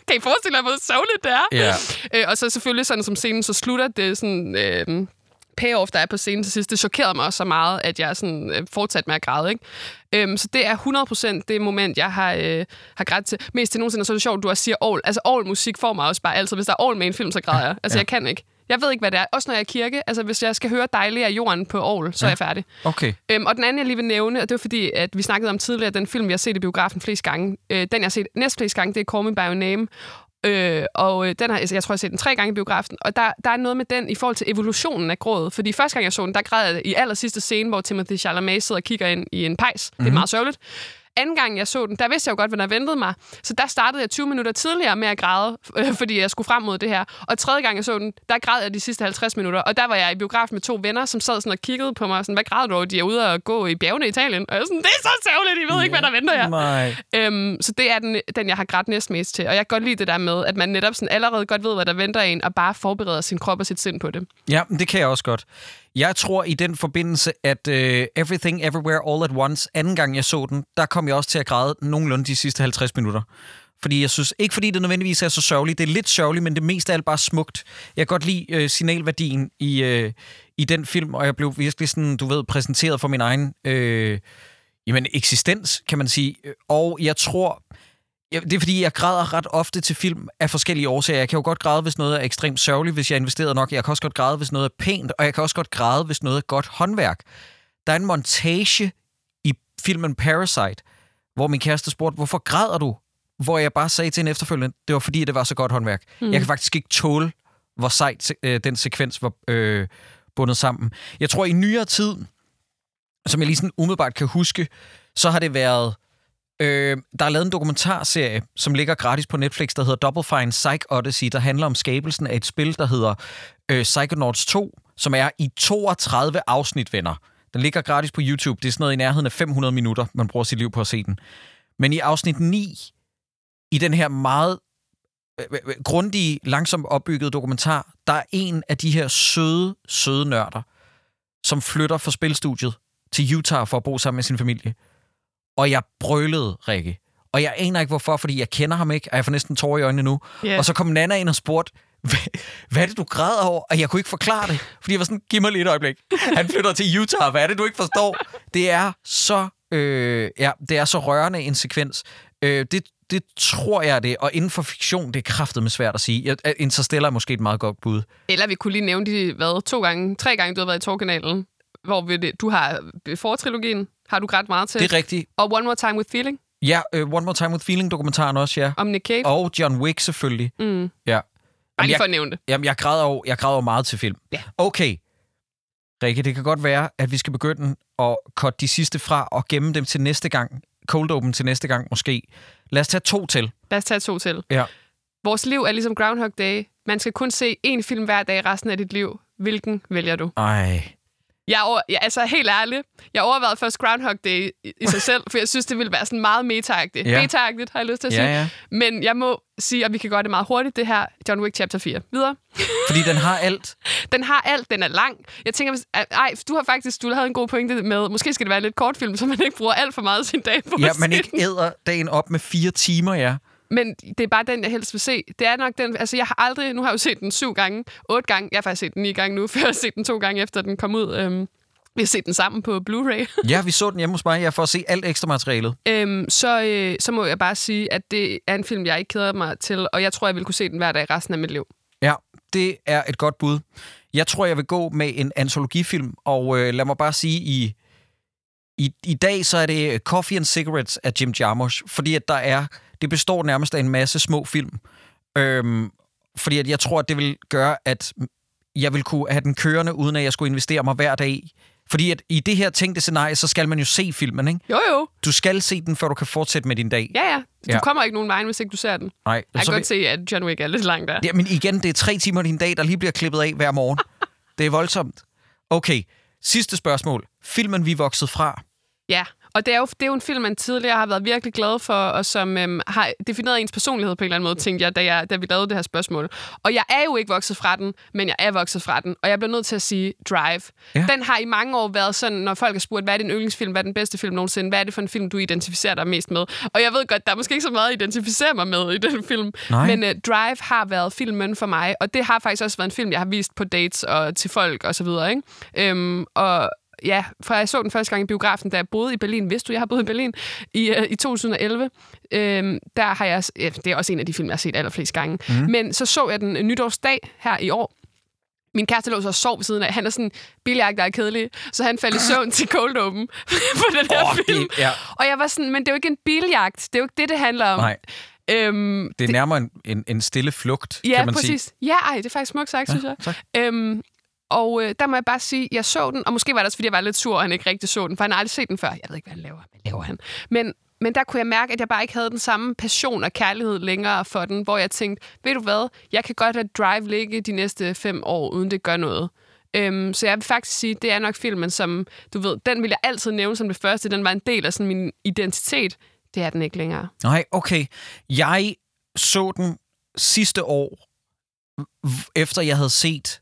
kan I forestille jer, hvor sørgeligt det er? Ja. Øh, og så selvfølgelig sådan, som scenen så slutter, det er sådan... Øh, payoff, der er på scenen til sidst, det chokerede mig også så meget, at jeg sådan, øh, fortsat med at græde. Ikke? Øhm, så det er 100% det moment, jeg har, øh, har grædt til. Mest til nogensinde, og så er det sjovt, du også siger all. Altså, all musik får mig også bare altid. Hvis der er all med en film, så græder jeg. Altså, Ja. jeg kan ikke. Jeg ved ikke, hvad det er. Også når jeg er i kirke. Altså, hvis jeg skal høre dejligt af jorden på all, så er jeg færdig. Okay. Øhm, og den anden, jeg lige vil nævne, og det var fordi, at vi snakkede om tidligere, den film, vi har set i biografen flest gange. Øh, den, jeg har set næst flest gange, det er Call Me By Your Name. Øh, og øh, den har, altså, jeg tror, jeg har set den tre gange i biografen. Og der, der er noget med den i forhold til evolutionen af grådet. Fordi første gang, jeg så den, der græd jeg i aller sidste scene, hvor Timothy Chalamet sidder og kigger ind i en pejs. Mm-hmm. Det er meget sørgeligt. Anden gang, jeg så den, der vidste jeg jo godt, hvad der ventede mig. Så der startede jeg 20 minutter tidligere med at græde, øh, fordi jeg skulle frem mod det her. Og tredje gang, jeg så den, der græd jeg de sidste 50 minutter. Og der var jeg i biografen med to venner, som sad sådan og kiggede på mig. Sådan, hvad græder du over? De er ude og gå i bjergene i Italien. Og jeg sådan, det er så sørgeligt, I ved ikke, hvad der venter jer. Nej. Øhm, så det er den, den, jeg har grædt næstmest til. Og jeg kan godt lide det der med, at man netop sådan allerede godt ved, hvad der venter en, og bare forbereder sin krop og sit sind på det. Ja, det kan jeg også godt. Jeg tror i den forbindelse, at uh, Everything Everywhere All at Once, anden gang jeg så den, der kom jeg også til at græde nogenlunde de sidste 50 minutter. Fordi jeg synes, ikke fordi det nødvendigvis er så sørgeligt, det er lidt sørgeligt, men det meste af alt bare smukt. Jeg kan godt lide uh, signalværdien i, uh, i den film, og jeg blev virkelig sådan, du ved, præsenteret for min egen uh, jamen, eksistens, kan man sige. Og jeg tror, Ja, det er fordi, jeg græder ret ofte til film af forskellige årsager. Jeg kan jo godt græde, hvis noget er ekstremt sørgeligt, hvis jeg er investeret nok. Jeg kan også godt græde, hvis noget er pænt, og jeg kan også godt græde, hvis noget er godt håndværk. Der er en montage i filmen Parasite, hvor min kæreste spurgte, hvorfor græder du? Hvor jeg bare sagde til en efterfølgende, det var fordi, det var så godt håndværk. Mm. Jeg kan faktisk ikke tåle, hvor sejt øh, den sekvens var øh, bundet sammen. Jeg tror, i nyere tid, som jeg lige sådan umiddelbart kan huske, så har det været Øh, der er lavet en dokumentarserie, som ligger gratis på Netflix, der hedder Double Fine Psych Odyssey, der handler om skabelsen af et spil, der hedder øh, Psychonauts 2, som er i 32 afsnit, venner. Den ligger gratis på YouTube. Det er sådan noget i nærheden af 500 minutter, man bruger sit liv på at se den. Men i afsnit 9, i den her meget øh, øh, øh, grundige, langsomt opbyggede dokumentar, der er en af de her søde, søde nørder, som flytter fra spilstudiet til Utah for at bo sammen med sin familie og jeg brølede, Rikke. Og jeg aner ikke hvorfor, fordi jeg kender ham ikke, og jeg får næsten tårer i øjnene nu. Ja. Og så kom Nana ind og spurgte, hvad, hvad er det, du græder over? Og jeg kunne ikke forklare det, fordi jeg var sådan, giv mig lige et øjeblik. Han flytter til Utah, hvad er det, du ikke forstår? Det er så, øh, ja, det er så rørende en sekvens. Øh, det, det tror jeg det, og inden for fiktion, det er kraftet med svært at sige. Øh, Interstellar er måske et meget godt bud. Eller vi kunne lige nævne de, hvad, to gange, tre gange, du har været i Torkanalen, hvor vi, det- du har fortrilogien, har du grædt meget til. Det er rigtigt. Og One More Time With Feeling Ja, uh, One More Time With Feeling-dokumentaren også, ja. om Nick Cave. Og John Wick selvfølgelig. Mm. Ja. Bare lige for at nævne det. Jamen, jeg græder jo, jeg græder jo meget til film. Ja. Okay. Rikke, det kan godt være, at vi skal begynde at cutte de sidste fra og gemme dem til næste gang. Cold Open til næste gang måske. Lad os tage to til. Lad os tage to til. Ja. Vores liv er ligesom Groundhog Day. Man skal kun se én film hver dag resten af dit liv. Hvilken vælger du? Ej. Jeg, over, jeg altså helt ærligt, jeg overvejede først Groundhog Day i, i sig selv, for jeg synes, det ville være sådan meget meta-agtigt. Ja. Meta-agtigt, har jeg lyst til at Ja, sige. ja. Men jeg må sige, at vi kan gøre det meget hurtigt, det her John Wick Chapter 4. Videre. Fordi den har alt. Den har alt, den er lang. Jeg tænker, ej, du har faktisk du havde en god pointe med, måske skal det være en lidt kortfilm, så man ikke bruger alt for meget af sin dag på Ja, man ikke æder dagen op med fire timer, ja. Men det er bare den, jeg helst vil se. Det er nok den, altså jeg har aldrig, nu har jeg jo set den syv gange, otte gange, jeg har faktisk set den ni gange nu, for jeg har set den to gange efter den kom ud. Øhm, vi har set den sammen på Blu-ray. Ja, vi så den hjemme hos mig, for at se alt ekstra materialet. øhm, så, øh, så må jeg bare sige, at det er en film, jeg ikke keder mig til, og jeg tror, jeg vil kunne se den hver dag resten af mit liv. Ja, det er et godt bud. Jeg tror, jeg vil gå med en antologifilm, og øh, lad mig bare sige, i, i, i dag så er det Coffee and Cigarettes af Jim Jarmusch, fordi at der er, det består nærmest af en masse små film. Øhm, fordi at jeg tror, at det vil gøre, at jeg vil kunne have den kørende, uden at jeg skulle investere mig hver dag i. Fordi at i det her tænkte scenarie, så skal man jo se filmen, ikke? Jo, jo. Du skal se den, før du kan fortsætte med din dag. Ja, ja. Du Ja. kommer ikke nogen vej, hvis ikke du ser den. Nej, Jeg kan så godt se, at John Wick er lidt langt der. Ja, men igen, det er tre timer af din dag, der lige bliver klippet af hver morgen. det er voldsomt. Okay, sidste spørgsmål. Filmen, vi vokset fra. Ja, og det er, jo, det er jo en film, man tidligere har været virkelig glad for, og som øhm, har defineret ens personlighed på en eller anden måde, tænkte jeg da, jeg, da vi lavede det her spørgsmål. Og jeg er jo ikke vokset fra den, men jeg er vokset fra den, og jeg bliver nødt til at sige Drive. Ja. Den har i mange år været sådan, når folk har spurgt, hvad er din yndlingsfilm, hvad er den bedste film nogensinde, hvad er det for en film, du identificerer dig mest med? Og jeg ved godt, der er måske ikke så meget at identificere mig med i den film, Nej. men uh, Drive har været filmen for mig, og det har faktisk også været en film, jeg har vist på dates og til folk og så videre, ikke? Øhm, og ja, for jeg så den første gang i biografen, da jeg boede i Berlin. Vidste du, jeg har boet i Berlin i, uh, i 2011? Øhm, der har jeg, ja, det er også en af de film, jeg har set allerflest gange. Mm. Men så så jeg den øh, nytårsdag her i år. Min kæreste lå så og sov ved siden af. Han er sådan biljagt, der er kedelig. Så han faldt i søvn til Cold Open på den her Åh, film. det- ja. Og jeg var sådan, men det er jo ikke en biljagt. Det er jo ikke det, det handler om. Nej. Øhm, Det er nærmere en, en, en stille flugt, Ja, kan man præcis. sige. Ja, ej, det er faktisk smukt sagt, ja, synes jeg. tak. Øhm, og øh, der må jeg bare sige, jeg så den, og måske var det også, fordi jeg var lidt sur, og han ikke rigtig så den, for han har aldrig set den før. Jeg ved ikke, hvad han laver. Hvad laver han? Men, men der kunne jeg mærke, at jeg bare ikke havde den samme passion og kærlighed længere for den, hvor jeg tænkte, ved du hvad, jeg kan godt have Drive ligge de næste fem år, uden det gør noget. Øhm, så jeg vil faktisk sige, det er nok filmen, som, du ved, den vil jeg altid nævne som det første. Den var en del af sådan min identitet. Det er den ikke længere. Nej, okay. Jeg så den sidste år, efter jeg havde set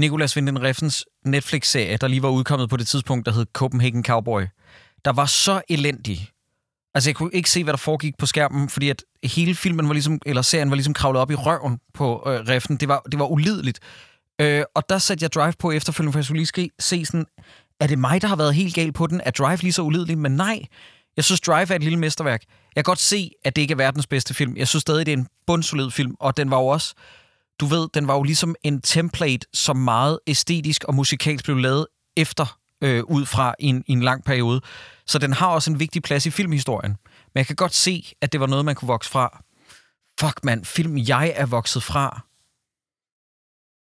Nicolas Winding Reffens Netflix-serie, der lige var udkommet på det tidspunkt, der hed Copenhagen Cowboy. Der var så elendig. Altså, jeg kunne ikke se, hvad der foregik på skærmen, fordi at hele filmen var ligesom, eller serien var ligesom kravlet op i røven på øh, Reffen. Det var, det var ulideligt. Øh, og der satte jeg Drive på efterfølgende, for jeg skulle lige ske, se sådan, er det mig, der har været helt gal på den? Er Drive lige så ulidelig? Men nej, jeg synes, Drive er et lille mesterværk. Jeg kan godt se, at det ikke er verdens bedste film. Jeg synes stadig, det er en bundsolid film, og den var jo også, du ved, den var jo ligesom en template, som meget æstetisk og musikalsk blev lavet efter, øh, ud fra i en, i en lang periode. Så den har også en vigtig plads i filmhistorien. Men jeg kan godt se, at det var noget, man kunne vokse fra. Fuck, mand, film jeg er vokset fra.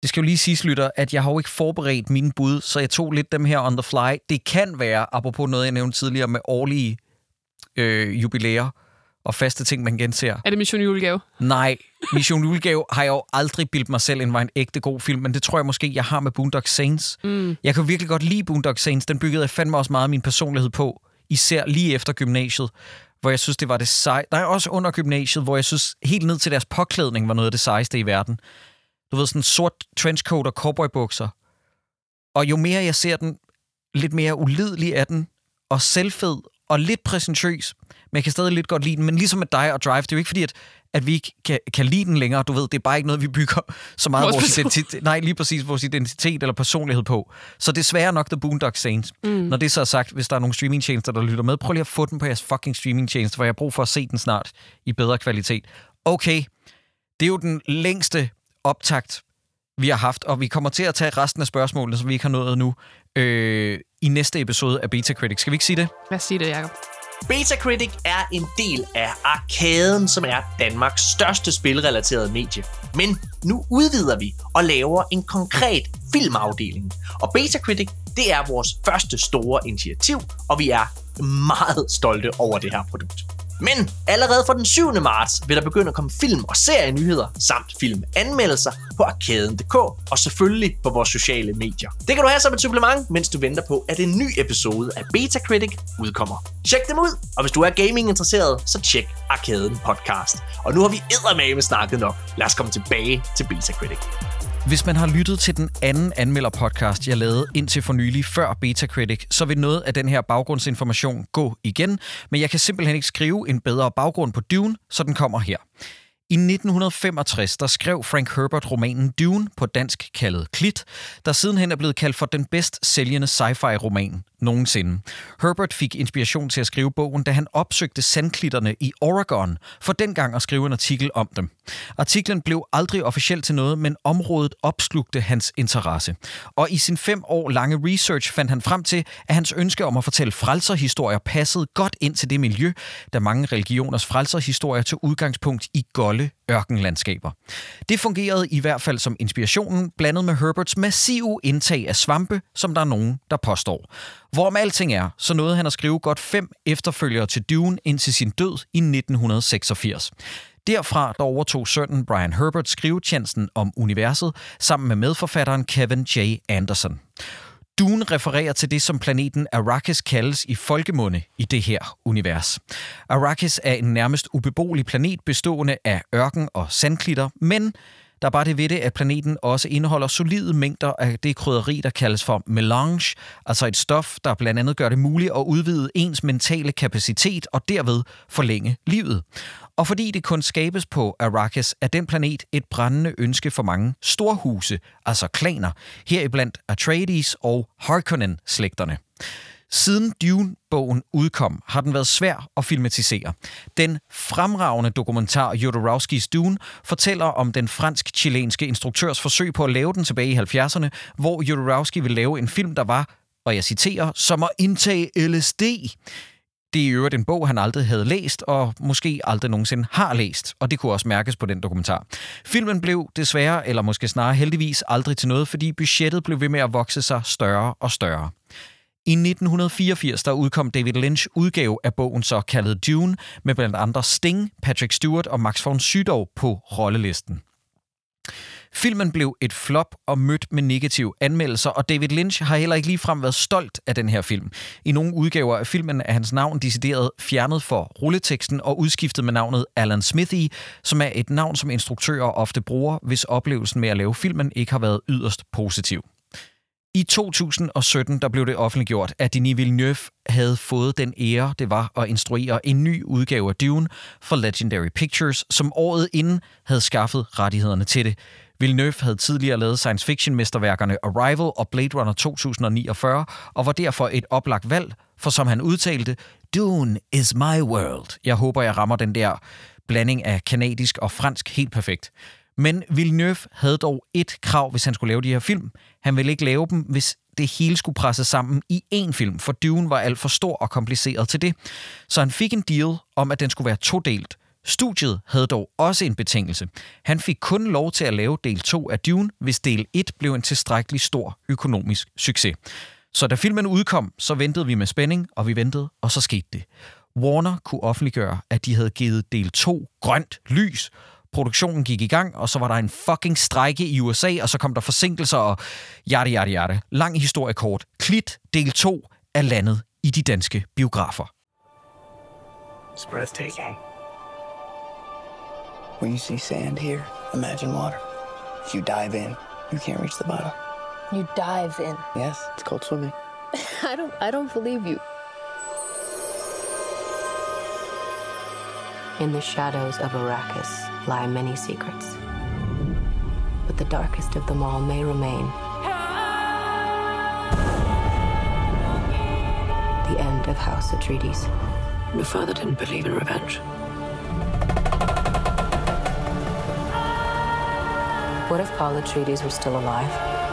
Det skal jo lige siges, lytter, at jeg har jo ikke forberedt mine bud, så jeg tog lidt dem her on the fly. Det kan være, apropos noget, jeg nævnte tidligere, med årlige øh, jubilæer og faste ting, man genser. Er det Mission Julegave? Nej, Mission Julegave har jeg jo aldrig bildt mig selv ind var en ægte god film, men det tror jeg måske, jeg har med Boondock Saints. Mm. Jeg kan virkelig godt lide Boondock Saints. Den byggede jeg fandme også meget min personlighed på, især lige efter gymnasiet, hvor jeg synes, det var det sej. Nej, også under gymnasiet, hvor jeg synes, helt ned til deres påklædning var noget af det sejeste i verden. Du ved, sådan sort trenchcoat og cowboybukser. Og jo mere jeg ser den, lidt mere ulidelig er den, og selvfed, og lidt præsentøs. Men jeg kan stadig lidt godt lide den. Men ligesom med dig og Drive, det er jo ikke fordi, at, at vi ikke kan, kan lide den længere. Du ved, det er bare ikke noget, vi bygger så meget Vores vores, identitet, nej, lige præcis vores identitet eller personlighed på. Så desværre nok The Boondock Saints. Mm. Når det så er sagt, hvis der er nogle streamingtjenester, der lytter med, prøv lige at få den på jeres fucking streamingtjeneste, for jeg har brug for at se den snart i bedre kvalitet. Okay, det er jo den længste optakt, vi har haft, og vi kommer til at tage resten af spørgsmålene, som vi ikke har nået nu, øh, i næste episode af Beta Critic. Skal vi ikke sige det? Hvad siger det, Jacob? Betacritic er en del af Arkaden, som er Danmarks største spilrelaterede medie. Men nu udvider vi og laver en konkret filmafdeling. Og Betacritic, det er vores første store initiativ, og vi er meget stolte over det her produkt. Men allerede fra den 7. marts vil der begynde at komme film- og serienyheder samt filmanmeldelser på arkaden.dk og selvfølgelig på vores sociale medier. Det kan du have som et supplement, mens du venter på, at en ny episode af Betacritic udkommer. Tjek dem ud, og hvis du er gaming-interesseret, så tjek Arkaden Podcast. Og nu har vi eddermame snakket nok. Lad os komme tilbage til Betacritic. Hvis man har lyttet til den anden anmelder-podcast, jeg lavede indtil for nylig før Betacritic, så vil noget af den her baggrundsinformation gå igen, men jeg kan simpelthen ikke skrive en bedre baggrund på Dune, så den kommer her. I 1965 der skrev Frank Herbert romanen Dune på dansk kaldet Klit, der sidenhen er blevet kaldt for den bedst sælgende sci-fi-roman nogensinde. Herbert fik inspiration til at skrive bogen, da han opsøgte sandklitterne i Oregon for dengang at skrive en artikel om dem. Artiklen blev aldrig officielt til noget, men området opslugte hans interesse. Og i sin fem år lange research fandt han frem til, at hans ønske om at fortælle frelserhistorier passede godt ind til det miljø, da mange religioners frelserhistorier tog udgangspunkt i golde ørkenlandskaber. Det fungerede i hvert fald som inspirationen, blandet med Herberts massive indtag af svampe, som der er nogen, der påstår. Hvorom alting er, så nåede han at skrive godt fem efterfølgere til Dune indtil sin død i 1986. Derfra der overtog sønnen Brian Herbert skrivetjenesten om universet sammen med medforfatteren Kevin J. Anderson. Dune refererer til det, som planeten Arrakis kaldes i folkemunde i det her univers. Arrakis er en nærmest ubeboelig planet bestående af ørken og sandklitter, men der er bare det ved det, at planeten også indeholder solide mængder af det krydderi, der kaldes for melange, altså et stof, der blandt andet gør det muligt at udvide ens mentale kapacitet og derved forlænge livet. Og fordi det kun skabes på Arrakis, er den planet et brændende ønske for mange storhuse, altså klaner, heriblandt Atreides og Harkonnen-slægterne. Siden Dune-bogen udkom, har den været svær at filmatisere. Den fremragende dokumentar Jodorowskis Dune fortæller om den fransk-chilenske instruktørs forsøg på at lave den tilbage i 70'erne, hvor Jodorowsky ville lave en film, der var, og jeg citerer, som at indtage LSD. Det er i øvrigt en bog, han aldrig havde læst, og måske aldrig nogensinde har læst, og det kunne også mærkes på den dokumentar. Filmen blev desværre, eller måske snarere heldigvis, aldrig til noget, fordi budgettet blev ved med at vokse sig større og større. I 1984 der udkom David Lynch udgave af bogen så kaldet Dune, med blandt andre Sting, Patrick Stewart og Max von Sydow på rollelisten. Filmen blev et flop og mødt med negative anmeldelser, og David Lynch har heller ikke ligefrem været stolt af den her film. I nogle udgaver af filmen er hans navn decideret fjernet for rulleteksten og udskiftet med navnet Alan Smithy, som er et navn, som instruktører ofte bruger, hvis oplevelsen med at lave filmen ikke har været yderst positiv. I 2017 der blev det offentliggjort, at Denis Villeneuve havde fået den ære, det var at instruere en ny udgave af Dune for Legendary Pictures, som året inden havde skaffet rettighederne til det. Villeneuve havde tidligere lavet science fiction mesterværkerne Arrival og Blade Runner 2049, og var derfor et oplagt valg, for som han udtalte, Dune is my world. Jeg håber, jeg rammer den der blanding af kanadisk og fransk helt perfekt. Men Villeneuve havde dog et krav, hvis han skulle lave de her film. Han ville ikke lave dem, hvis det hele skulle presses sammen i én film, for Dune var alt for stor og kompliceret til det. Så han fik en deal om, at den skulle være todelt. Studiet havde dog også en betingelse. Han fik kun lov til at lave del 2 af Dune, hvis del 1 blev en tilstrækkelig stor økonomisk succes. Så da filmen udkom, så ventede vi med spænding, og vi ventede, og så skete det. Warner kunne offentliggøre, at de havde givet del 2 grønt lys, produktionen gik i gang, og så var der en fucking strejke i USA, og så kom der forsinkelser og jarte, jarte, jarte. Lang historie kort. Klit del 2 er landet i de danske biografer. It's breathtaking. When you see sand here, imagine water. If you dive in, you can't reach the bottom. You dive in. Yes, it's called swimming. I don't I don't believe you. In the shadows of Arrakis lie many secrets. But the darkest of them all may remain. The end of House Atreides. Your father didn't believe in revenge. What if Paul Atreides were still alive?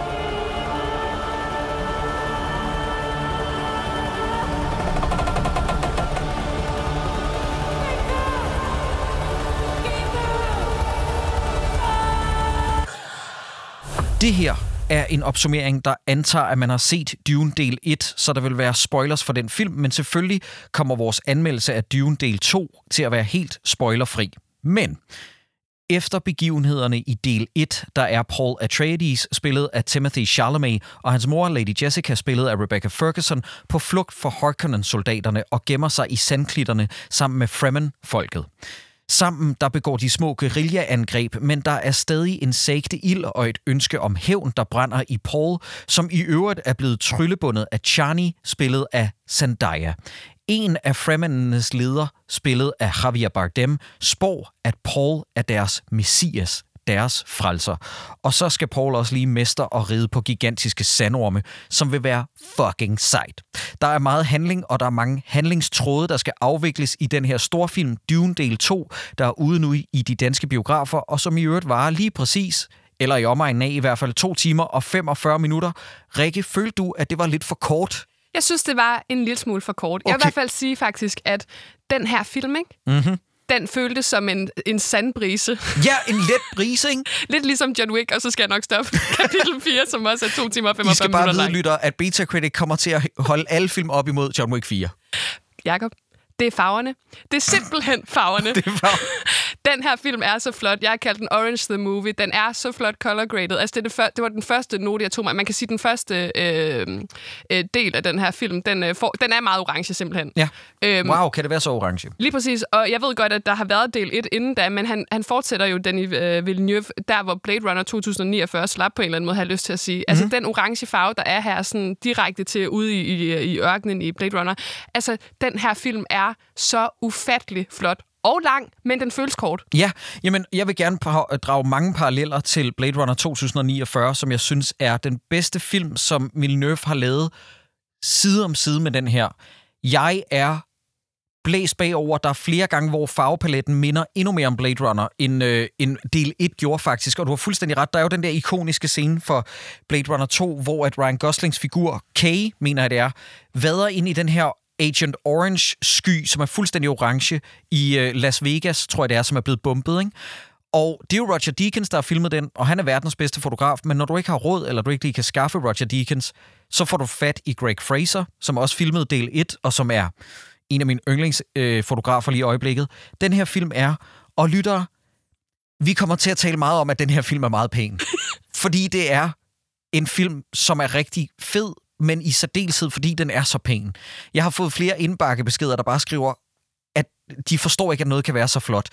Det her er en opsummering, der antager, at man har set Dune del 1, så der vil være spoilers for den film, men selvfølgelig kommer vores anmeldelse af Dune del 2 til at være helt spoilerfri. Men efter begivenhederne i del 1, der er Paul Atreides, spillet af Timothy Chalamet, og hans mor, Lady Jessica, spillet af Rebecca Ferguson, på flugt for Harkonnen-soldaterne og gemmer sig i sandklitterne sammen med Fremen-folket. Sammen der begår de små guerillaangreb, men der er stadig en sagte ild og et ønske om hævn, der brænder i Paul, som i øvrigt er blevet tryllebundet af Chani, spillet af Zendaya. En af Fremennenes leder, spillet af Javier Bardem, spår, at Paul er deres messias, deres frelser. Og så skal Paul også lige mester og ride på gigantiske sandorme, som vil være fucking sejt. Der er meget handling, og der er mange handlingstråde, der skal afvikles i den her storfilm Dune del 2, der er ude nu i de danske biografer, og som i øvrigt varer lige præcis eller i omegnen af i hvert fald 2 timer og 45 minutter. Rikke, følte du, at det var lidt for kort? Jeg synes, det var en lille smule for kort. Okay. Jeg vil i hvert fald sige faktisk, at den her film, ikke? Mm-hmm. Den føltes som en, en sandbrise. Ja, en let brise, ikke? Lidt ligesom John Wick, og så skal jeg nok stoppe kapitel 4, som også er 2 timer og 45 I skal bare minutter vide, lang. lytter, at Betacritic kommer til at holde alle film op imod John Wick 4. Jakob, det er farverne. Det er simpelthen farverne. det er farver. Den her film er så flot. Jeg har kaldt den Orange the Movie. Den er så flot color graded. Altså, det, det, før, det var den første note, jeg tog mig. Man kan sige, den første øh, øh, del af den her film, den, øh, får, den er meget orange simpelthen. Ja. Øhm, Wow, kan det være så orange? Lige præcis, og jeg ved godt, at der har været del 1 inden da, men han, han fortsætter jo Denis øh, Villeneuve, der hvor Blade Runner 2049 slap på en eller anden måde, har jeg lyst til at sige. Altså den orange farve, der er her sådan direkte til ude i, i, i ørkenen i Blade Runner. Altså, den her film er så ufattelig flot og lang, men den føles kort. Ja, jamen, jeg vil gerne drage mange paralleller til Blade Runner 2049, som jeg synes er den bedste film, som Villeneuve har lavet side om side med den her. Jeg er blæst bagover. Der er flere gange, hvor farvepaletten minder endnu mere om Blade Runner, end, øh, end del 1 gjorde faktisk. Og du har fuldstændig ret. Der er jo den der ikoniske scene for Blade Runner 2, hvor at Ryan Goslings figur, Kay, mener jeg det er, vader ind i den her Agent Orange sky, som er fuldstændig orange, i øh, Las Vegas, tror jeg det er, som er blevet bumpet, ikke? Og det er jo Roger Deakins, der har filmet den, og han er verdens bedste fotograf, men når du ikke har råd, eller du ikke lige kan skaffe Roger Deakins, så får du fat i Greg Fraser, som også filmede del 1, og som er en af mine yndlingsfotografer øh, lige i øjeblikket. Den her film er, og lytter, vi kommer til at tale meget om, at den her film er meget pæn. fordi det er en film, som er rigtig fed, men i særdeleshed, fordi den er så pæn. Jeg har fået flere indbakkebeskeder, der bare skriver, at de forstår ikke, at noget kan være så flot.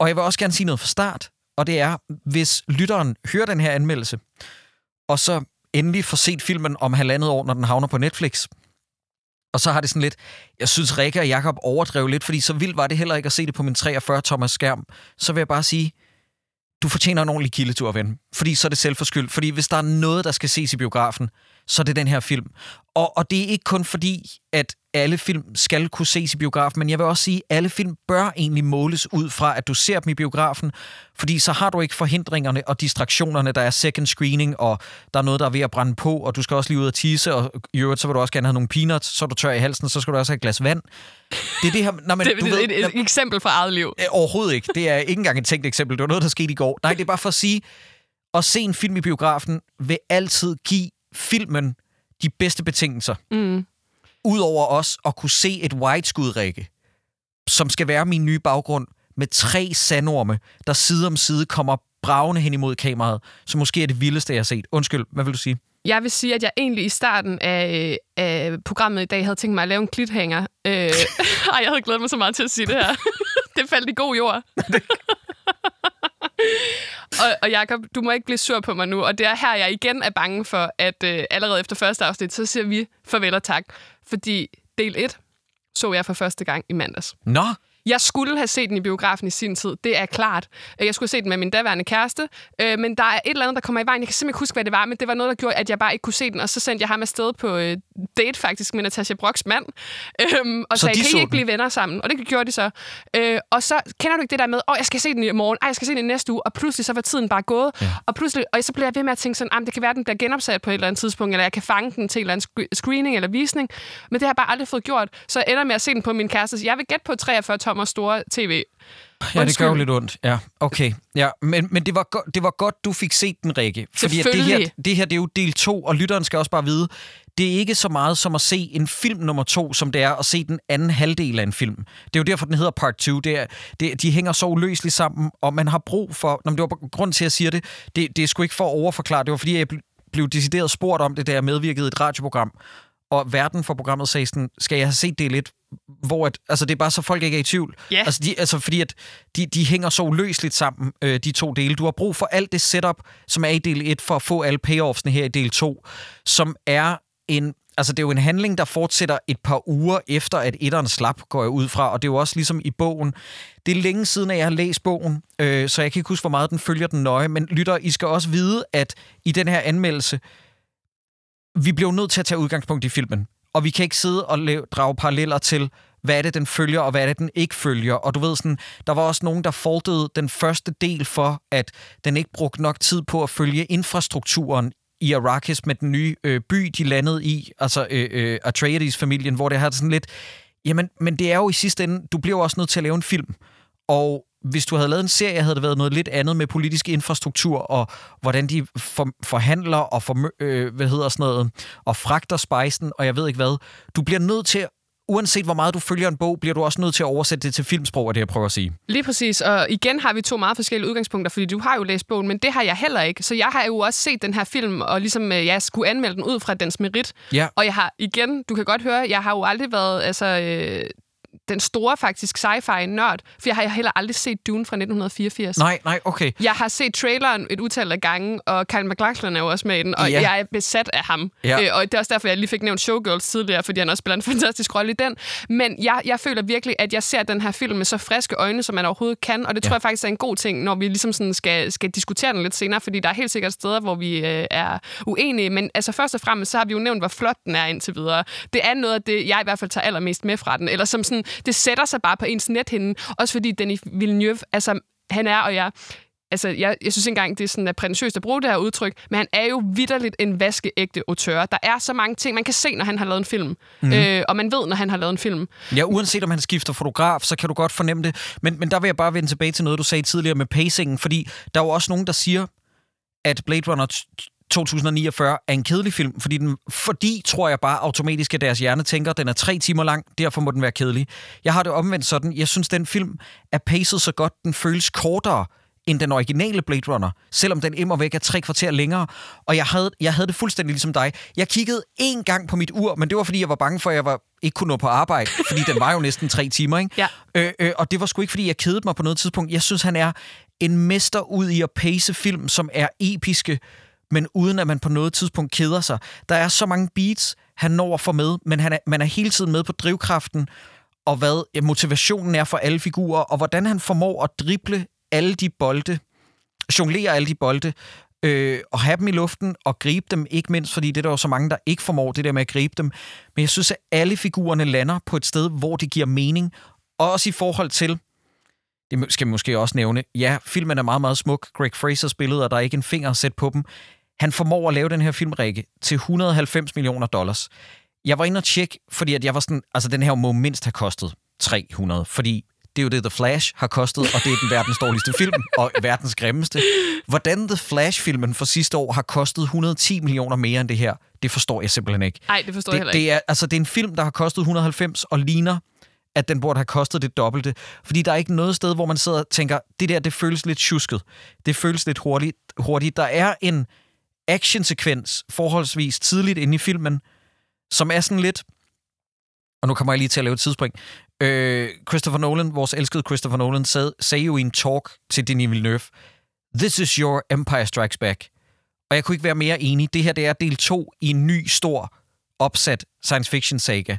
Og jeg vil også gerne sige noget fra start, og det er, hvis lytteren hører den her anmeldelse, og så endelig får set filmen om halvandet år, når den havner på Netflix, og så har det sådan lidt, jeg synes Rikke og Jakob overdrev lidt, fordi så vildt var det heller ikke at se det på min 43 tommer skærm. Så vil jeg bare sige, du fortjener en ordentlig kildetur, ven. Fordi så er det selvforskyldt. Fordi hvis der er noget, der skal ses i biografen, så er det den her film. Og, og det er ikke kun fordi, at alle film skal kunne ses i biografen, men jeg vil også sige, at alle film bør egentlig måles ud fra, at du ser dem i biografen, fordi så har du ikke forhindringerne og distraktionerne, der er second screening, og der er noget, der er ved at brænde på, og du skal også lige ud og tisse, og i øvrigt, så vil du også gerne have nogle peanuts, så er du tør i halsen, så skal du også have et glas vand. Det er det her... Når man, det er du et, ved, et, et eksempel fra eget liv. Overhovedet ikke. Det er ikke engang et tænkt eksempel. Det var noget, der skete i går. Nej, det er bare for at sige, at se en film i biografen vil altid give filmen de bedste betingelser. Mm. Udover os at kunne se et wideskud, Rikke, som skal være min nye baggrund, med tre sandorme, der side om side kommer bravende hen imod kameraet, som måske er det vildeste, jeg har set. Undskyld, hvad vil du sige? Jeg vil sige, at jeg egentlig i starten af, af programmet i dag havde tænkt mig at lave en klithænger. Øh, ej, jeg havde glædet mig så meget til at sige det her. det faldt i god jord. og, og Jacob, du må ikke blive sur på mig nu, og det er her, jeg igen er bange for, at øh, allerede efter første afsnit, så siger vi farvel og tak. Fordi del 1 så jeg for første gang i mandags. Nå, jeg skulle have set den i biografen i sin tid, det er klart. Jeg skulle have set den med min daværende kæreste, øh, men der er et eller andet, der kommer i vejen. Jeg kan simpelthen ikke huske, hvad det var, men det var noget, der gjorde, at jeg bare ikke kunne se den, og så sendte jeg ham afsted på øh, date faktisk med Natasha Brocks mand, øhm, og Så sagde, de kan I ikke blive venner sammen? Og det gjorde de så. Øh, og så kender du ikke det der med, åh, jeg skal se den i morgen, ej, jeg skal se den i næste uge, og pludselig så var tiden bare gået, ja. og pludselig, og så blev jeg ved med at tænke sådan, det kan være, den bliver genopsat på et eller andet tidspunkt, eller jeg kan fange den til en eller anden sc- screening eller visning, men det har jeg bare aldrig fået gjort, så jeg ender med at se den på min kæreste. Jeg vil gætte på 43 tommer store tv. Ja, det gør jo Undskyld. lidt ondt. Ja, okay. Ja, men, men det, var go- det var godt, du fik set den, Rikke. Fordi at det her, det her, det er jo del to, og lytteren skal også bare vide, det er ikke så meget som at se en film nummer to, som det er at se den anden halvdel af en film. Det er jo derfor, den hedder part 2. Det er, det, de hænger så uløseligt sammen, og man har brug for... Nå, men det var grund til, at jeg siger det. Det, det er sgu ikke for at overforklare. Det var, fordi jeg bl- blev decideret spurgt om det, da jeg medvirkede i et radioprogram. Og verden for programmet sagde sådan, skal jeg have set del 1? Hvor at, altså det er bare så folk ikke er i tvivl. Ja. Altså, de, altså fordi at de, de hænger så uløseligt sammen, øh, de to dele. Du har brug for alt det setup, som er i del 1, for at få alle payoffsene her i del 2, som er en... Altså, det er jo en handling, der fortsætter et par uger efter, at etteren slap, går jeg ud fra. Og det er jo også ligesom i bogen. Det er længe siden, at jeg har læst bogen, øh, så jeg kan ikke huske, hvor meget den følger den nøje. Men lytter, I skal også vide, at i den her anmeldelse, vi bliver nødt til at tage udgangspunkt i filmen. Og vi kan ikke sidde og lave, drage paralleller til, hvad er det, den følger, og hvad er det, den ikke følger. Og du ved sådan, der var også nogen, der faultede den første del for, at den ikke brugte nok tid på at følge infrastrukturen i Arrakis med den nye øh, by, de landede i, altså øh, øh, Atreides-familien, hvor det har sådan lidt, jamen, men det er jo i sidste ende, du bliver jo også nødt til at lave en film. Og hvis du havde lavet en serie, havde det været noget lidt andet med politisk infrastruktur, og hvordan de for, forhandler og for, øh, hvad hedder sådan noget, og fragter spejsen, og jeg ved ikke hvad. Du bliver nødt til, uanset hvor meget du følger en bog, bliver du også nødt til at oversætte det til filmsprog, er det jeg prøver at sige. Lige præcis, og igen har vi to meget forskellige udgangspunkter, fordi du har jo læst bogen, men det har jeg heller ikke. Så jeg har jo også set den her film, og ligesom øh, jeg skulle anmelde den ud fra dens merit. Ja. Og jeg har igen, du kan godt høre, jeg har jo aldrig været altså, øh, den store faktisk sci-fi-nørd, for jeg har heller aldrig set Dune fra 1984. Nej, nej, okay. Jeg har set traileren et utal af gange, og Kyle MacLachlan er jo også med i den, og Ja. jeg er besat af ham. Ja. Øh, og det er også derfor, jeg lige fik nævnt Showgirls tidligere, fordi han også spiller en fantastisk rolle i den. Men jeg, jeg føler virkelig, at jeg ser den her film med så friske øjne, som man overhovedet kan, og det tror Ja. jeg faktisk er en god ting, når vi ligesom sådan skal, skal diskutere den lidt senere, fordi der er helt sikkert steder, hvor vi øh, er uenige. Men altså først og fremmest, så har vi jo nævnt, hvor flot den er indtil videre. Det er noget af det, jeg i hvert fald tager allermest med fra den. Eller som sådan, det sætter sig bare på ens nethinde, også fordi Denis Villeneuve, altså han er, og jeg Altså, jeg, jeg synes ikke engang, det er sådan at prætentiøst at bruge det her udtryk, men han er jo vidderligt en vaskeægte autør. Der er så mange ting, man kan se, når han har lavet en film. Mm. Øh, og man ved, når han har lavet en film. Ja, uanset om han skifter fotograf, så kan du godt fornemme det. Men, men der vil jeg bare vende tilbage til noget, du sagde tidligere med pacingen, fordi der er jo også nogen, der siger, at Blade Runner 2049 er en kedelig film, fordi, den, fordi tror jeg bare automatisk, at deres hjerne tænker, at den er tre timer lang, derfor må den være kedelig. Jeg har det omvendt sådan, jeg synes, den film er pacet så godt, den føles kortere end den originale Blade Runner, selvom den immer væk er tre kvarter længere. Og jeg havde, jeg havde det fuldstændig ligesom dig. Jeg kiggede én gang på mit ur, men det var, fordi jeg var bange for, at jeg var, ikke kunne nå på arbejde, fordi den var jo næsten tre timer. Ikke? Ja. Øh, øh, og det var sgu ikke, fordi jeg kedede mig på noget tidspunkt. Jeg synes, han er en mester ud i at pace film, som er episke, men uden at man på noget tidspunkt keder sig. Der er så mange beats, han når at få med, men han er, man er hele tiden med på drivkraften, og hvad motivationen er for alle figurer, og hvordan han formår at drible alle de bolde, jonglere alle de bolde, øh, og have dem i luften og gribe dem, ikke mindst fordi det er der jo så mange, der ikke formår det der med at gribe dem. Men jeg synes, at alle figurerne lander på et sted, hvor det giver mening, også i forhold til, det skal vi måske også nævne, ja, filmen er meget, meget smuk. Greg Frasers billeder, og der er ikke en finger at sætte på dem. Han formår at lave den her filmrække til 190 millioner dollars. Jeg var inde og tjekke, fordi at jeg var sådan, altså den her må mindst have kostet 300, fordi det er jo det, The Flash har kostet, og det er den verdens dårligste film, og verdens grimmeste. Hvordan The Flash-filmen for sidste år har kostet 110 millioner mere end det her, det forstår jeg simpelthen ikke. Nej, det forstår det, jeg heller ikke. Det er, altså, det er en film, der har kostet 190 og ligner at den burde have kostet det dobbelte. Fordi der er ikke noget sted, hvor man sidder og tænker, det der, det føles lidt tjusket. Det føles lidt hurtigt. hurtigt. Der er en actionsekvens forholdsvis tidligt inde i filmen, som er sådan lidt... Og nu kommer jeg lige til at lave et tidsspring. Øh, Christopher Nolan, vores elskede Christopher Nolan, sag, sagde jo i en talk til Denis Villeneuve, This is your Empire Strikes Back. Og jeg kunne ikke være mere enig. Det her det er del 2 i en ny, stor, opsat science fiction saga.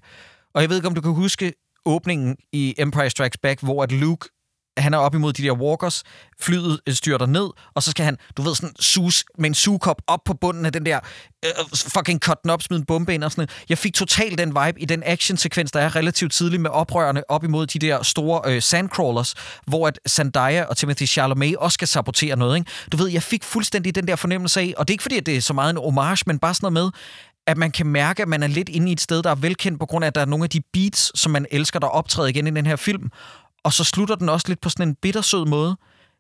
Og jeg ved ikke, om du kan huske åbningen i Empire Strikes Back, hvor at Luke han er op imod de der walkers, flyet øh, styrter ned, og så skal han, du ved, sådan sus med en sugekop op på bunden af den der, øh, fucking cut den op, smide en bombe ind og sådan noget. Jeg fik totalt den vibe i den actionsekvens, der er relativt tidlig med oprørerne op imod de der store øh, sandcrawlers, hvor at Zendaya og Timothy Chalamet også skal sabotere noget, ikke? Du ved, jeg fik fuldstændig den der fornemmelse af, og det er ikke fordi, at det er så meget en homage, men bare sådan noget med, at man kan mærke, at man er lidt inde i et sted, der er velkendt på grund af, at der er nogle af de beats, som man elsker, der optræder igen i den her film. Og så slutter den også lidt på sådan en bittersød måde,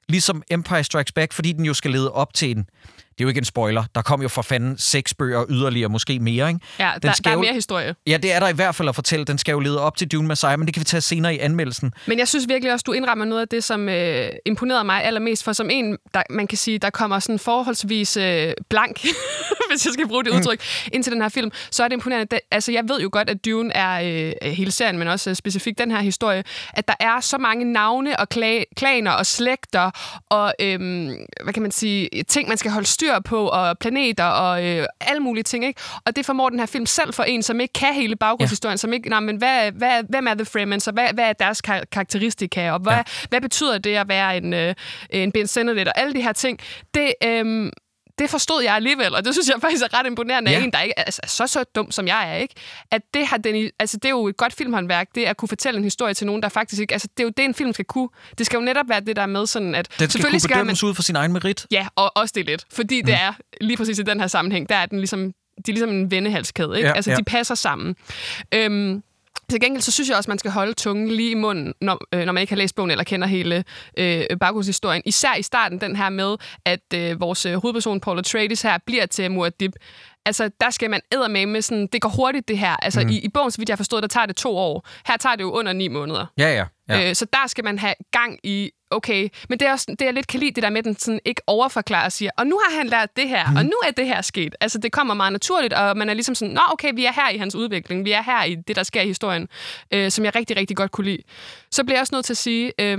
ligesom Empire Strikes Back, fordi den jo skal lede op til en... Det er jo ikke en spoiler. Der kom jo for fanden seks bøger yderligere, måske mere, ikke? Ja, den der, skal der er jo, mere historie. Ja, det er der i hvert fald at fortælle. Den skal jo lede op til Dune Messiah, men det kan vi tage senere i anmeldelsen. Men jeg synes virkelig også, du indrammer noget af det, som øh, imponerede mig allermest. For som en, der, man kan sige, der kommer sådan forholdsvis øh, blank, hvis jeg skal bruge det udtryk, mm. ind til den her film, så er det imponerende. Det, altså, jeg ved jo godt, at Dune er øh, hele serien, men også øh, specifikt den her historie, at der er så mange navne og kla- klaner og slægter og, øh, hvad kan man sige, ting, man skal holde styr på, og planeter og øh, alle mulige ting. Ikke? Og det formår den her film selv for en, som ikke kan hele baggrundshistorien, ja. som ikke, nej, men hvad, hvad, hvem er The Fremens, og hvad, hvad er deres kar- karakteristika, og hvad, ja. hvad betyder det at være en, øh, en Ben Sendelet, og alle de her ting. Det, øh, det forstod jeg alligevel, og det synes jeg faktisk er ret imponerende ja. af en, der ikke er altså, så så dum, som jeg er, ikke? At det, har den, altså, det er jo et godt filmhåndværk, det er at kunne fortælle en historie til nogen, der faktisk ikke... Altså, det er jo det, en film skal kunne. Det skal jo netop være det, der er med sådan, at... Den skal kunne bedømmes man, ud fra sin egen merit. Ja, og også det lidt. Fordi mm. det er lige præcis i den her sammenhæng, der er den ligesom... De er ligesom en vennehalskæde, ikke? Ja, altså, ja. de passer sammen. Øhm, til gengæld så synes jeg også, at man skal holde tungen lige i munden, når, øh, når man ikke har læst bogen eller kender hele øh, baggrundshistorien. Især i starten, den her med, at øh, vores øh, hovedperson, Paul Atreides her, bliver til Muad'Dib. Altså, der skal man med med sådan, det går hurtigt det her. Altså, mm. i, i bogen, så vidt jeg har forstået, der tager det to år. Her tager det jo under ni måneder. Ja, ja. ja. Øh, så der skal man have gang i, okay, men det er også det, jeg lidt kan lide, det der med, at den sådan ikke overforklarer og siger, og nu har han lært det her, mm. og nu er det her sket. Altså, det kommer meget naturligt, og man er ligesom sådan, nå, okay, vi er her i hans udvikling, vi er her i det, der sker i historien, øh, som jeg rigtig, rigtig godt kunne lide. Så bliver jeg også nødt til at sige, øh,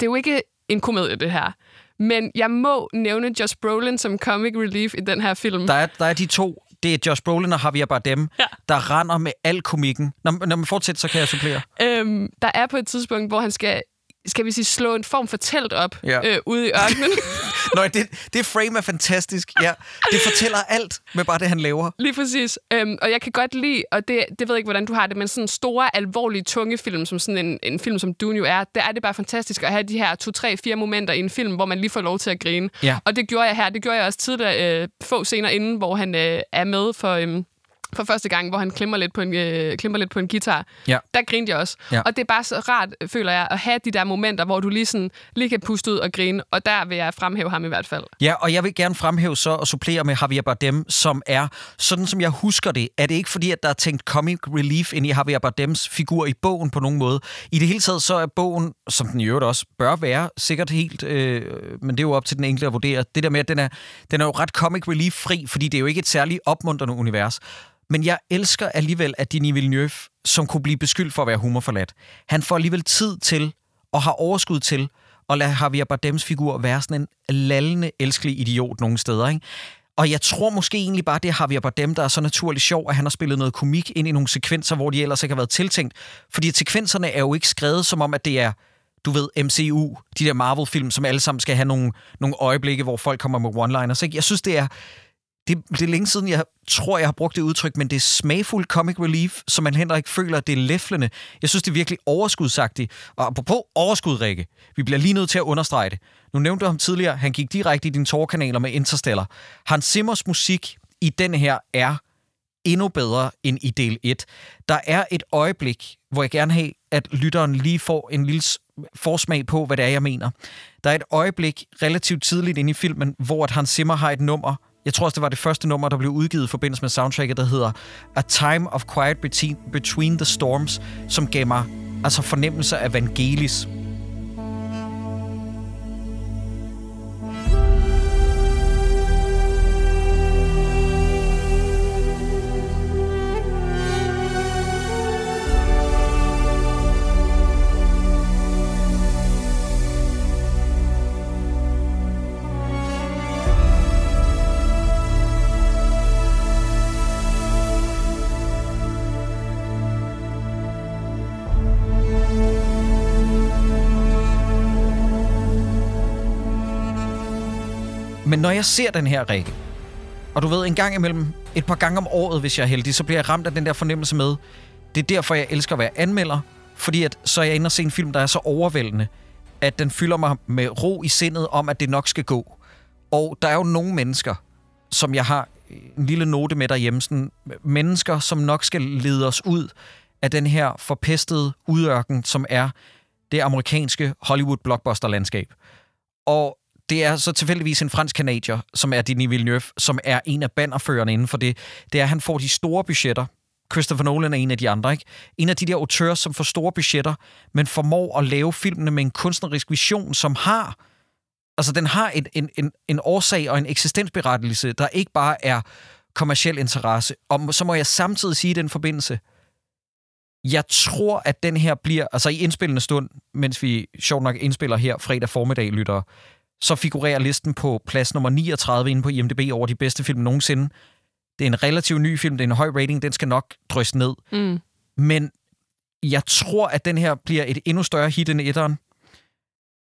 det er jo ikke en komedie, det her. Men jeg må nævne Josh Brolin som comic relief i den her film. Der er, der er de to. Det er Josh Brolin og Javier Bardem, ja. der render med al komikken. Når, når man fortsætter, så kan jeg supplere. Øhm, der er på et tidspunkt, hvor han skal skal vi sige, slå en form for telt op ja. øh, ude i ørkenen. Nå, det, det frame er fantastisk. Ja, det fortæller alt med bare det, han laver. Lige præcis. Øhm, og jeg kan godt lide, og det, det ved jeg ikke, hvordan du har det, men sådan store, alvorlige, tunge film, som sådan en, en film som Dune jo er, der er det bare fantastisk at have de her to, tre, fire momenter i en film, hvor man lige får lov til at grine. Ja. Og det gjorde jeg her. Det gjorde jeg også tidligere, øh, få scener inden, hvor han øh, er med for... Øh, for første gang, hvor han klemmer lidt på en, øh, klemmer lidt på en guitar. Ja. Der grinte jeg også. Ja. Og det er bare så rart, føler jeg, at have de der momenter, hvor du lige, sådan, lige kan puste ud og grine. Og der vil jeg fremhæve ham i hvert fald. Ja, og jeg vil gerne fremhæve så og supplere med Javier Bardem, som er, sådan som jeg husker det, er det ikke fordi, at der er tænkt comic relief ind i Javier Bardems figur i bogen på nogen måde. I det hele taget så er bogen, som den i øvrigt også bør være, sikkert helt, øh, men det er jo op til den enkelte at vurdere, det der med, at den er, den er jo ret comic relief-fri, fordi det er jo ikke et særligt opmuntrende univers. Men jeg elsker alligevel, at Denis Villeneuve, som kunne blive beskyldt for at være humorforladt, han får alligevel tid til og har overskud til at lade Javier Bardems figur være sådan en lallende, elskelig idiot nogle steder. Ikke? Og jeg tror måske egentlig bare, det er Javier Bardem, der er så naturligt sjov, at han har spillet noget komik ind i nogle sekvenser, hvor de ellers ikke har været tiltænkt. Fordi sekvenserne er jo ikke skrevet som om, at det er du ved, MCU, de der Marvel-film, som alle sammen skal have nogle, nogle øjeblikke, hvor folk kommer med one-liners. Ikke? Jeg synes, det er, det, det er længe siden, jeg tror, jeg har brugt det udtryk, men det er smagfuld comic relief, som man heller ikke føler, det er læflende. Jeg synes, det er virkelig overskudsagtigt. Og apropos overskud, Rikke, vi bliver lige nødt til at understrege det. Nu nævnte du ham tidligere, han gik direkte i dine tårerkanaler med Interstellar. Hans Simmers musik i den her er endnu bedre end i del 1. Der er et øjeblik, hvor jeg gerne have, at lytteren lige får en lille forsmag på, hvad det er, jeg mener. Der er et øjeblik relativt tidligt inde i filmen, hvor at Hans Zimmer har et nummer, jeg tror også, det var det første nummer, der blev udgivet i forbindelse med soundtracket, der hedder A Time of Quiet Between, Between the Storms, som gav mig altså fornemmelse af Vangelis. Men når jeg ser den her, Rikke, og du ved, en gang imellem, et par gange om året, hvis jeg er heldig, så bliver jeg ramt af den der fornemmelse med, det er derfor, jeg elsker at være anmelder, fordi at, så er jeg inde og se en film, der er så overvældende, at den fylder mig med ro i sindet om, at det nok skal gå. Og der er jo nogle mennesker, som jeg har en lille note med derhjemme, sådan mennesker, som nok skal lede os ud af den her forpestede udørken, som er det amerikanske Hollywood-blockbuster-landskab. Og det er så tilfældigvis en fransk kanadier, som er Denis Villeneuve, som er en af bannerførerne inden for det. Det er, at han får de store budgetter. Christopher Nolan er en af de andre, ikke? En af de der autører, som får store budgetter, men formår at lave filmene med en kunstnerisk vision, som har... Altså, den har en, en, en, en årsag og en eksistensberettelse, der ikke bare er kommersiel interesse. Og så må jeg samtidig sige i den forbindelse, jeg tror, at den her bliver, altså i indspillende stund, mens vi sjovt nok indspiller her fredag formiddag, lytter, så figurerer listen på plads nummer 39 inde på IMDb over de bedste film nogensinde. Det er en relativt ny film, det er en høj rating, den skal nok drysse ned. Mm. Men jeg tror, at den her bliver et endnu større hit end etteren.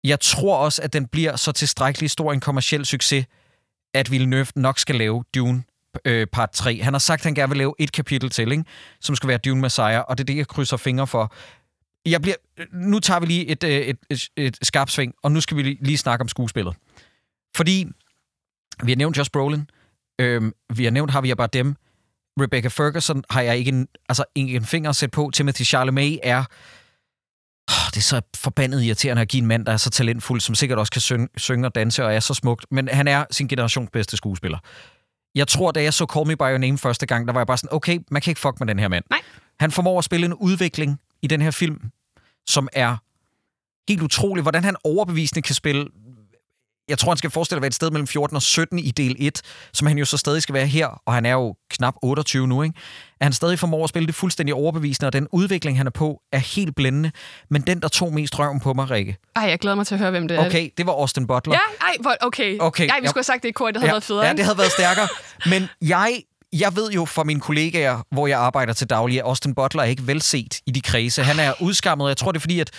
Jeg tror også, at den bliver så tilstrækkeligt stor en kommersiel succes, at Villeneuve nok skal lave Dune øh, part 3. Han har sagt, at han gerne vil lave et kapitel til, ikke? som skal være Dune Messiah, og det er det, jeg krydser fingre for. Jeg bliver, nu tager vi lige et, et, et, et skarpt sving, og nu skal vi lige snakke om skuespillet. Fordi vi har nævnt Josh Brolin, øh, vi har nævnt Javier Bardem, Rebecca Ferguson har jeg ikke en, altså ikke en finger at sætte på. Timothy Chalamet er... Oh, det er så forbandet irriterende at give en mand, der er så talentfuld, som sikkert også kan synge, synge og danse og er så smukt. Men han er sin generations bedste skuespiller. Jeg tror, da jeg så Call Me By Your Name første gang, der var jeg bare sådan, okay, man kan ikke fuck med den her mand. Nej. Han formår at spille en udvikling i den her film, som er helt utrolig. Hvordan han overbevisende kan spille jeg tror, han skal forestille at være et sted mellem 14 og 17 i del 1, som han jo så stadig skal være her, og han er jo knap 28 nu, ikke? At han stadig formår at spille det fuldstændig overbevisende, og den udvikling, han er på, er helt blændende. Men den, der tog mest røven på mig, Rikke. Ej, jeg glæder mig til at høre, hvem det er. Okay, det var Austin Butler. Ja, ej, okay. Okay, Ej, vi skulle have sagt det i kor, det havde ja, været federe. Ja, det havde været stærkere. Men jeg, jeg ved jo fra mine kollegaer, hvor jeg arbejder til daglig, at Austin Butler er ikke velset i de kredse. Han er udskammet, jeg tror, det er fordi, at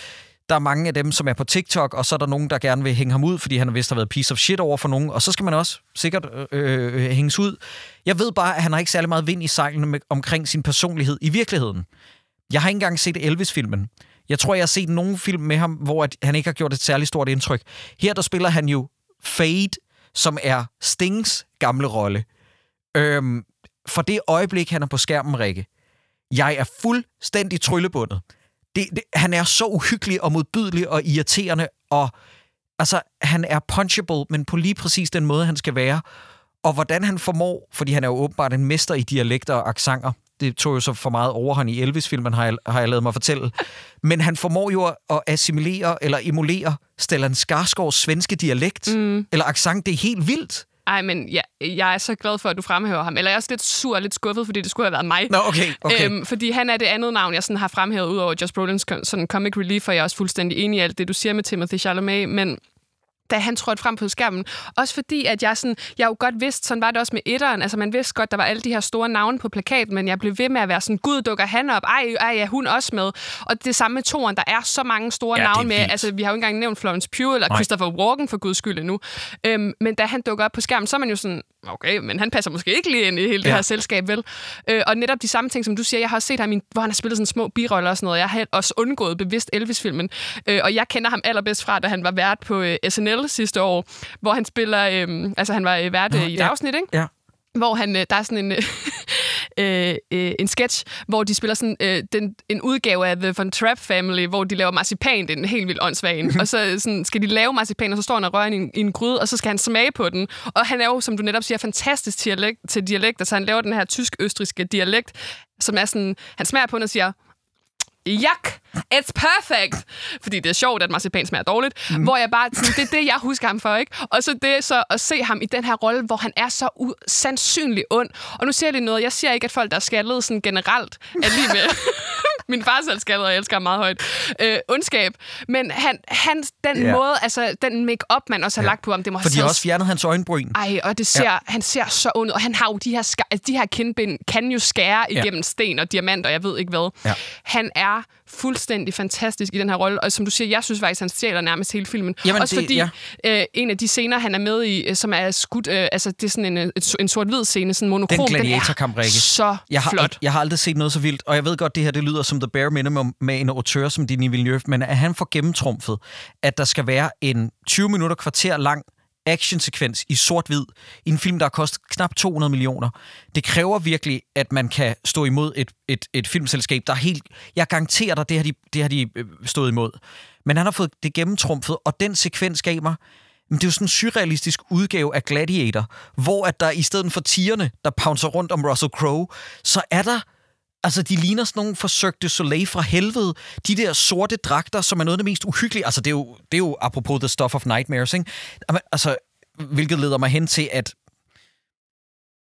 Der er mange af dem, som er på TikTok, og så er der nogen, der gerne vil hænge ham ud, fordi han vist har været piece of shit over for nogen, og så skal man også sikkert øh, øh, hænges ud. Jeg ved bare, at han har ikke særlig meget vind i sejlene med, omkring sin personlighed i virkeligheden. Jeg har ikke engang set Elvis-filmen. Jeg tror, jeg har set nogle film med ham, hvor at han ikke har gjort et særligt stort indtryk. Her der spiller han jo Fade, som er Stings gamle rolle. Øhm, for det øjeblik, han er på skærmen, Rikke, jeg er fuldstændig tryllebundet. Det, det, han er så uhyggelig og modbydelig og irriterende, og altså, han er punchable, men på lige præcis den måde, han skal være. Og hvordan han formår, fordi han er jo åbenbart en mester i dialekter og aksanger, det tog jo så for meget overhånd i Elvis-filmen, har jeg, har jeg lavet mig fortælle. Men han formår jo at assimilere eller emulere Stellan Skarsgårds svenske dialekt, mm. eller accent. Det er helt vildt. Ej, men ja, jeg er så glad for, at du fremhæver ham. Eller jeg er også lidt sur og lidt skuffet, fordi det skulle have været mig. Nå, okay, okay. Øhm, fordi han er det andet navn, jeg sådan har fremhævet, ud over Josh Brolin's sådan comic relief, og jeg er også fuldstændig enig i alt det, du siger med Timothy Chalamet, men da han trådte frem på skærmen. Også fordi, at jeg, sådan, jeg jo godt vidste, sådan var det også med etteren, altså man vidste godt, der var alle de her store navne på plakaten, men jeg blev ved med at være sådan, gud, dukker han op? Ej, ej, er hun også med? Og det samme med toren, der er så mange store Ja, det navne med. Altså, vi har jo ikke engang nævnt Florence Pugh eller Nej. Christopher Walken for guds skyld endnu. Øhm, men da han dukker op på skærmen, så er man jo sådan, okay, men han passer måske ikke lige ind i hele det Ja. her selskab, vel? Øh, og netop de samme ting, som du siger, jeg har også set ham, i, hvor han har spillet sådan små biroller og sådan noget. Jeg har også undgået bevidst Elvis-filmen. Øh, og jeg kender ham allerbedst fra, da han var vært på øh, SNL sidste år, hvor han spiller, øh, altså han var øh, vært øh, i et ja. afsnit, ikke? Ja. hvor han, øh, der er sådan en, øh, øh, en sketch, hvor de spiller sådan øh, den, en udgave af The Von Trapp Family, hvor de laver marcipan, det er en helt vildt åndssvag og så øh, sådan, skal de lave marcipan, og så står han og rører i en, i en gryde, og så skal han smage på den. Og han er jo, som du netop siger, fantastisk til dialekt, til dialekt, altså han laver den her tysk-østriske dialekt, som er sådan, han smager på den og siger, Jak, it's perfect! Fordi det er sjovt, at marcipan smager dårligt. Mm. Hvor jeg bare, sådan, det er det, jeg husker ham for, ikke? Og så det så at se ham i den her rolle, hvor han er så usandsynlig ond. Og nu siger jeg lige noget, jeg siger ikke, at folk, der er skaldet sådan generelt, er lige med... Min far selv skaldet, og jeg elsker ham meget højt. Øh, ondskab. Men han, han, den Ja. ja. måde, altså den make-up, man også har Ja. lagt på ham, det må For have også fjernet hans øjenbryn. ej, og det ser, Ja. ja. han ser så ond ud. Og han har jo de her, ska- altså, de her kindben, kan jo skære Ja. igennem sten og diamanter, jeg ved ikke hvad. Ja. Han er fuldstændig fantastisk i den her rolle. Og som du siger, jeg synes faktisk, han stjæler nærmest hele filmen. Jamen, Også det- fordi ja. øh, en af de scener, han er med i, øh, som er skudt, øh, altså det er sådan en, øh, en sort-hvid scene, sådan monokrom. Den den gladiatorkamp, er Rikke. så Jeg har, flot. jeg har aldrig set noget så vildt, og jeg ved godt, det her det lyder som the bare minimum med en auteur som Denis Villeneuve, men at han får gennemtrumfet, at der skal være en 20 minutter kvarter lang actionsekvens i sort-hvid i en film, der har kostet knap 200 millioner. Det kræver virkelig, at man kan stå imod et, et, et filmselskab, der er helt... Jeg garanterer dig, det har, de, det har de øh, stået imod. Men han har fået det gennemtrumfet, og den sekvens gav mig men det er jo sådan en surrealistisk udgave af Gladiator, hvor at der i stedet for tigerne, der pouncer rundt om Russell Crowe, så er der Altså, de ligner sådan nogle forsøgte Soleil fra helvede. De der sorte dragter, som er noget af det mest uhyggelige. Altså, det er jo, det er jo apropos The Stuff of Nightmares, ikke? Altså, hvilket leder mig hen til, at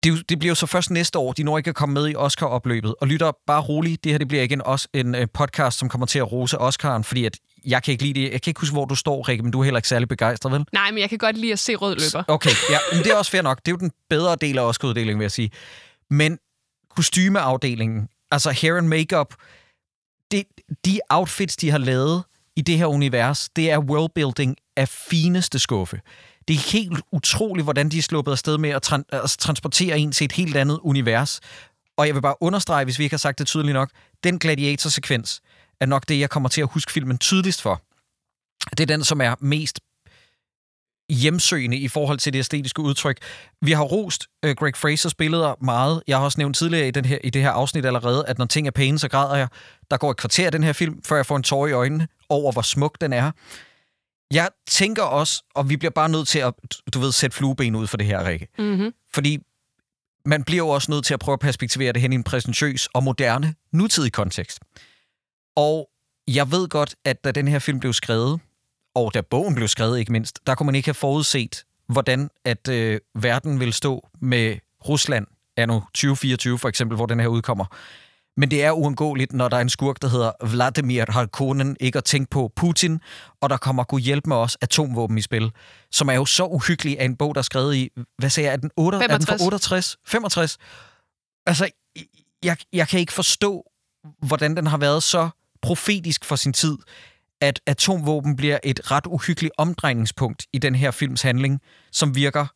det, det bliver jo så først næste år, de når ikke at komme med i Oscar-opløbet. Og lytter bare roligt, det her det bliver igen også en øh, podcast, som kommer til at rose Oscaren, fordi at jeg kan ikke lide det. Jeg kan ikke huske, hvor du står, Rikke, men du er heller ikke særlig begejstret, vel? Nej, men jeg kan godt lide at se rød løber. Okay, ja, men det er også fair nok. Det er jo den bedre del af Oscar-uddelingen, vil jeg sige. Men kostymeafdelingen, altså hair and makeup, det, de outfits, de har lavet i det her univers, det er worldbuilding af fineste skuffe. Det er helt utroligt, hvordan de er sluppet afsted med at tra- altså, transportere en til et helt andet univers. Og jeg vil bare understrege, hvis vi ikke har sagt det tydeligt nok, den gladiator-sekvens er nok det, jeg kommer til at huske filmen tydeligst for. Det er den, som er mest hjemsøgende i forhold til det æstetiske udtryk. Vi har rost uh, Greg Frasers billeder meget. Jeg har også nævnt tidligere i, den her, i det her afsnit allerede, at når ting er pæne, så græder jeg. Der går et kvarter af den her film, før jeg får en tår i øjnene over, hvor smuk den er. Jeg tænker også, og vi bliver bare nødt til at, du ved, sætte flueben ud for det her, Rikke. Mm-hmm. Fordi man bliver jo også nødt til at prøve at perspektivere det hen i en præsentøs og moderne, nutidig kontekst. Og jeg ved godt, at da den her film blev skrevet, og da bogen blev skrevet ikke mindst, der kunne man ikke have forudset, hvordan at øh, verden vil stå med Rusland anno 2024 for eksempel, hvor den her udkommer. Men det er uundgåeligt, når der er en skurk, der hedder Vladimir Harkonnen, ikke at tænke på Putin, og der kommer Gud hjælp med os atomvåben i spil, som er jo så uhyggelig af en bog, der er skrevet i, hvad sagde jeg, er den, 8, er den fra 65. 68? 65? Altså, jeg, jeg kan ikke forstå, hvordan den har været så profetisk for sin tid, at atomvåben bliver et ret uhyggeligt omdrejningspunkt i den her films handling, som virker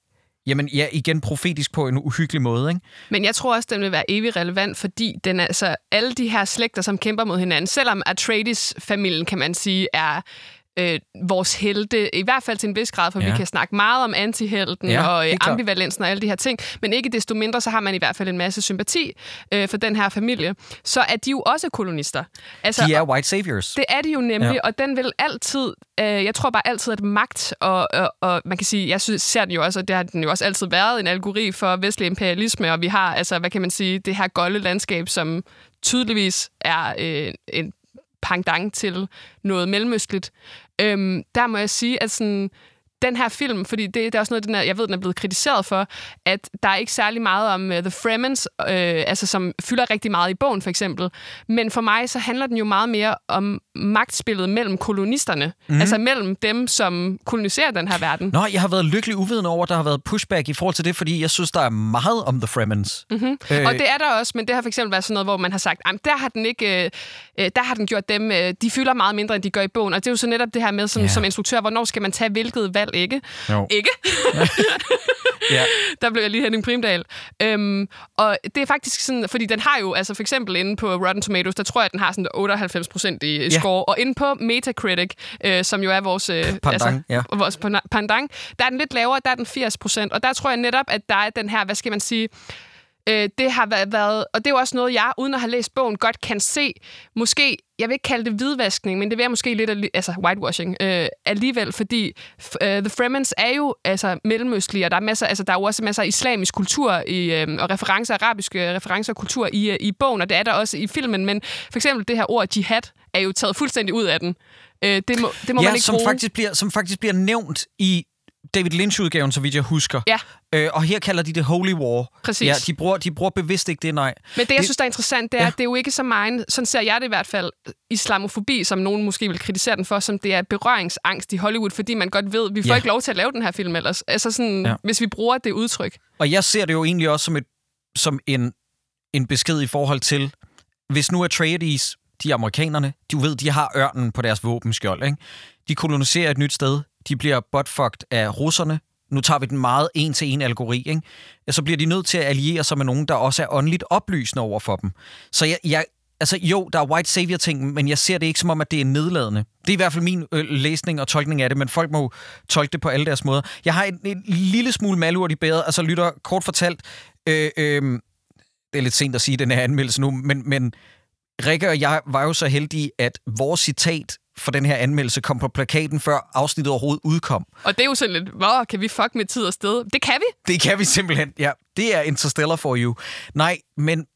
Jamen ja, igen profetisk på en uhyggelig måde, ikke? Men jeg tror også, den vil være evig relevant, fordi den, altså, alle de her slægter, som kæmper mod hinanden, selvom Atreides-familien, kan man sige, er øh, vores helte, i hvert fald til en vis grad, for ja. vi kan snakke meget om antihelten Ja, og øh, ambivalensen og alle de her ting, men ikke desto mindre, så har man i hvert fald en masse sympati øh, for den her familie. Så er de jo også kolonister. Altså, De er white saviors. det er de jo nemlig, ja. og den vil altid, øh, jeg tror bare altid, at magt, og, og, og man kan sige, jeg synes, ser den jo også, og det har den jo også altid været, en algori for vestlig imperialisme, og vi har, altså, hvad kan man sige, det her golde landskab, som tydeligvis er øh, en pangdang til noget mellemøstligt. Øhm, der må jeg sige, at sådan, den her film, fordi det, det er også noget, den er, jeg ved, den er blevet kritiseret for, at der er ikke særlig meget om uh, The Fremens, øh, altså som fylder rigtig meget i bogen for eksempel. Men for mig, så handler den jo meget mere om magtspillet mellem kolonisterne. Mm. Altså mellem dem, som koloniserer den her verden. Nå, jeg har været lykkelig uvidende over, at der har været pushback i forhold til det, fordi jeg synes, der er meget om The Fremens. Mm-hmm. Øh. Og det er der også, men det har for eksempel været sådan noget, hvor man har sagt, at der har den ikke, øh, øh, der har den gjort dem, øh, de fylder meget mindre, end de gør i bogen. Og det er jo så netop det her med, som, yeah. som instruktør, hvornår skal man tage hvilket valg, ikke? Jo. Ikke? Ja. der blev jeg lige Henning Primdal. Øhm, og det er faktisk sådan, fordi den har jo, altså for eksempel inde på Rotten Tomatoes, der tror jeg, at den har sådan 98 procent i Ja. Score. Og inde på Metacritic, øh, som jo er vores, øh, Pandang, ja. vores pandang, der er den lidt lavere, der er den 80 procent. Og der tror jeg netop, at der er den her, hvad skal man sige, øh, det har været- været, og det er jo også noget, jeg, uden at have læst bogen, godt kan se, måske, jeg vil ikke kalde det hvidvaskning, men det jeg måske lidt, altså whitewashing, øh, alligevel, fordi øh, The Fremens er jo altså mellemøstlige, og der er, masser, altså, der er jo også masser af islamisk kultur i, øh, og referencer, arabiske referencer og kultur i, øh, i bogen, og det er der også i filmen, men for eksempel det her ord jihad er jo taget fuldstændig ud af den. Øh, det må, det må ja, man ikke som bruge. faktisk, bliver, som faktisk bliver nævnt i David Lynch-udgaven, så vidt jeg husker. Ja. Øh, og her kalder de det Holy War. Præcis. Ja, de bruger, de bruger bevidst ikke det, nej. Men det, jeg synes, der er interessant, det er, Ja. at det er jo ikke så meget, sådan ser jeg det i hvert fald, islamofobi, som nogen måske vil kritisere den for, som det er berøringsangst i Hollywood, fordi man godt ved, vi får Ja. ikke lov til at lave den her film ellers. Altså sådan, Ja. hvis vi bruger det udtryk. Og jeg ser det jo egentlig også som, et, som en, en besked i forhold til, hvis nu Atreides, de amerikanerne, du ved, de har ørnen på deres våbenskjold, ikke? De koloniserer et nyt sted, de bliver botfucked af russerne, nu tager vi den meget en-til-en algori, ikke? Så bliver de nødt til at alliere sig med nogen, der også er åndeligt oplysende over for dem. Så jeg, jeg altså jo, der er white savior-ting, men jeg ser det ikke som om, at det er nedladende. Det er i hvert fald min øh, læsning og tolkning af det, men folk må jo tolke det på alle deres måder. Jeg har en, en lille smule malurt i bæret, altså lytter kort fortalt, øh, øh, det er lidt sent at sige den her anmeldelse nu, men, men Rikke og jeg var jo så heldige, at vores citat for den her anmeldelse kom på plakaten, før afsnittet overhovedet udkom. Og det er jo sådan lidt, hvor kan vi fuck med tid og sted? Det kan vi. Det kan vi simpelthen, ja. Det er Interstellar for you. Nej, men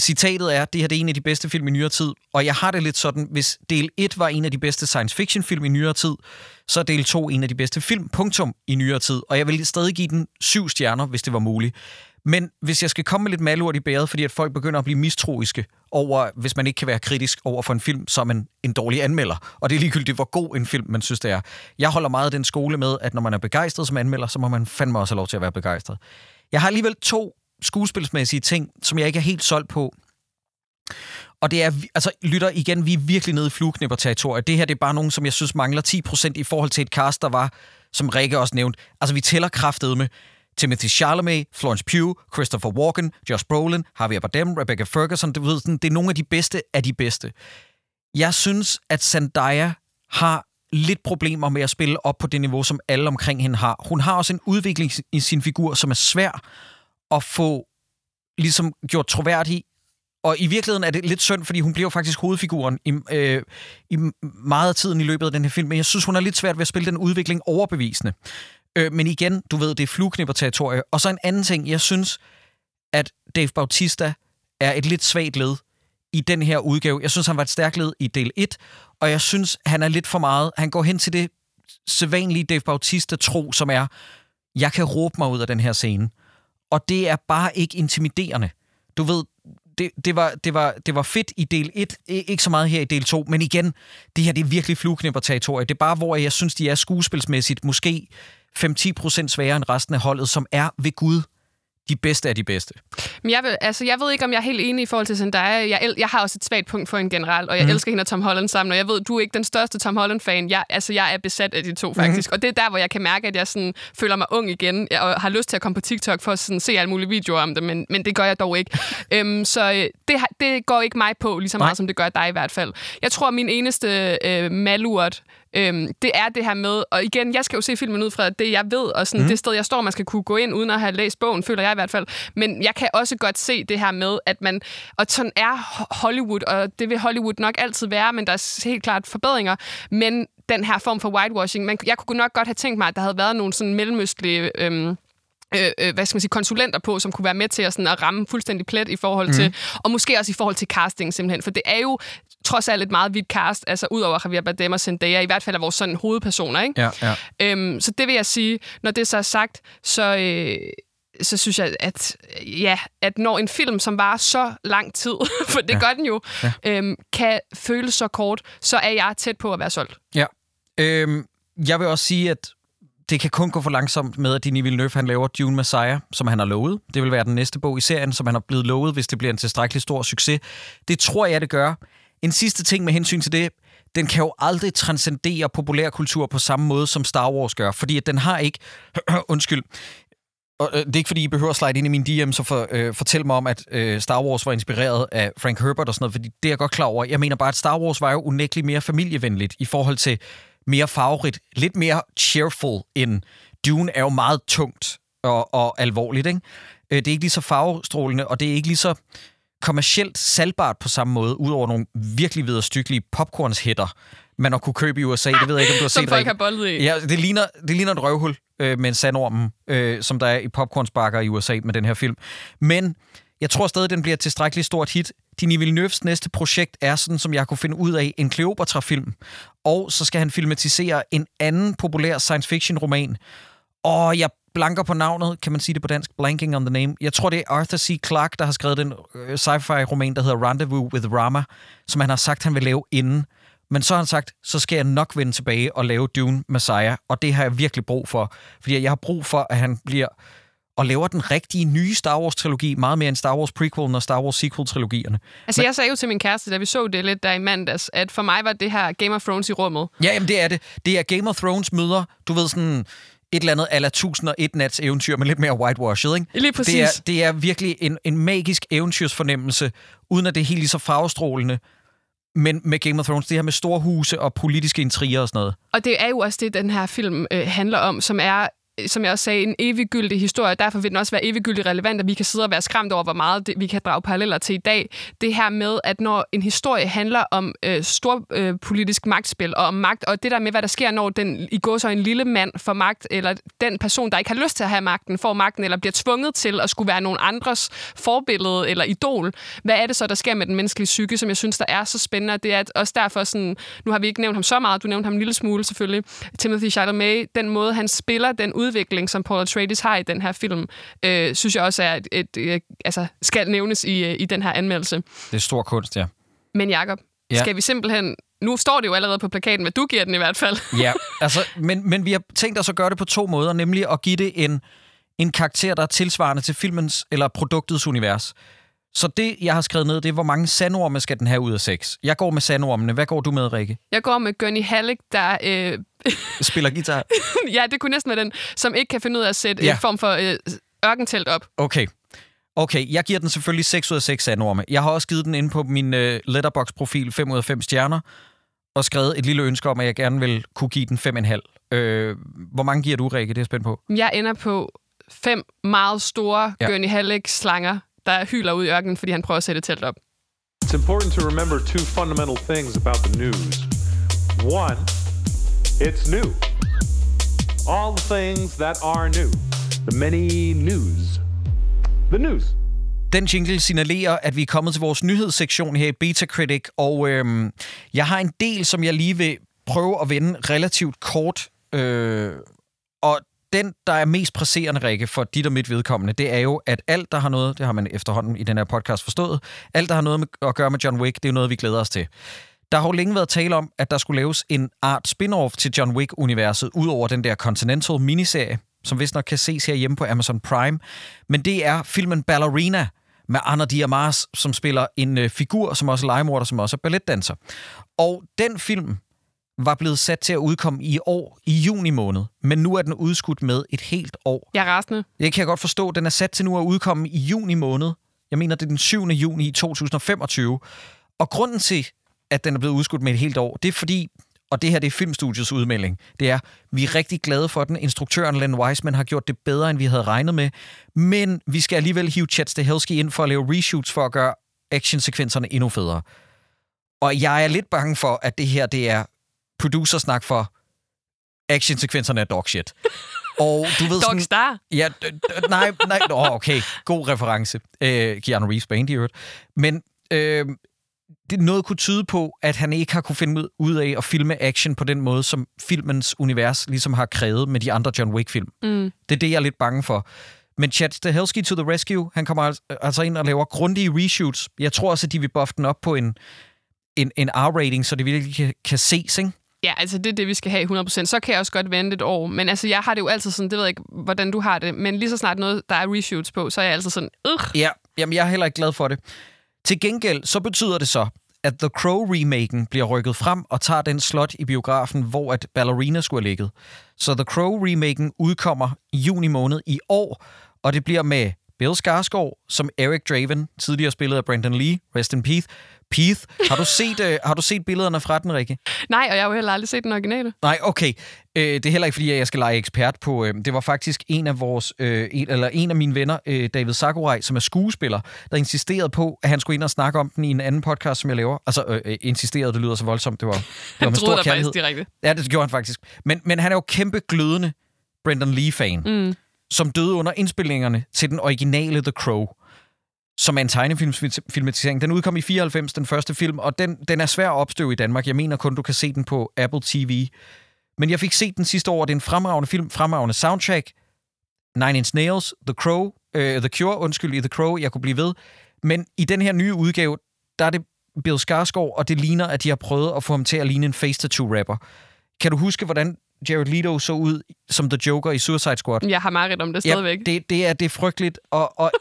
citatet er, det her det er en af de bedste film i nyere tid, og jeg har det lidt sådan, hvis del 1 var en af de bedste science fiction film i nyere tid, så er del 2 en af de bedste film, punktum, i nyere tid. Og jeg vil stadig give den syv stjerner, hvis det var muligt. Men hvis jeg skal komme med lidt malurt i bæret, fordi at folk begynder at blive mistroiske over, hvis man ikke kan være kritisk over for en film, som en, en dårlig anmelder. Og det er ligegyldigt, hvor god en film man synes, det er. Jeg holder meget af den skole med, at når man er begejstret som anmelder, så må man fandme også have lov til at være begejstret. Jeg har alligevel to skuespilsmæssige ting, som jeg ikke er helt solgt på. Og det er, altså lytter igen, vi er virkelig nede i flueknipper-territoriet. Det her det er bare nogen, som jeg synes mangler 10% i forhold til et cast, der var, som Rikke også nævnte. Altså vi tæller kraftet med Timothy Chalamet, Florence Pugh, Christopher Walken, Josh Brolin, Javier Bardem, Rebecca Ferguson. Du ved, det er nogle af de bedste af de bedste. Jeg synes, at Zendaya har lidt problemer med at spille op på det niveau, som alle omkring hende har. Hun har også en udvikling i sin figur, som er svær at få ligesom gjort troværdig. Og i virkeligheden er det lidt synd, fordi hun bliver faktisk hovedfiguren i, øh, i meget af tiden i løbet af den her film. Men jeg synes, hun er lidt svært ved at spille den udvikling overbevisende. Øh, men igen, du ved, det er flueknipper-territorie. Og så en anden ting, jeg synes, at Dave Bautista er et lidt svagt led i den her udgave. Jeg synes, han var et stærkt led i del 1, og jeg synes, han er lidt for meget. Han går hen til det sædvanlige Dave Bautista-tro, som er, jeg kan råbe mig ud af den her scene. Og det er bare ikke intimiderende. Du ved, det, det, var, det, var, det var fedt i del 1, ikke så meget her i del 2, men igen, det her det er virkelig flueknipper-territorie. Det er bare, hvor jeg synes, de er skuespilsmæssigt måske 5-10% sværere end resten af holdet, som er ved Gud de bedste af de bedste. Men jeg, vil, altså, jeg ved ikke, om jeg er helt enig i forhold til Zendaya. Jeg, el- jeg har også et svagt punkt for en generelt, og jeg Mhm. mm. elsker hende og Tom Holland sammen, og jeg ved, du er ikke den største Tom Holland-fan. Jeg, altså, jeg er besat af de to, faktisk. Mm. Og det er der, hvor jeg kan mærke, at jeg sådan, føler mig ung igen, og har lyst til at komme på TikTok for at sådan, se alle mulige videoer om det, men, men det gør jeg dog ikke. øhm, så øh, det, det går ikke mig på, lige så meget, Nej. som det gør dig i hvert fald. Jeg tror, min eneste øh, malurt, Øhm, det er det her med, og igen, jeg skal jo se filmen ud fra det, jeg ved, og sådan mm. det sted, jeg står, man skal kunne gå ind, uden at have læst bogen, føler jeg i hvert fald. Men jeg kan også godt se det her med, at man, og sådan er Ho- Hollywood, og det vil Hollywood nok altid være, men der er helt klart forbedringer, men den her form for whitewashing, man, jeg kunne nok godt have tænkt mig, at der havde været nogle sådan mellemøstlige... Øhm, øh, øh, hvad skal man sige, konsulenter på, som kunne være med til at, sådan, at ramme fuldstændig plet i forhold til, og måske også i forhold til casting simpelthen, for det er jo trods alt et meget vidt cast, altså ud over Javier Bardem og Zendaya, i hvert fald af vores sådan hovedpersoner, ikke? Ja, ja. Øhm, så det vil jeg sige, når det så er sagt, så, øh, så synes jeg, at, ja, at når en film, som var så lang tid, for det ja. gør den jo, ja. øhm, kan føles så kort, så er jeg tæt på at være solgt. Ja. Øhm, jeg vil også sige, at det kan kun gå for langsomt med, at Denis Villeneuve han laver Dune Messiah, som han har lovet. Det vil være den næste bog i serien, som han har blevet lovet, hvis det bliver en tilstrækkelig stor succes. Det tror jeg, det gør. En sidste ting med hensyn til det, den kan jo aldrig transcendere populærkultur på samme måde, som Star Wars gør, fordi at den har ikke... undskyld. Og, øh, det er ikke, fordi I behøver at slide ind i min DM, så for, øh, fortæl mig om, at øh, Star Wars var inspireret af Frank Herbert og sådan noget, fordi det er jeg godt klar over. Jeg mener bare, at Star Wars var jo unægteligt mere familievenligt i forhold til mere farverigt, lidt mere cheerful end Dune er jo meget tungt og, og alvorligt, ikke? Øh, det er ikke lige så farvestrålende, og det er ikke lige så kommercielt salgbart på samme måde, udover nogle virkelig vederstykkelige popcornshætter, man har kunne købe i USA. Det ved jeg ikke, om du har Som set folk Rikke. har boldet i. Ja, det ligner, det ligner et røvhul øh, med en sandorm, øh, som der er i popcornsbakker i USA med den her film. Men jeg tror stadig, den bliver tilstrækkeligt stort hit. Denis Villeneuves næste projekt er sådan, som jeg kunne finde ud af, en Cleopatra-film. Og så skal han filmatisere en anden populær science fiction-roman. Og jeg blanker på navnet, kan man sige det på dansk? Blanking on the name. Jeg tror, det er Arthur C. Clarke, der har skrevet den øh, sci-fi-roman, der hedder Rendezvous with Rama, som han har sagt, han vil lave inden. Men så har han sagt, så skal jeg nok vende tilbage og lave Dune Messiah, og det har jeg virkelig brug for. Fordi jeg har brug for, at han bliver og laver den rigtige nye Star Wars-trilogi, meget mere end Star Wars prequel og Star Wars sequel-trilogierne. Altså, jeg sagde jo til min kæreste, da vi så det lidt der i mandags, at for mig var det her Game of Thrones i rummet. Ja, jamen det er det. Det er Game of Thrones møder, du ved sådan et eller andet ala 1001 nats eventyr, men lidt mere whitewashed, ikke? Lige præcis. Det er, det er virkelig en, en magisk eventyrsfornemmelse, uden at det er helt lige så farvestrålende. Men med Game of Thrones, det her med store huse og politiske intriger og sådan noget. Og det er jo også det, den her film øh, handler om, som er som jeg også sagde, en eviggyldig historie. Derfor vil den også være eviggyldig relevant, at vi kan sidde og være skræmt over, hvor meget det, vi kan drage paralleller til i dag. Det her med, at når en historie handler om øh, stor øh, politisk magtspil og om magt, og det der med, hvad der sker, når den i går så en lille mand får magt, eller den person, der ikke har lyst til at have magten, får magten, eller bliver tvunget til at skulle være nogen andres forbillede eller idol. Hvad er det så, der sker med den menneskelige psyke, som jeg synes, der er så spændende? Og det er at også derfor sådan, nu har vi ikke nævnt ham så meget, du nævnte ham en lille smule selvfølgelig, Timothy Chalamet, den måde, han spiller, den udvikling, som Paul Atreides har i den her film, øh, synes jeg også er et, et, et, altså, skal nævnes i, øh, i den her anmeldelse. Det er stor kunst, ja. Men Jacob, Ja. ja. skal vi simpelthen... Nu står det jo allerede på plakaten, hvad du giver den i hvert fald. Ja, altså, men, men vi har tænkt os at gøre det på to måder, nemlig at give det en, en karakter, der er tilsvarende til filmens eller produktets univers. Så det, jeg har skrevet ned, det er, hvor mange sandorme skal den have ud af seks. Jeg går med sandormene. Hvad går du med, Rikke? Jeg går med Gunny Halleck, der... Øh, Spiller guitar? ja, det kunne næsten være den, som ikke kan finde ud af at sætte Ja. en form for øh, ørkentelt op. Okay. Okay, jeg giver den selvfølgelig 6 ud af 6 sandorme. Jeg har også givet den ind på min uh, letterbox-profil 5 ud af 5 stjerner, og skrevet et lille ønske om, at jeg gerne vil kunne give den 5,5. Øh, hvor mange giver du, Rikke? Det er jeg spændt på. Jeg ender på fem meget store Ja. Gunny Halleck-slanger, der hyler ud i ørkenen, fordi han prøver at sætte et telt op. It's important to remember two fundamental things about the news. One, it's new. All the things that are new. The many news. The news. Den jingle signalerer, at vi er kommet til vores nyhedssektion her i Beta Critic, og øhm, jeg har en del, som jeg lige vil prøve at vende relativt kort. Øh, og den, der er mest presserende, Rikke, for dit og mit vedkommende, det er jo, at alt, der har noget, det har man efterhånden i den her podcast forstået, alt, der har noget med, at gøre med John Wick, det er noget, vi glæder os til. Der har jo længe været tale om, at der skulle laves en art spin-off til John Wick-universet, ud over den der Continental miniserie, som vist nok kan ses herhjemme på Amazon Prime. Men det er filmen Ballerina med Anna Diamas, som spiller en øh, figur, som også er legemorder, som også er balletdanser. Og den film var blevet sat til at udkomme i år, i juni måned, men nu er den udskudt med et helt år. Jeg er rasende. Det kan jeg godt forstå. Den er sat til nu at udkomme i juni måned. Jeg mener, det er den 7. juni 2025. Og grunden til, at den er blevet udskudt med et helt år, det er fordi, og det her det er Filmstudios udmelding, det er, vi er rigtig glade for den. Instruktøren Len Wiseman har gjort det bedre, end vi havde regnet med. Men vi skal alligevel hive Chad Stahelski ind for at lave reshoots for at gøre actionsekvenserne endnu federe. Og jeg er lidt bange for, at det her det er producersnak for actionsekvenserne er dog shit. Og du ved sådan, Star. Ja, nej, nej, oh, okay, god reference. Øh, Keanu Reeves band i øvrigt. Men øh, det noget kunne tyde på, at han ikke har kunne finde ud- af at filme action på den måde, som filmens univers ligesom har krævet med de andre John Wick-film. Mm. Det er det, jeg er lidt bange for. Men Chad Stahelski to the rescue, han kommer altså- altså ind og laver grundige reshoots. Jeg tror også, at de vil buffe den op på en, en, en R-rating, så det virkelig kan, kan ses, ikke? Ja, altså det er det, vi skal have 100%. Så kan jeg også godt vente et år. Men altså, jeg har det jo altid sådan, det ved jeg ikke, hvordan du har det, men lige så snart noget, der er reshoots på, så er jeg altid sådan, Ugh. Ja, jamen jeg er heller ikke glad for det. Til gengæld, så betyder det så, at The Crow-remaken bliver rykket frem og tager den slot i biografen, hvor at Ballerina skulle have ligget. Så The Crow-remaken udkommer i juni måned i år, og det bliver med Bill Skarsgård som Eric Draven, tidligere spillet af Brandon Lee, Rest in Peace. Peace. Har du set, uh, har du set billederne fra den, Rikke? Nej, og jeg har jo heller aldrig set den originale. Nej, okay. Øh, det er heller ikke, fordi jeg skal lege ekspert på... Øh, det var faktisk en af vores... Øh, en, eller en af mine venner, øh, David Sakurai, som er skuespiller, der insisterede på, at han skulle ind og snakke om den i en anden podcast, som jeg laver. Altså, øh, øh, insisterede, det lyder så voldsomt. Det var, det var Han med stor kærlighed. faktisk direkte. Ja, det gjorde han faktisk. Men, men han er jo kæmpe glødende Brendan Lee-fan, Mm. som døde under indspillingerne til den originale The Crow som er en tegnefilmsfilmatisering. Den udkom i 94, den første film, og den, den er svær at opstøve i Danmark. Jeg mener kun, du kan se den på Apple TV. Men jeg fik set den sidste år, det er en fremragende film, fremragende soundtrack. Nine Inch Nails, The Crow, øh, The Cure, undskyld, i The Crow, jeg kunne blive ved. Men i den her nye udgave, der er det Bill Skarsgård, og det ligner, at de har prøvet at få ham til at ligne en face-tattoo-rapper. Kan du huske, hvordan Jared Leto så ud som The Joker i Suicide Squad? Jeg har meget om det stadigvæk. Ja, det, det, er, det er frygteligt, og, og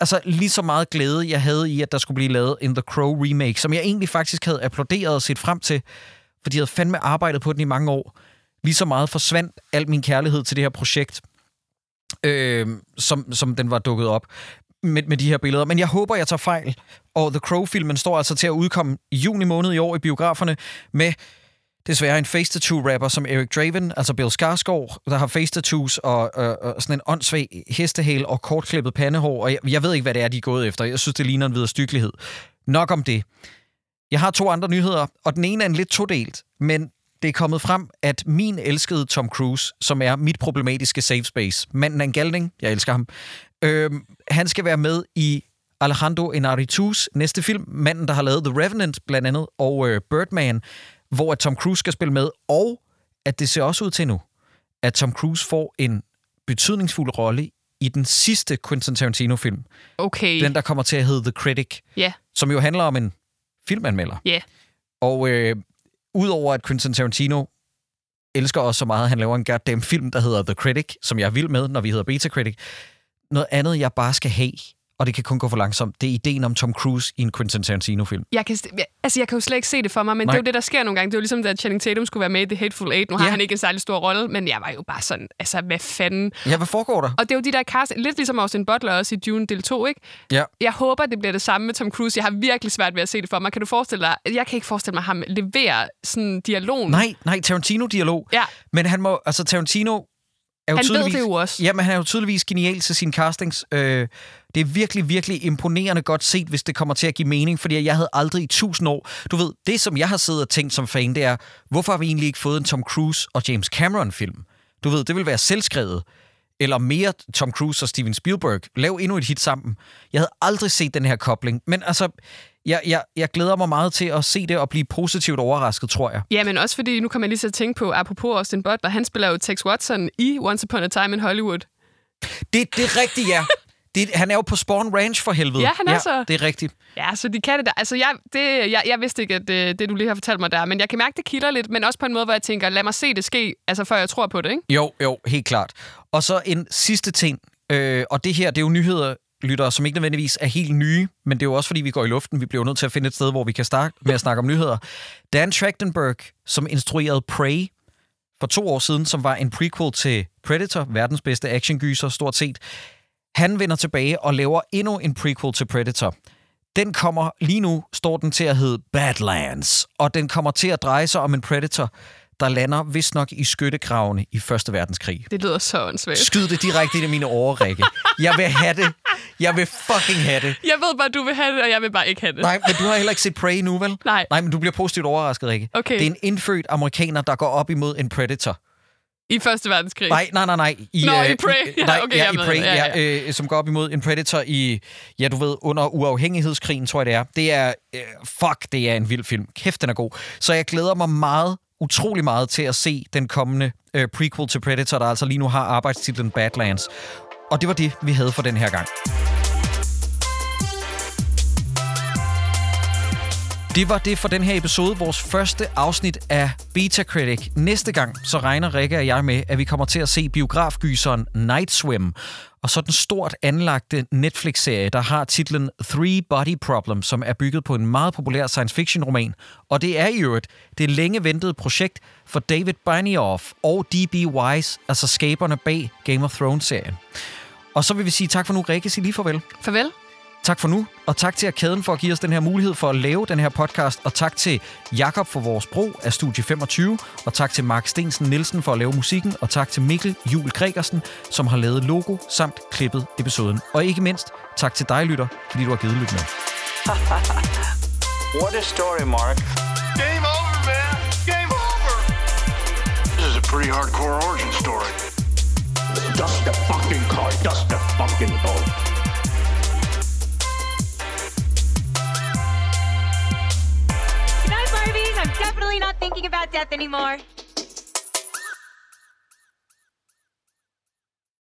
altså lige så meget glæde, jeg havde i, at der skulle blive lavet en The Crow remake, som jeg egentlig faktisk havde applauderet og set frem til, fordi jeg havde fandme arbejdet på den i mange år. Lige så meget forsvandt al min kærlighed til det her projekt, øh, som, som den var dukket op med, med de her billeder. Men jeg håber, jeg tager fejl. Og The Crow-filmen står altså til at udkomme i juni måned i år i biograferne med desværre en face tattoo rapper som Eric Draven, altså Bill Skarsgård, der har face tattoos og, og, og sådan en åndssvag hestehæl og kortklippet pandehår, og jeg, jeg ved ikke, hvad det er, de er gået efter. Jeg synes, det ligner en viderestykkelighed. Nok om det. Jeg har to andre nyheder, og den ene er en lidt todelt, men det er kommet frem, at min elskede Tom Cruise, som er mit problematiske safe space, manden er en galning, jeg elsker ham, øh, han skal være med i Alejandro Inarritu's næste film, manden, der har lavet The Revenant blandt andet, og øh, Birdman, hvor at Tom Cruise skal spille med, og at det ser også ud til nu, at Tom Cruise får en betydningsfuld rolle i den sidste Quentin Tarantino-film. Okay. Den, der kommer til at hedde The Critic, Ja, som jo handler om en filmanmelder. ja. Og øh, udover at Quentin Tarantino elsker os så meget, at han laver en goddamn film, der hedder The Critic, som jeg er vild med, når vi hedder Beta Critic. Noget andet, jeg bare skal have, og det kan kun gå for langsomt, det er ideen om Tom Cruise i en Quentin Tarantino-film. Jeg kan, altså, jeg kan jo slet ikke se det for mig, men Nej. det er jo det, der sker nogle gange. Det er jo ligesom, da Channing Tatum skulle være med i The Hateful Eight. Nu har Ja. han ikke en særlig stor rolle, men jeg var jo bare sådan, altså, hvad fanden? Ja, hvad foregår der? Og det er jo de der cast, lidt ligesom Austin Butler også i Dune del 2, ikke? Ja. Jeg håber, det bliver det samme med Tom Cruise. Jeg har virkelig svært ved at se det for mig. Kan du forestille dig? Jeg kan ikke forestille mig ham levere sådan dialogen. Nej, nej, Tarantino-dialog. Ja. Men han må, altså Tarantino er jo Han ved tydeligvis, det jo også. Jamen, han er jo tydeligvis genial til sine castings. Øh, det er virkelig, virkelig imponerende godt set, hvis det kommer til at give mening, fordi jeg havde aldrig i tusind år... Du ved, det som jeg har siddet og tænkt som fan, det er, hvorfor har vi egentlig ikke fået en Tom Cruise og James Cameron-film? Du ved, det vil være selvskrevet. Eller mere Tom Cruise og Steven Spielberg. Lav endnu et hit sammen. Jeg havde aldrig set den her kobling. Men altså, jeg, jeg, jeg glæder mig meget til at se det og blive positivt overrasket, tror jeg. Ja, men også fordi, nu kommer jeg lige at tænke på, apropos Austin Butler, han spiller jo Tex Watson i Once Upon a Time in Hollywood. Det, det er rigtigt, ja. Det, han er jo på Spawn Ranch for helvede. Ja, han er så. det er rigtigt. Ja, så de kan det der. Altså, jeg, det, jeg, jeg vidste ikke, at det, det, du lige har fortalt mig der, men jeg kan mærke, det kilder lidt, men også på en måde, hvor jeg tænker, lad mig se det ske, altså før jeg tror på det, ikke? Jo, jo, helt klart. Og så en sidste ting, øh, og det her, det er jo nyheder, lyttere, som ikke nødvendigvis er helt nye, men det er jo også, fordi vi går i luften. Vi bliver nødt til at finde et sted, hvor vi kan starte med at snakke om nyheder. Dan Trachtenberg, som instruerede Prey for to år siden, som var en prequel til Predator, verdens bedste actiongyser, stort set. Han vender tilbage og laver endnu en prequel til Predator. Den kommer lige nu, står den til at hedde Badlands, og den kommer til at dreje sig om en Predator, der lander vist nok i skyttegravene i Første Verdenskrig. Det lyder så åndssvagt. Skyd det direkte ind i mine årer, Rikke. Jeg vil have det. Jeg vil fucking have det. Jeg ved bare, du vil have det, og jeg vil bare ikke have det. Nej, men du har heller ikke set Prey nu, vel? Nej. Nej, men du bliver positivt overrasket, Rikke. Okay. Det er en indfødt amerikaner, der går op imod en Predator. I Første Verdenskrig? Nej, nej, nej, nej. I, Nå, øh, i Prey. Ja, nej, okay, ja, i Prey, ja, Ja, ja. Øh, som går op imod en Predator i, ja, du ved, under uafhængighedskrigen, tror jeg det er. Det er, øh, fuck, det er en vild film. Kæft, den er god. Så jeg glæder mig meget, utrolig meget til at se den kommende øh, prequel til Predator, der altså lige nu har arbejdstitlen Badlands. Og det var det, vi havde for den her gang. Det var det for den her episode, vores første afsnit af Beta Critic. Næste gang så regner Rikke og jeg med, at vi kommer til at se biografgyseren Night Swim, og så den stort anlagte Netflix-serie, der har titlen Three Body Problem, som er bygget på en meget populær science fiction roman. Og det er i øvrigt det længe ventede projekt for David Benioff og D.B. Wise, altså skaberne bag Game of Thrones-serien. Og så vil vi sige tak for nu, Rikke. Sig lige farvel. Farvel. Tak for nu, og tak til Arkaden for at give os den her mulighed for at lave den her podcast, og tak til Jakob for vores brug af Studie 25, og tak til Mark Stensen Nielsen for at lave musikken, og tak til Mikkel Jul Gregersen, som har lavet logo samt klippet episoden. Og ikke mindst, tak til dig, lytter, fordi du har givet lyt med. What a story, Mark. Game over, man. Game over. This is a pretty hardcore origin story. Dust the fucking car. Dust the fucking car. Definitely not thinking about death anymore.